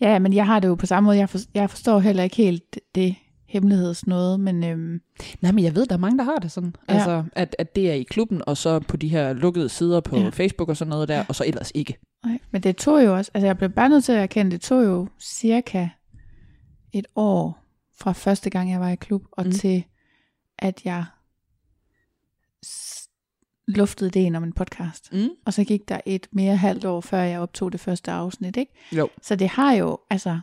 Ja, ja, men jeg har det jo på samme måde. Jeg, for, jeg forstår heller ikke helt det hemmelighedsnåde, men øhm, Nej, men jeg ved, der er mange, der har det sådan. Ja. Ja. Altså, at, at det er i klubben, og så på de her lukkede sider på Ja. ja. Facebook og sådan noget der, og så ellers ikke. nej, men det tog jo også, altså jeg blev bare nødt til at erkende, det tog jo cirka et år fra første gang, jeg var i klub, og mm. Til at jeg luftede ideen om en podcast. Mm. Og så gik der et mere halvt år, før jeg optog det første afsnit, ikke? Jo. Så det har jo, altså,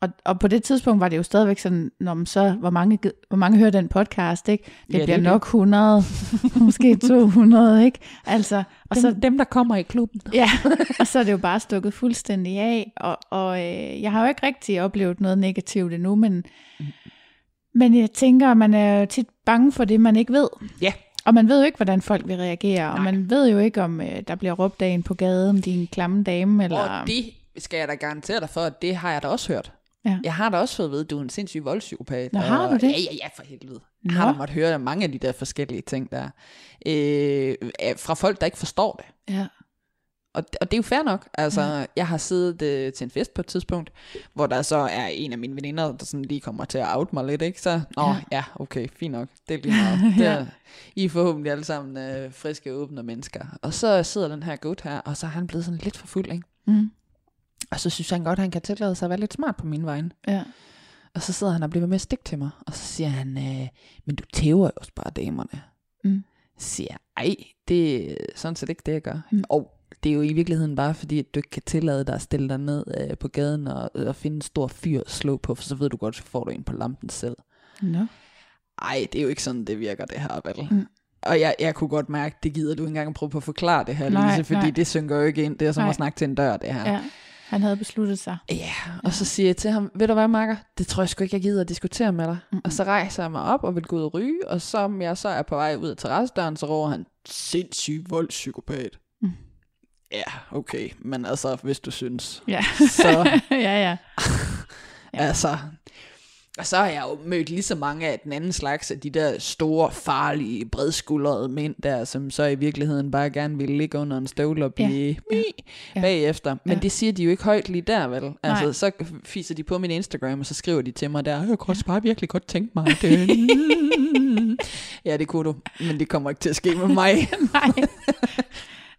og, og på det tidspunkt var det jo stadigvæk sådan, når man så, hvor mange, hvor mange hører den podcast, ikke? Det Ja, det bliver er det. nok 100, måske 200, ikke? Altså, og Dem, så, dem, der kommer i klubben. ja, og så er det jo bare stukket fuldstændig af, og, og øh, jeg har jo ikke rigtig oplevet noget negativt endnu, men, men jeg tænker, man er jo tit bange for det, man ikke ved. Ja. Og man ved jo ikke, hvordan folk vil reagere, og Nej. man ved jo ikke, om øh, der bliver råbt af en på gaden, din klamme dame, eller... Og det skal jeg da garantere dig for, at det har jeg da også hørt. Ja. Jeg har da også fået vide, at du er en sindssyg voldspsykopat. Nå, har Og- du det? Ja, ja, ja, for helvede. Jeg har Nå. da måttet høre mange af de der forskellige ting der. Øh, fra folk, der ikke forstår det. Ja. Og, og det er jo fair nok. Altså, ja. jeg har siddet øh, til en fest på et tidspunkt, hvor der så er en af mine veninder, der sådan lige kommer til at out mig lidt, ikke? Så, nå, Ja. ja, okay, fint nok. Det er lige meget. Det Ja. er, I er forhåbentlig alle sammen øh, friske, åbne mennesker. Og så sidder den her gut her, og så er han blevet sådan lidt for fuld, ikke? Mm. Og så synes han godt, at han kan tillade sig at være lidt smart på min vegne. Ja. Og så sidder han og bliver med at stikke til mig. Og så siger han, øh, men du tæver jo også bare damerne. Mm. Så siger jeg, ej, det er sådan set ikke det, jeg gør. Mm. Mm. Og det er jo i virkeligheden bare fordi, at du ikke kan tillade dig at stille dig ned øh, på gaden og, og finde en stor fyr at slå på, for så ved du godt, så får du en på lampen selv. Nå. Ej, det er jo ikke sådan, det virker, det her, vel? Mm. og jeg, jeg kunne godt mærke, det gider du ikke engang at prøve på at forklare det her, Nej, Lise, fordi nej. det synker jo ikke ind. Det er som Nej. at snakke til en dør, det her. Ja, han havde besluttet sig. Ja, og så siger jeg til ham, ved du hvad, Marker, det tror jeg sgu ikke, jeg gider at diskutere med dig. Mm-hmm. Og så rejser jeg mig op og vil gå ud og ryge, og som jeg så er på vej ud af terrassedøren, så råber han, sindssyg voldspsykopat. Ja, okay, men altså, hvis du synes, Ja, så ja, ja. altså... Og så har jeg jo mødt lige så mange af den anden slags af de der store, farlige, bredskuldrede mænd der, som så i virkeligheden bare gerne ville ligge under en støvle og blive Ja, ja. ja. bagefter. Men Ja. det siger de jo ikke højt lige der, vel? Altså, Nej. så fiser de på min Instagram, og så skriver de til mig der, jeg kunne også bare virkelig godt tænke mig det. ja, det kunne du, men det kommer ikke til at ske med mig. Nej.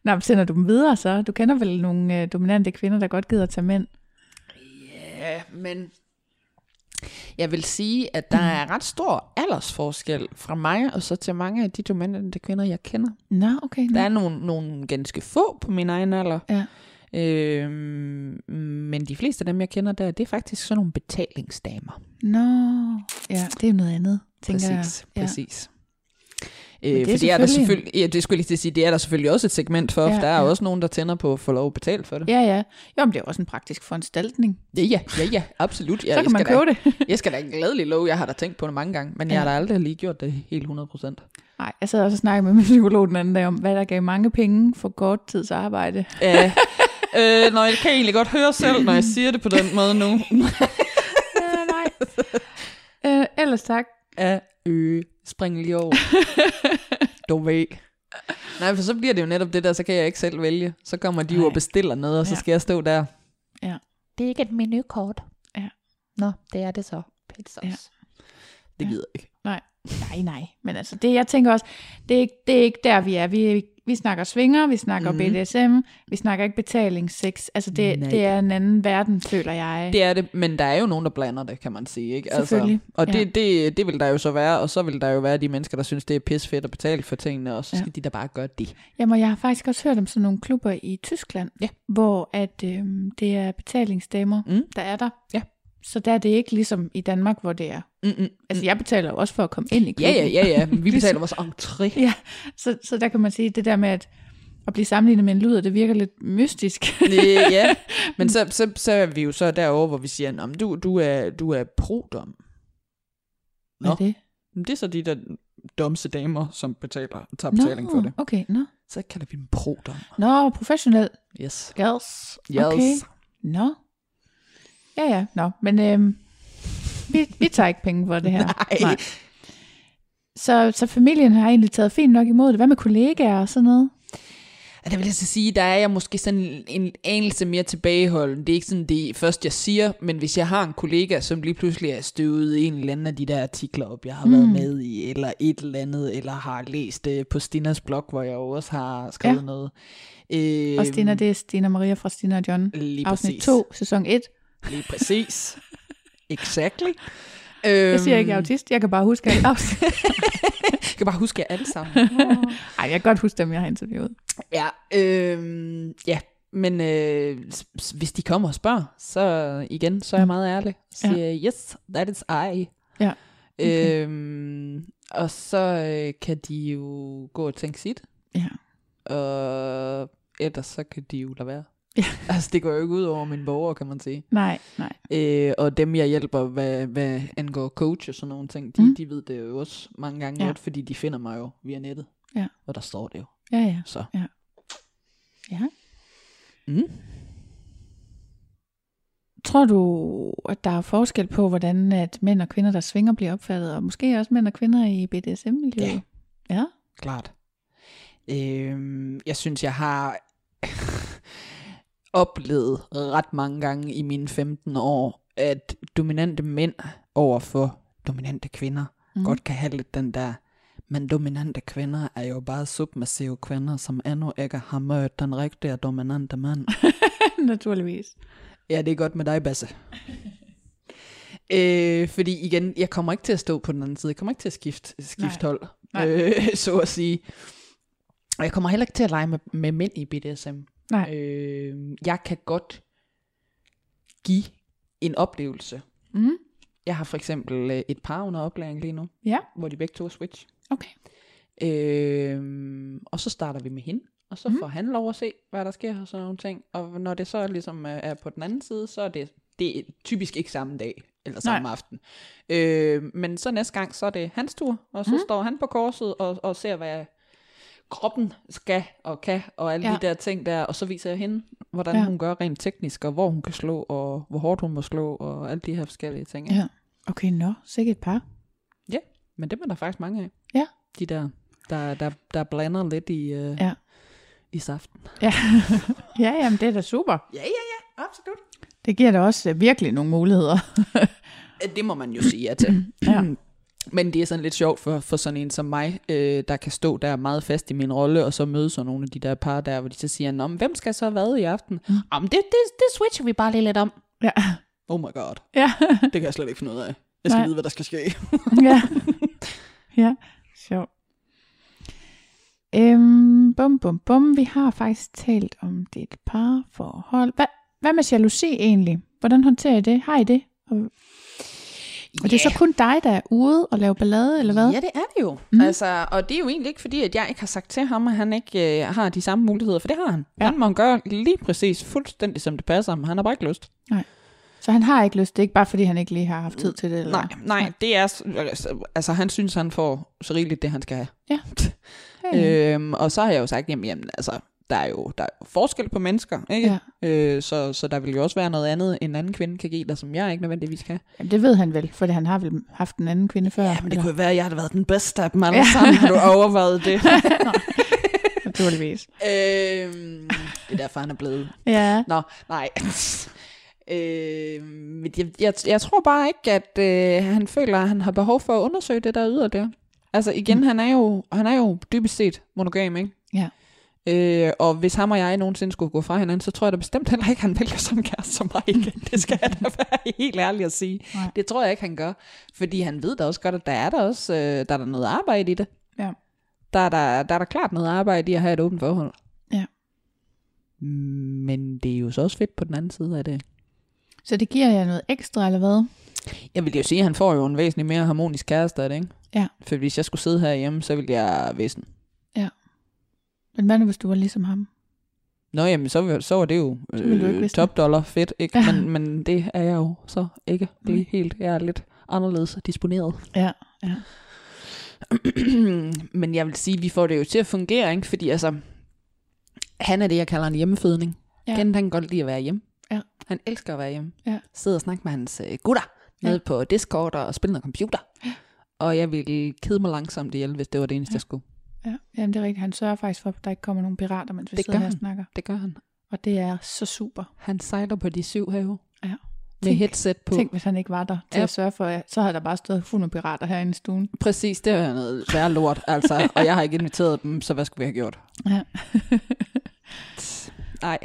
Nå, men sender du dem videre så? Du kender vel nogle øh, dominante kvinder, der godt gider at tage mænd? Ja, men jeg vil sige, at der er ret stor aldersforskel fra mig og så til mange af de dominante kvinder, jeg kender. Nå, okay. Nå. Der er nogle, nogle ganske få på min egen alder. Ja. Øhm, men de fleste af dem, jeg kender der, det er faktisk sådan nogle betalingsdamer. Nå, ja, det er noget andet, tænker Præcis, jeg. Ja. præcis. Øh, det for er det er der selvfølgelig- ja, det skulle jeg lige sige, det er der selvfølgelig også et segment for, Ja, for der er ja. også nogen, der tænder på at få lov at betale for det. Ja, ja. Jo, men det er også en praktisk foranstaltning. Ja, ja, ja, ja absolut. Ja, så kan man skal da, købe det. Jeg skal da glædelig love, jeg har da tænkt på det mange gange, men ja. jeg har da aldrig lige gjort det helt 100%. Nej, jeg sad også og snakkede med min psykolog den anden dag om, hvad der gav mange penge for kort tids arbejde. Ja, øh, når jeg kan egentlig godt høre selv, når jeg siger det på den måde nu. ja, nej. Øh, ellers tak. Ja, øh, spring lige over. du ved. Nej, for så bliver det jo netop det der, så kan jeg ikke selv vælge. Så kommer de jo og bestiller noget, og så Ja. skal jeg stå der. Ja. Det er ikke et menukort. Ja. Nå, det er det så. Pizza. Ja. Det Ja. gider jeg ikke. Nej, nej, nej. Men altså, det, jeg tænker også, det er ikke, det er ikke der, vi er. Vi, vi snakker svinger, vi snakker mm. BDSM, vi snakker ikke betalingssex. Altså, det, Nej. det er en anden verden, føler jeg. Det er det, men der er jo nogen, der blander det, kan man sige. Ikke? Altså, og det, ja. det, det vil der jo så være, og så vil der jo være de mennesker, der synes, det er pis fedt at betale for tingene, og så Ja. skal de da bare gøre det. Jamen, jeg har faktisk også hørt om sådan nogle klubber i Tyskland, Ja. hvor at, øhm, det er betalingsdamer, Mm. der er der. Ja. Så der er det ikke ligesom i Danmark, hvor det er. Mm-mm. Altså, jeg betaler jo også for at komme ind i Ja, klubben. ja, ja, ja. Vi betaler vores entré. ja. Så, så der kan man sige, det der med at, at blive sammenlignet med en luder, det virker lidt mystisk. Ja, men så, så, så er vi jo så derovre, hvor vi siger, at du, du er, du er pro-dom. Hvad er det? Det er så de der domse damer, som betaler, tager betaling for det. okay, nå. Så kalder vi dem pro-dom. Nå, professionel. Yes. Yes. Yes. Okay. Nå. Ja, ja, nå. Men øhm, vi, vi tager ikke penge for det her. Nej. Så, så familien har egentlig taget fint nok imod det. Hvad med kollegaer og sådan noget? Ja, det vil jeg så sige, der er jeg måske sådan en anelse mere tilbageholden. Det er ikke sådan det første, jeg siger, men hvis jeg har en kollega, som lige pludselig er støvet en eller anden af de der artikler op, jeg har mm. været med i, eller et eller andet, eller har læst øh, på Stinas blog, hvor jeg også har skrevet Ja. noget. Øh, Og Stina, det er Stina Maria fra Stina og John. Lige Afsnit præcis. 2, sæson 1. Lige præcis. exactly. Jeg siger ikke, jeg er Øhm, autist. Jeg kan bare huske alle afsnit. Jeg kan bare huske jer alle sammen. Ej, jeg kan godt huske dem, jeg har interviewet. ja, øh, ja, men øh, hvis de kommer og spørger, så igen, så er jeg meget ærlig. Så Ja. siger jeg, yes, that is I. Ja, okay. Øhm, og så øh, kan de jo gå og tænke sit, Ja. og ellers så kan de jo lade være. Ja. Altså, det går jo ikke ud over mine borgere, kan man sige. Nej, nej. Øh, og dem, jeg hjælper, hvad, hvad angår coach og sådan nogle ting, de, Mm. de ved det jo også mange gange ja. godt, fordi de finder mig jo via nettet. Ja. Og der står det jo. Ja, ja. Så. Ja. Ja. Mm. Tror du, at der er forskel på, hvordan at mænd og kvinder, der svinger, bliver opfattet, og måske også mænd og kvinder i BDSM-miljøet? Ja. Ja? Klart. Øhm, jeg synes, jeg har oplevet ret mange gange i mine 15 år, at dominante mænd over for dominante kvinder mm. godt kan have lidt den der, men dominante kvinder er jo bare submissive kvinder, som endnu ikke har mødt den rigtige dominante mand. Naturligvis. Ja, det er godt med dig, Basse. øh, fordi igen, jeg kommer ikke til at stå på den anden side. Jeg kommer ikke til at skifte, skifte Nej. hold, Nej. øh, så at sige. Og jeg kommer heller ikke til at lege med, med mænd i BDSM. Nej. Øh, jeg kan godt give en oplevelse. Mm. Jeg har for eksempel øh, et par under oplæring lige nu, Ja, hvor de begge to er switch. okay. Øh, og så starter vi med hende, og så mm. får han lov at se, hvad der sker og sådan nogle ting. Og når det så ligesom er, er på den anden side, så er det, det er typisk ikke samme dag, eller samme Nej. aften. Øh, men så næste gang, så er det hans tur, og så mm. står han på korset og, og ser, hvad kroppen skal og kan, og alle Ja. de der ting der, og så viser jeg hende, hvordan Ja. hun gør rent teknisk, og hvor hun kan slå, og hvor hårdt hun må slå, og alle de her forskellige ting. Ja. Okay, nå, sikkert et par. Ja, men det er der faktisk mange af. Ja. De der, der, der, der blander lidt i, øh, Ja. i saften. Ja, ja jamen det er da super. Ja, ja, ja, absolut. Det giver da også øh, virkelig nogle muligheder. Det må man jo sige ja til. Ja. Men det er sådan lidt sjovt for, for sådan en som mig, øh, der kan stå der meget fast i min rolle, og så møde så nogle af de der par der, hvor de så siger, Nå, men hvem skal så hvad i aften? Mm. Jamen, det, det, det switcher vi bare lige lidt om. Ja, Oh my god, ja, det kan jeg slet ikke finde ud af. Jeg skal Nej. vide, hvad der skal ske. ja. ja, sjovt. Øhm, bum, bum, bum. Vi har faktisk talt om dit parforhold. Hvad, hvad med jalousi egentlig? Hvordan håndterer I det? Har I det? Og, og det er så kun dig, der er ude og lave ballade, eller hvad? Ja, det er det jo. Mm. Altså, og det er jo egentlig ikke fordi, at jeg ikke har sagt til ham, at han ikke øh, har de samme muligheder, for det har han. Ja. Han må gøre lige præcis fuldstændig, som det passer ham. Han har bare ikke lyst. Så han har ikke lyst. Det er ikke bare, fordi han ikke lige har haft tid til det? Eller? Nej, nej, det er... Altså, altså, han synes, han får så rigeligt det, han skal have. Ja. Hey. Øhm, og så har jeg jo sagt, jamen, jamen altså, der er, jo, der er jo forskel på mennesker, ikke? Ja. Øh, så, så der vil jo også være noget andet, en anden kvinde kan give dig, som jeg ikke nødvendigvis kan. Jamen, det ved han vel, for han har vel haft en anden kvinde før. Ja, men det eller? kunne jo være, at jeg havde været den bedste af dem alle Ja. sammen. Har du overvejet det? Naturligvis. øhm, det er derfor, han er blevet Ja. Nå, nej. øh, jeg, jeg, jeg tror bare ikke, at øh, han føler, at han har behov for at undersøge det der yderligere. Altså igen, mm. han, er jo, han er jo dybest set monogam, ikke? Ja. Øh, og hvis ham og jeg nogensinde skulle gå fra hinanden, så tror jeg da bestemt heller ikke, han vælger som kæreste som mig igen. Det skal jeg da være helt ærlig at sige. Nej. Det tror jeg ikke, han gør. Fordi han ved da også godt, at der er der også øh, der er der noget arbejde i det. Ja. Der er der, der er der klart noget arbejde i at have et åbent forhold. Ja. Men det er jo så også fedt på den anden side af det. Så det giver jer noget ekstra, eller hvad? Jeg vil jo sige, at han får jo en væsentlig mere harmonisk kæreste af det, ikke? Ja. For hvis jeg skulle sidde herhjemme, så ville jeg vissen. Men hvad nu, hvis du var ligesom ham? Nå, jamen, så, så var det jo øh, top dollar fedt, ikke? Ja. Men, men det er jeg jo så ikke. Det er helt, jeg er lidt anderledes disponeret. Ja, ja. men jeg vil sige, at vi får det jo til at fungere, ikke? Fordi altså, han er det, jeg kalder en hjemmefødning. Ja. Kenneth, han kan godt lide at være hjemme. Ja. Han elsker at være hjemme. Ja. Sidder og snakker med hans øh, gutter Ja. nede på Discord og spiller noget computer. Ja. Og jeg ville kede mig langsomt ihjel, hvis det var det eneste, ja. jeg skulle. Ja. Jamen, det er rigtigt. Han sørger faktisk for, at der ikke kommer nogen pirater, mens vi Det sidder her og snakker. Det gør han. Og det er så super. Han sejler på de syv have. Ja. Med Tænk- headset på. Tænk, hvis han ikke var der til Ja. at sørge for, at så havde der bare stået fuld af pirater herinde i stuen. Præcis, det er noget værre lort, altså. Og jeg har ikke inviteret dem, så hvad skulle vi have gjort? Ja. Nej,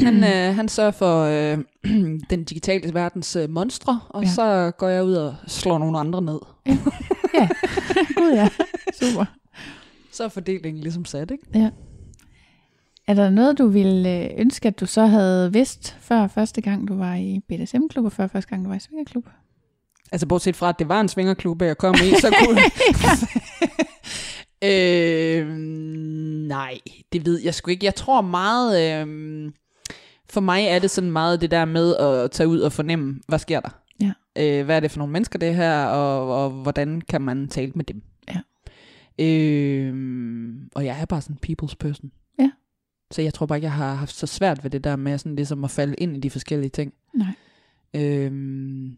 han, øh, han sørger for øh, den digitale verdens øh, monstre, og ja. så går jeg ud og slår nogle andre ned. ja. Gud ja. Super. Så er fordelingen ligesom sat, ikke? Ja. Er der noget, du ville øh, ønske, at du så havde vidst før første gang, du var i BDSM-klub, og før første gang, du var i Svingerklub? Altså bortset fra, at det var en svingerklub, jeg kom i, så kunne... øh, nej, det ved jeg sgu ikke. Jeg tror meget... Øh, for mig er det sådan meget det der med at tage ud og fornemme, hvad sker der? Ja. Øh, hvad er det for nogle mennesker, det her, og, og hvordan kan man tale med dem? Øh, og jeg er bare sådan en people's person. Ja. Så jeg tror bare ikke, jeg har haft så svært ved det der med sådan ligesom at falde ind i de forskellige ting. Nej. Øhm,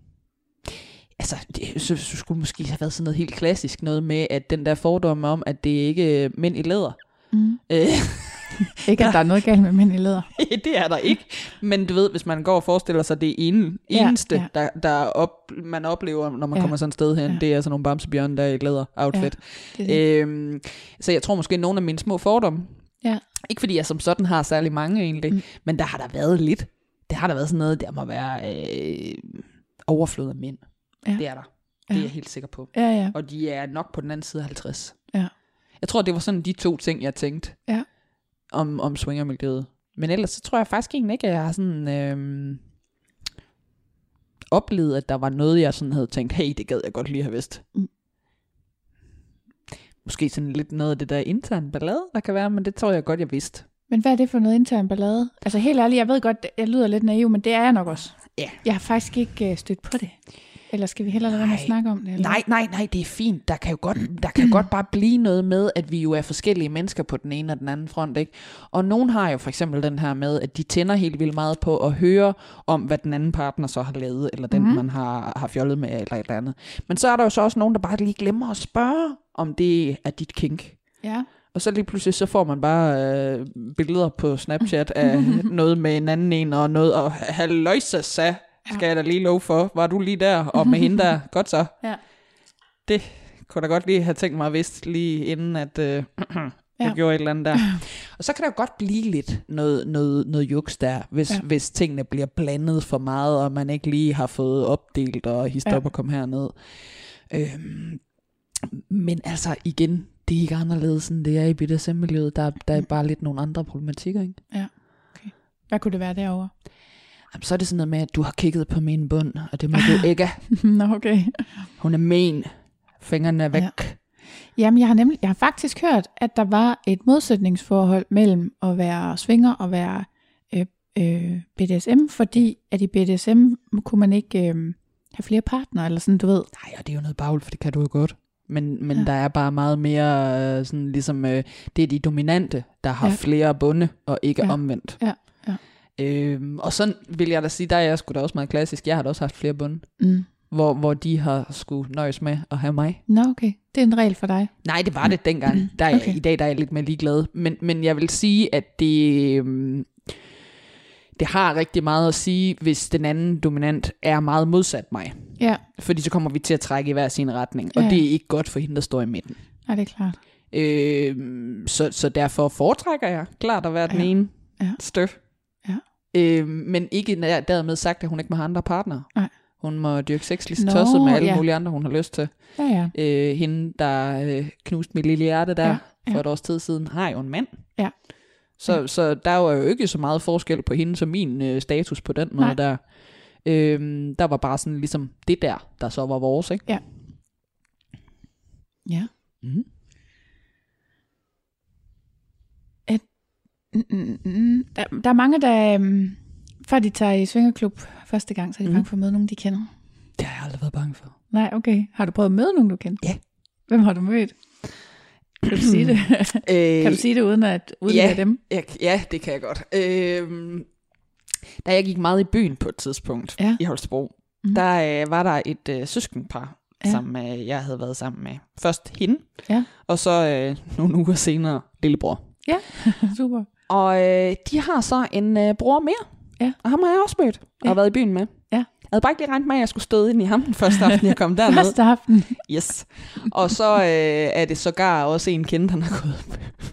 altså, det, så, så skulle måske have været sådan noget helt klassisk, noget med, at den der fordom om, at det ikke er mænd i læder. Mm. Øh, Ikke, at der er noget galt med mænd i læder. det er der ikke. Men du ved, hvis man går og forestiller sig det ene, Ja, eneste, ja. Der, der op, man oplever, når man Ja. ja. kommer sådan et sted hen, Ja. ja. det er sådan nogle bamsebjørne, der er i et læder-outfit. Det er det. Øhm, så jeg tror måske, nogle af mine små fordomme, Ja. ikke fordi jeg som sådan har særlig mange egentlig, Mm. mm. men der har der været lidt. Det har der været sådan noget, der må være øh, overflod af mænd. Ja. Det er der. Det er Ja. jeg helt sikker på. Ja, ja. Og de er nok på den anden side af 50. Ja. Jeg tror, det var sådan de to ting, jeg tænkte Ja. om, om swingermiljøet. Men ellers så tror jeg faktisk egentlig ikke, at jeg har sådan øhm, oplevet, at der var noget, jeg sådan havde tænkt, hey, det gad jeg godt lige have vidst. Mm. måske sådan lidt noget af det der intern ballade, der kan være, men det tror jeg godt, jeg vidste. Men hvad er det for noget intern ballade? Altså helt ærligt, jeg ved godt, jeg lyder lidt naiv, men det er jeg nok også. Ja. Jeg har faktisk ikke uh, stødt på det. Eller skal vi hellere lade være med at snakke om det? Eller? Nej, nej, nej, det er fint. Der kan jo godt, der kan godt bare blive noget med, at vi jo er forskellige mennesker på den ene og den anden front, ikke? Og nogen har jo for eksempel den her med, at de tænder helt vildt meget på at høre om, hvad den anden partner så har lavet, eller den, mm-hmm. man har, har fjollet med, eller et eller andet. Men så er der jo så også nogen, der bare lige glemmer at spørge, om det er dit kink. Ja. Og så lige pludselig, så får man bare øh, billeder på Snapchat af noget med en anden en, og noget, og halløjsa, sa, skal jeg da lige love for. Var du lige der, og med hende der? Godt så. Ja. Det kunne da godt lige have tænkt mig at vidst, lige inden at øh, jeg Ja. gjorde et eller andet der. Og så kan der jo godt blive lidt noget, noget, noget juks der, hvis, Ja. ja. hvis tingene bliver blandet for meget, og man ikke lige har fået opdelt og hist Ja. op og komme herned. Øhm, men altså igen, det er ikke anderledes, end det er i BDSM-miljøet. Der, der er bare lidt nogle andre problematikker, ikke? Hvad kunne det være derovre? Jamen, så er det sådan noget med, at du har kigget på min bund, og det må du ikke. Nå, okay. Hun er men. Fingrene er væk. Ja. Ja. Jamen, jeg har nemlig, jeg har faktisk hørt, at der var et modsætningsforhold mellem at være svinger og være øh, øh, BDSM, fordi at i BDSM kunne man ikke øh, have flere partnere, eller sådan, du ved. Nej, og det er jo noget bagl, for det kan du jo godt. Men, men Ja. der er bare meget mere øh, sådan ligesom, øh, det er de dominante, der har Ja. flere bunde, og ikke Ja. omvendt. Ja. Øhm, og sådan vil jeg da sige, der er jeg sgu da også meget klassisk. Jeg har da også haft flere bunde, Mm. hvor, hvor de har skulle nøjes med at have mig. Nå, okay. Det er en regel for dig. Nej, det var det dengang. Der er Okay. I dag der er jeg lidt mere ligeglad. Men, men jeg vil sige, at det, øhm, det har rigtig meget at sige, hvis den anden dominant er meget modsat mig. Ja, Fordi så kommer vi til at trække i hver sin retning. Og Ja. det er ikke godt for hende, der står i midten. nej, det er klart. Øh, så, så derfor foretrækker jeg klart at være den Ja. ene Ja. støf. Øh, men ikke der- dermed sagt, at hun ikke må have andre partnere. Nej. Hun må dyrke sex lige så tosset med alle ja. mulige andre, hun har lyst til. Ja, ja. Øh, hende, der øh, knuste mit lille hjerte der ja, ja. for et års tid siden, har jo en mand. Ja. Så, ja. så der var jo ikke så meget forskel på hende som min øh, status på den måde Nej. der. Øhm, der var bare sådan ligesom det der, der så var vores, ikke? Ja. Ja. Mm. Mm, mm, mm. Der, der er mange, der, um, før de tager i svingerklub første gang, så er de Mhm. bange for at møde nogen, de kender. Det har jeg aldrig været bange for. Nej, okay. Har du prøvet at møde nogen, du kender? Ja. Hvem har du mødt? Kan du sige det? Øh, kan du sige det uden at uden ja. at dem? Ja, ja, det kan jeg godt. Øhm, da jeg gik meget i byen på et tidspunkt Ja. i Holstebro, Mhm. mm. der øh, var der et øh, søskenpar, ja. som øh, jeg havde været sammen med. Først hende, Ja. og så øh, nogle uger senere lillebror. Ja, super. Og øh, de har så en øh, bror mere, Ja. og ham har jeg også mødt og Ja. ja. været i byen med. Ja. Jeg havde bare ikke lige regnet med, at jeg skulle støde ind i ham den første aften, jeg kom derned. Første aften. Yes. Og så øh, er det sågar også en kendt, han har gået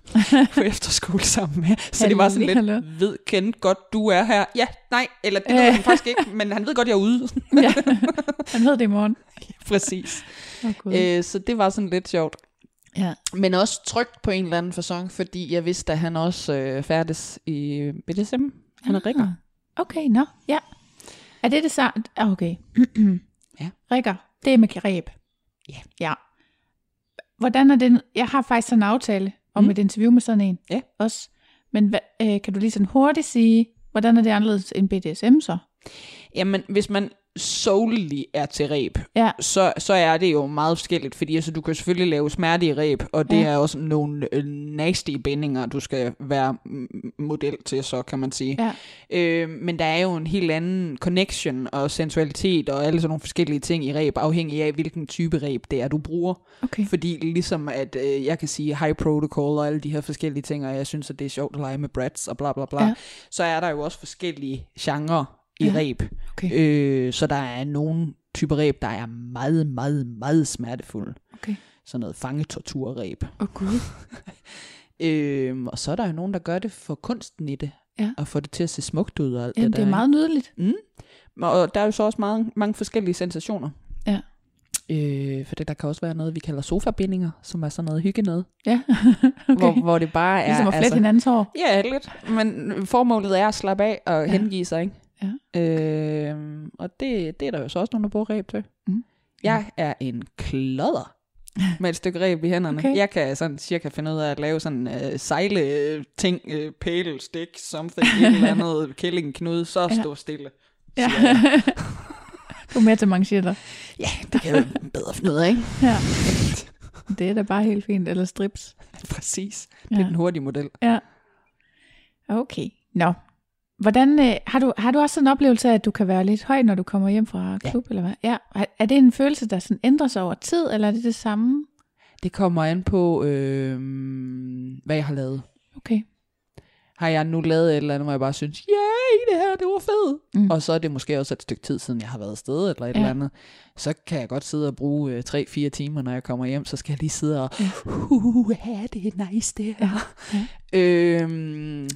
på efterskole sammen med. Så det var sådan hallo. lidt, ved kendt godt, du er her. Ja, nej, eller det ved han faktisk ikke, men han ved godt, jeg er ude. ja. Han ved det i morgen. Præcis. Oh, God. Øh, så det var sådan lidt sjovt. Ja. Men også trygt på en eller anden fasong, fordi jeg vidste, at han også øh, færdes i BDSM. Han er rikker. Ah, Okay, nå. Ja. Er det det samme? Ah, Okay. Ja. Rikker, det er med greb. Ja. Ja. Hvordan er det? Jeg har faktisk sådan en aftale om Mm. et interview med sådan en. Ja. Også. Men hvad, øh, kan du lige sådan hurtigt sige, hvordan er det anderledes end BDSM så? Jamen, hvis man solely er til ræb, Ja. så, så er det jo meget forskelligt, fordi altså, du kan selvfølgelig lave smerte i ræb, og det Ja. er også nogle øh, nasty bindinger, du skal være model til, så kan man sige. Ja. Øh, men der er jo en helt anden connection og sensualitet og alle sådan nogle forskellige ting i ræb, afhængig af, hvilken type ræb det er, du bruger. Okay. Fordi ligesom at øh, jeg kan sige high protocol og alle de her forskellige ting, og jeg synes, at det er sjovt at lege med brats og bla bla bla, ja. så er der jo også forskellige genrer i Ja. ræb. Okay. Øh, så der er nogle typer ræb, der er meget, meget, meget smertefulde. Okay. Sådan noget fangetorturræb. Åh oh, gud. Øh, og så er der jo nogen, der gør det for kunsten i det. Ja. Og får det til at se smukt ud og alt Jamen, det det der. er meget nydeligt. Mm. Og der er jo så også mange, mange forskellige sensationer. Ja. Øh, for det der kan også være noget, vi kalder sofabindinger, som er sådan noget hygge noget. Ja. okay. hvor, hvor det bare er... Ligesom at flette altså... hinandens hår. Ja, lidt. Men formålet er at slappe af og ja. hengive sig, ikke? Ja. Øh, og det, det er der jo så også nogen, der bruger ræb til. Mm. Jeg er en klodder med et stykke ræb i hænderne. Okay. Jeg kan sådan cirka finde ud af at lave sådan uh, sejle ting, uh, pæle, stik, something, et eller andet, kælling, knude, så Ja. stå stille. Ja. du er med til manchetter. ja, det kan jeg bedre finde ud af, ikke? Ja. Det er da bare helt fint. Eller strips. Præcis. Det Ja. er den hurtige model. Ja. Okay. Nå. Hvordan, øh, har, du, har du også sådan en oplevelse af, at du kan være lidt høj, når du kommer hjem fra klub, eller hvad? Ja. Er- det en følelse, der sådan ændrer sig over tid, eller er det det samme? Det kommer an på, øh, hvad jeg har lavet. Okay. Har jeg nu lavet et eller andet, hvor jeg bare synes, yay, det her, det var fedt. Mm. Og så er det måske også et stykke tid siden, jeg har været afsted eller et Ja. eller andet. Så kan jeg godt sidde og bruge øh, 3-4 timer, når jeg kommer hjem. Så skal jeg lige sidde og, uh, ja, det er nice det her. Ja. Øhm,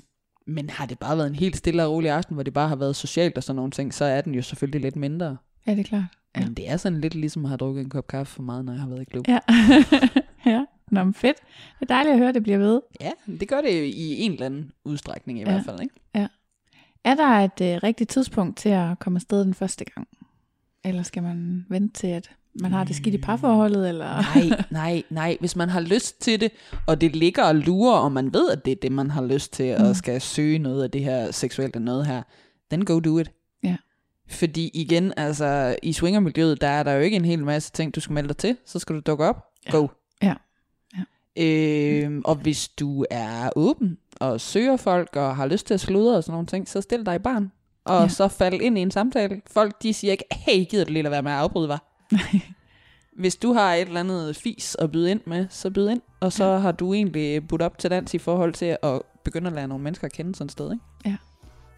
men har det bare været en helt stille og rolig aften, hvor det bare har været socialt og sådan nogle ting, så er den jo selvfølgelig lidt mindre. Ja, det er klart. Ja. Men det er sådan lidt ligesom at have drukket en kop kaffe for meget, når jeg har været i klub. Ja. ja. Nå, men fedt. Det er dejligt at høre, at det bliver ved. Ja, det gør det i en eller anden udstrækning i Ja. hvert fald, ikke? Er der et øh, rigtigt tidspunkt til at komme afsted den første gang? Eller skal man vente til, at man har det skidt i parforholdet? Eller? Nej, nej, nej. Hvis man har lyst til det, og det ligger og lurer, og man ved, at det er det, man har lyst til, Mm. og skal søge noget af det her seksuelle noget her, then go do it. Ja. Fordi igen, altså i swingermiljøet, der er der jo ikke en hel masse ting, du skal melde dig til. Så skal du dukke op. Ja. Go. Ja. Ja. Øhm, og hvis du er åben og søger folk og har lyst til at sludre og sådan nogle ting, så stil dig i barn. Og Ja. så fald ind i en samtale. Folk de siger ikke, hey, gider du lige lade være med at afbryde, var? Hvis du har et eller andet fis at byde ind med, så byd ind. Og så ja. har du egentlig budt op til dans i forhold til at begynde at lære nogle mennesker at kende sådan et sted. Ikke? Ja.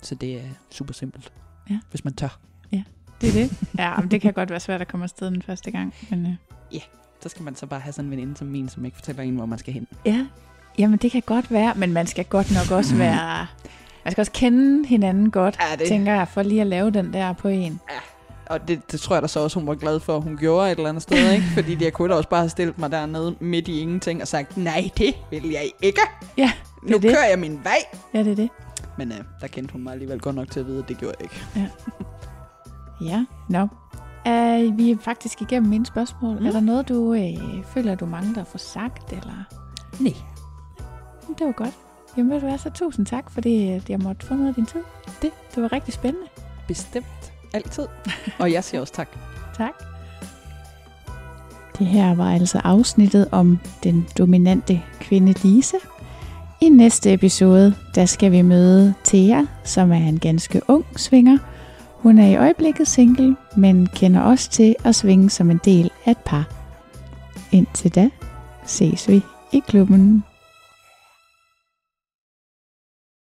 Så det er super simpelt, Ja. hvis man tør. Det er det. Ja, men det kan godt være svært at komme afsted den første gang. Men, øh, Så skal man så bare have sådan en veninde som min, som ikke fortæller en, hvor man skal hen. ja, jamen det kan godt være, men man skal godt nok også være... Man skal også kende hinanden godt, Ja, det- tænker jeg, for lige at lave den der på en. Og det, det tror jeg da så også, hun var glad for, at hun gjorde et eller andet sted, ikke? Fordi jeg kunne da også bare have stillet mig dernede midt i ingenting og sagt, nej, det vil jeg ikke. Ja, det Nu det. kører jeg min vej. Ja, det er det. Men øh, der kendte hun mig alligevel godt nok til at vide, at det gjorde jeg ikke. Ja, nå. Uh, vi er faktisk igennem mine spørgsmål. Mm. Er der noget, du øh, føler, du mangler at få sagt? Eller? Nej. Det var godt. Jamen, ved du hvad, så tusind tak, fordi øh, jeg måtte få noget af din tid. Det, det var rigtig spændende. Bestemt. Altid. Og jeg siger også tak. Tak. Det her var altså afsnittet om den dominante kvinde Lise. I næste episode, der skal vi møde Thea, som er en ganske ung svinger. Hun er i øjeblikket single, men kender også til at svinge som en del af et par. Indtil da ses vi i klubben.